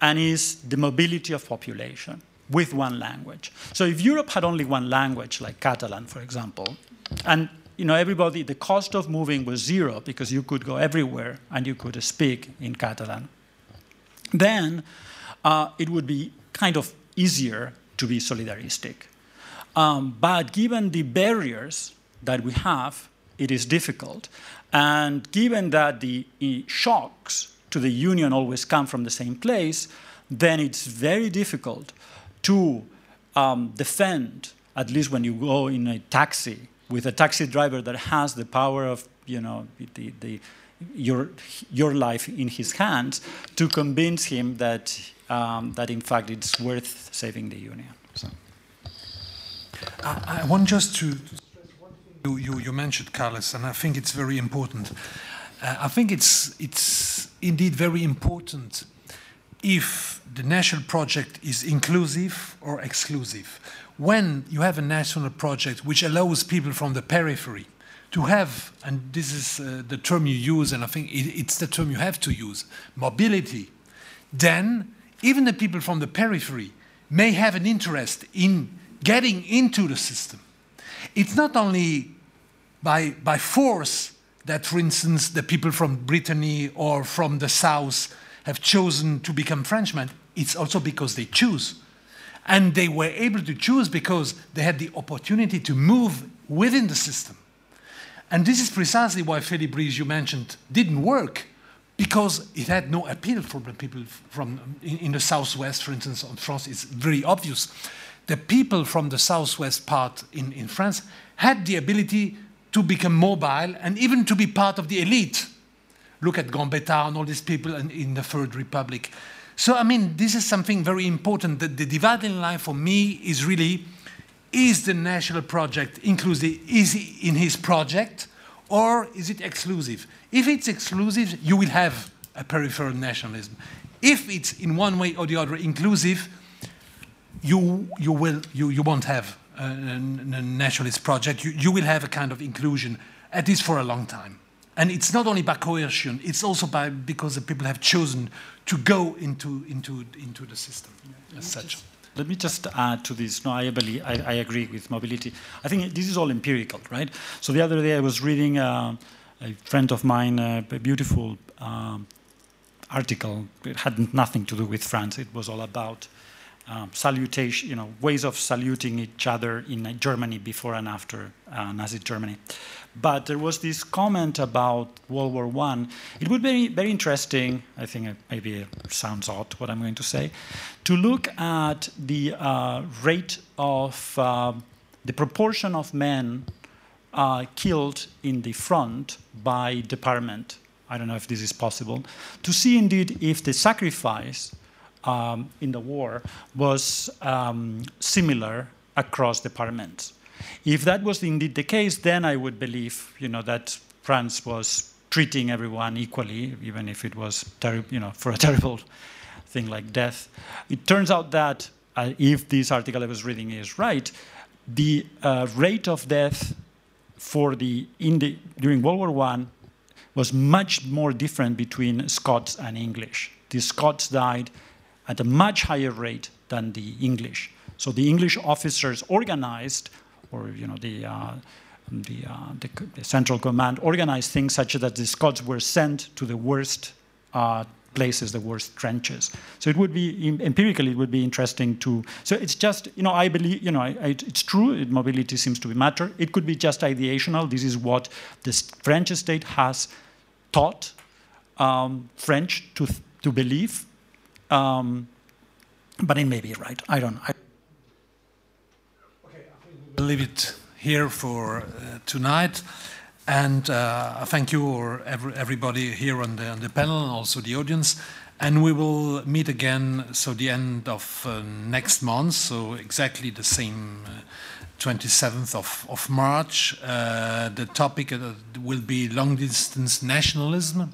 and is the mobility of population with one language. So if Europe had only one language, like Catalan, for example, and you know, everybody, the cost of moving was zero because you could go everywhere and you could speak in Catalan. Then uh, it would be kind of easier to be solidaristic. Um, but given the barriers that we have, it is difficult. And given that the shocks to the union always come from the same place, then it's very difficult to um, defend, at least when you go in a taxi with a taxi driver that has the power of, you know, the, the, your, your life in his hands, to convince him that, um, that in fact it's worth saving the union. So. I, I want just to you, you, you, mentioned, Carlos, and I think it's very important. Uh, I think it's, it's indeed very important if the national project is inclusive or exclusive. When you have a national project which allows people from the periphery to have, and this is uh, the term you use, and I think it, it's the term you have to use, mobility, then even the people from the periphery may have an interest in getting into the system. It's not only by, by force that, for instance, the people from Brittany or from the South have chosen to become Frenchmen, it's also because they choose. And they were able to choose because they had the opportunity to move within the system. And this is precisely why Félibrige, you mentioned, didn't work, because it had no appeal for the people from in, in the southwest, for instance, on France, it's very obvious. The people from the southwest part in, in France had the ability to become mobile and even to be part of the elite look at Gambetta and all these people in, in, the Third Republic. So, I mean, this is something very important. The, the dividing line for me is really is the national project inclusive? Is it in his project or is it exclusive? If it's exclusive, you will have a peripheral nationalism. If it's in one way or the other inclusive, you, you, will, you, you won't have a, a nationalist project. You, you will have a kind of inclusion, at least for a long time. And it's not only by coercion, it's also by, because the people have chosen to go into, into, into the system as such. Let me just add to this. No, I, believe, I, I, agree with mobility. I think this is all empirical, right? So the other day I was reading uh, a friend of mine, uh, a beautiful um, article. It had nothing to do with France. It was all about um, salutation, you know, ways of saluting each other in Germany before and after uh, Nazi Germany. But there was this comment about World War I. It would be very interesting, I think it maybe it sounds odd what I'm going to say, to look at the uh, rate of uh, the proportion of men uh, killed in the front by department. I don't know if this is possible. To see indeed if the sacrifice um, in the war was um, similar across departments. If that was indeed the case, then I would believe, you know, that France was treating everyone equally, even if it was, you know, for a terrible thing like death. It turns out that uh, if this article I was reading is right, the uh, rate of death for the, the during World War I was much more different between Scots and English. The Scots died at a much higher rate than the English. So the English officers organized or you know the uh, the, uh, the, the, central command organized things such that the Scots were sent to the worst uh, places, the worst trenches. So it would be empirically, it would be interesting to. So it's just, you know, I believe, you know, it's true. It, mobility seems to be matter. It could be just ideational. This is what the French state has taught um, French to to believe. Um, but it may be right. I don't. We'll leave it here for uh, tonight. And uh, thank you or every, everybody here on the, on the panel and also the audience. And we will meet again, so the end of uh, next month, so exactly the same 27th uh, of, of March. Uh, the topic will be long distance nationalism.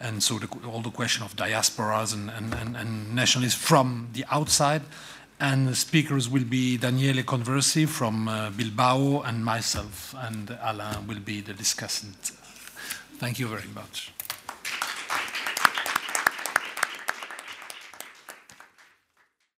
And so the, all the question of diasporas and, and, and, and nationalism from the outside. And the speakers will be Daniele Conversi from uh, Bilbao and myself, and Alain will be the discussant. Thank you very much.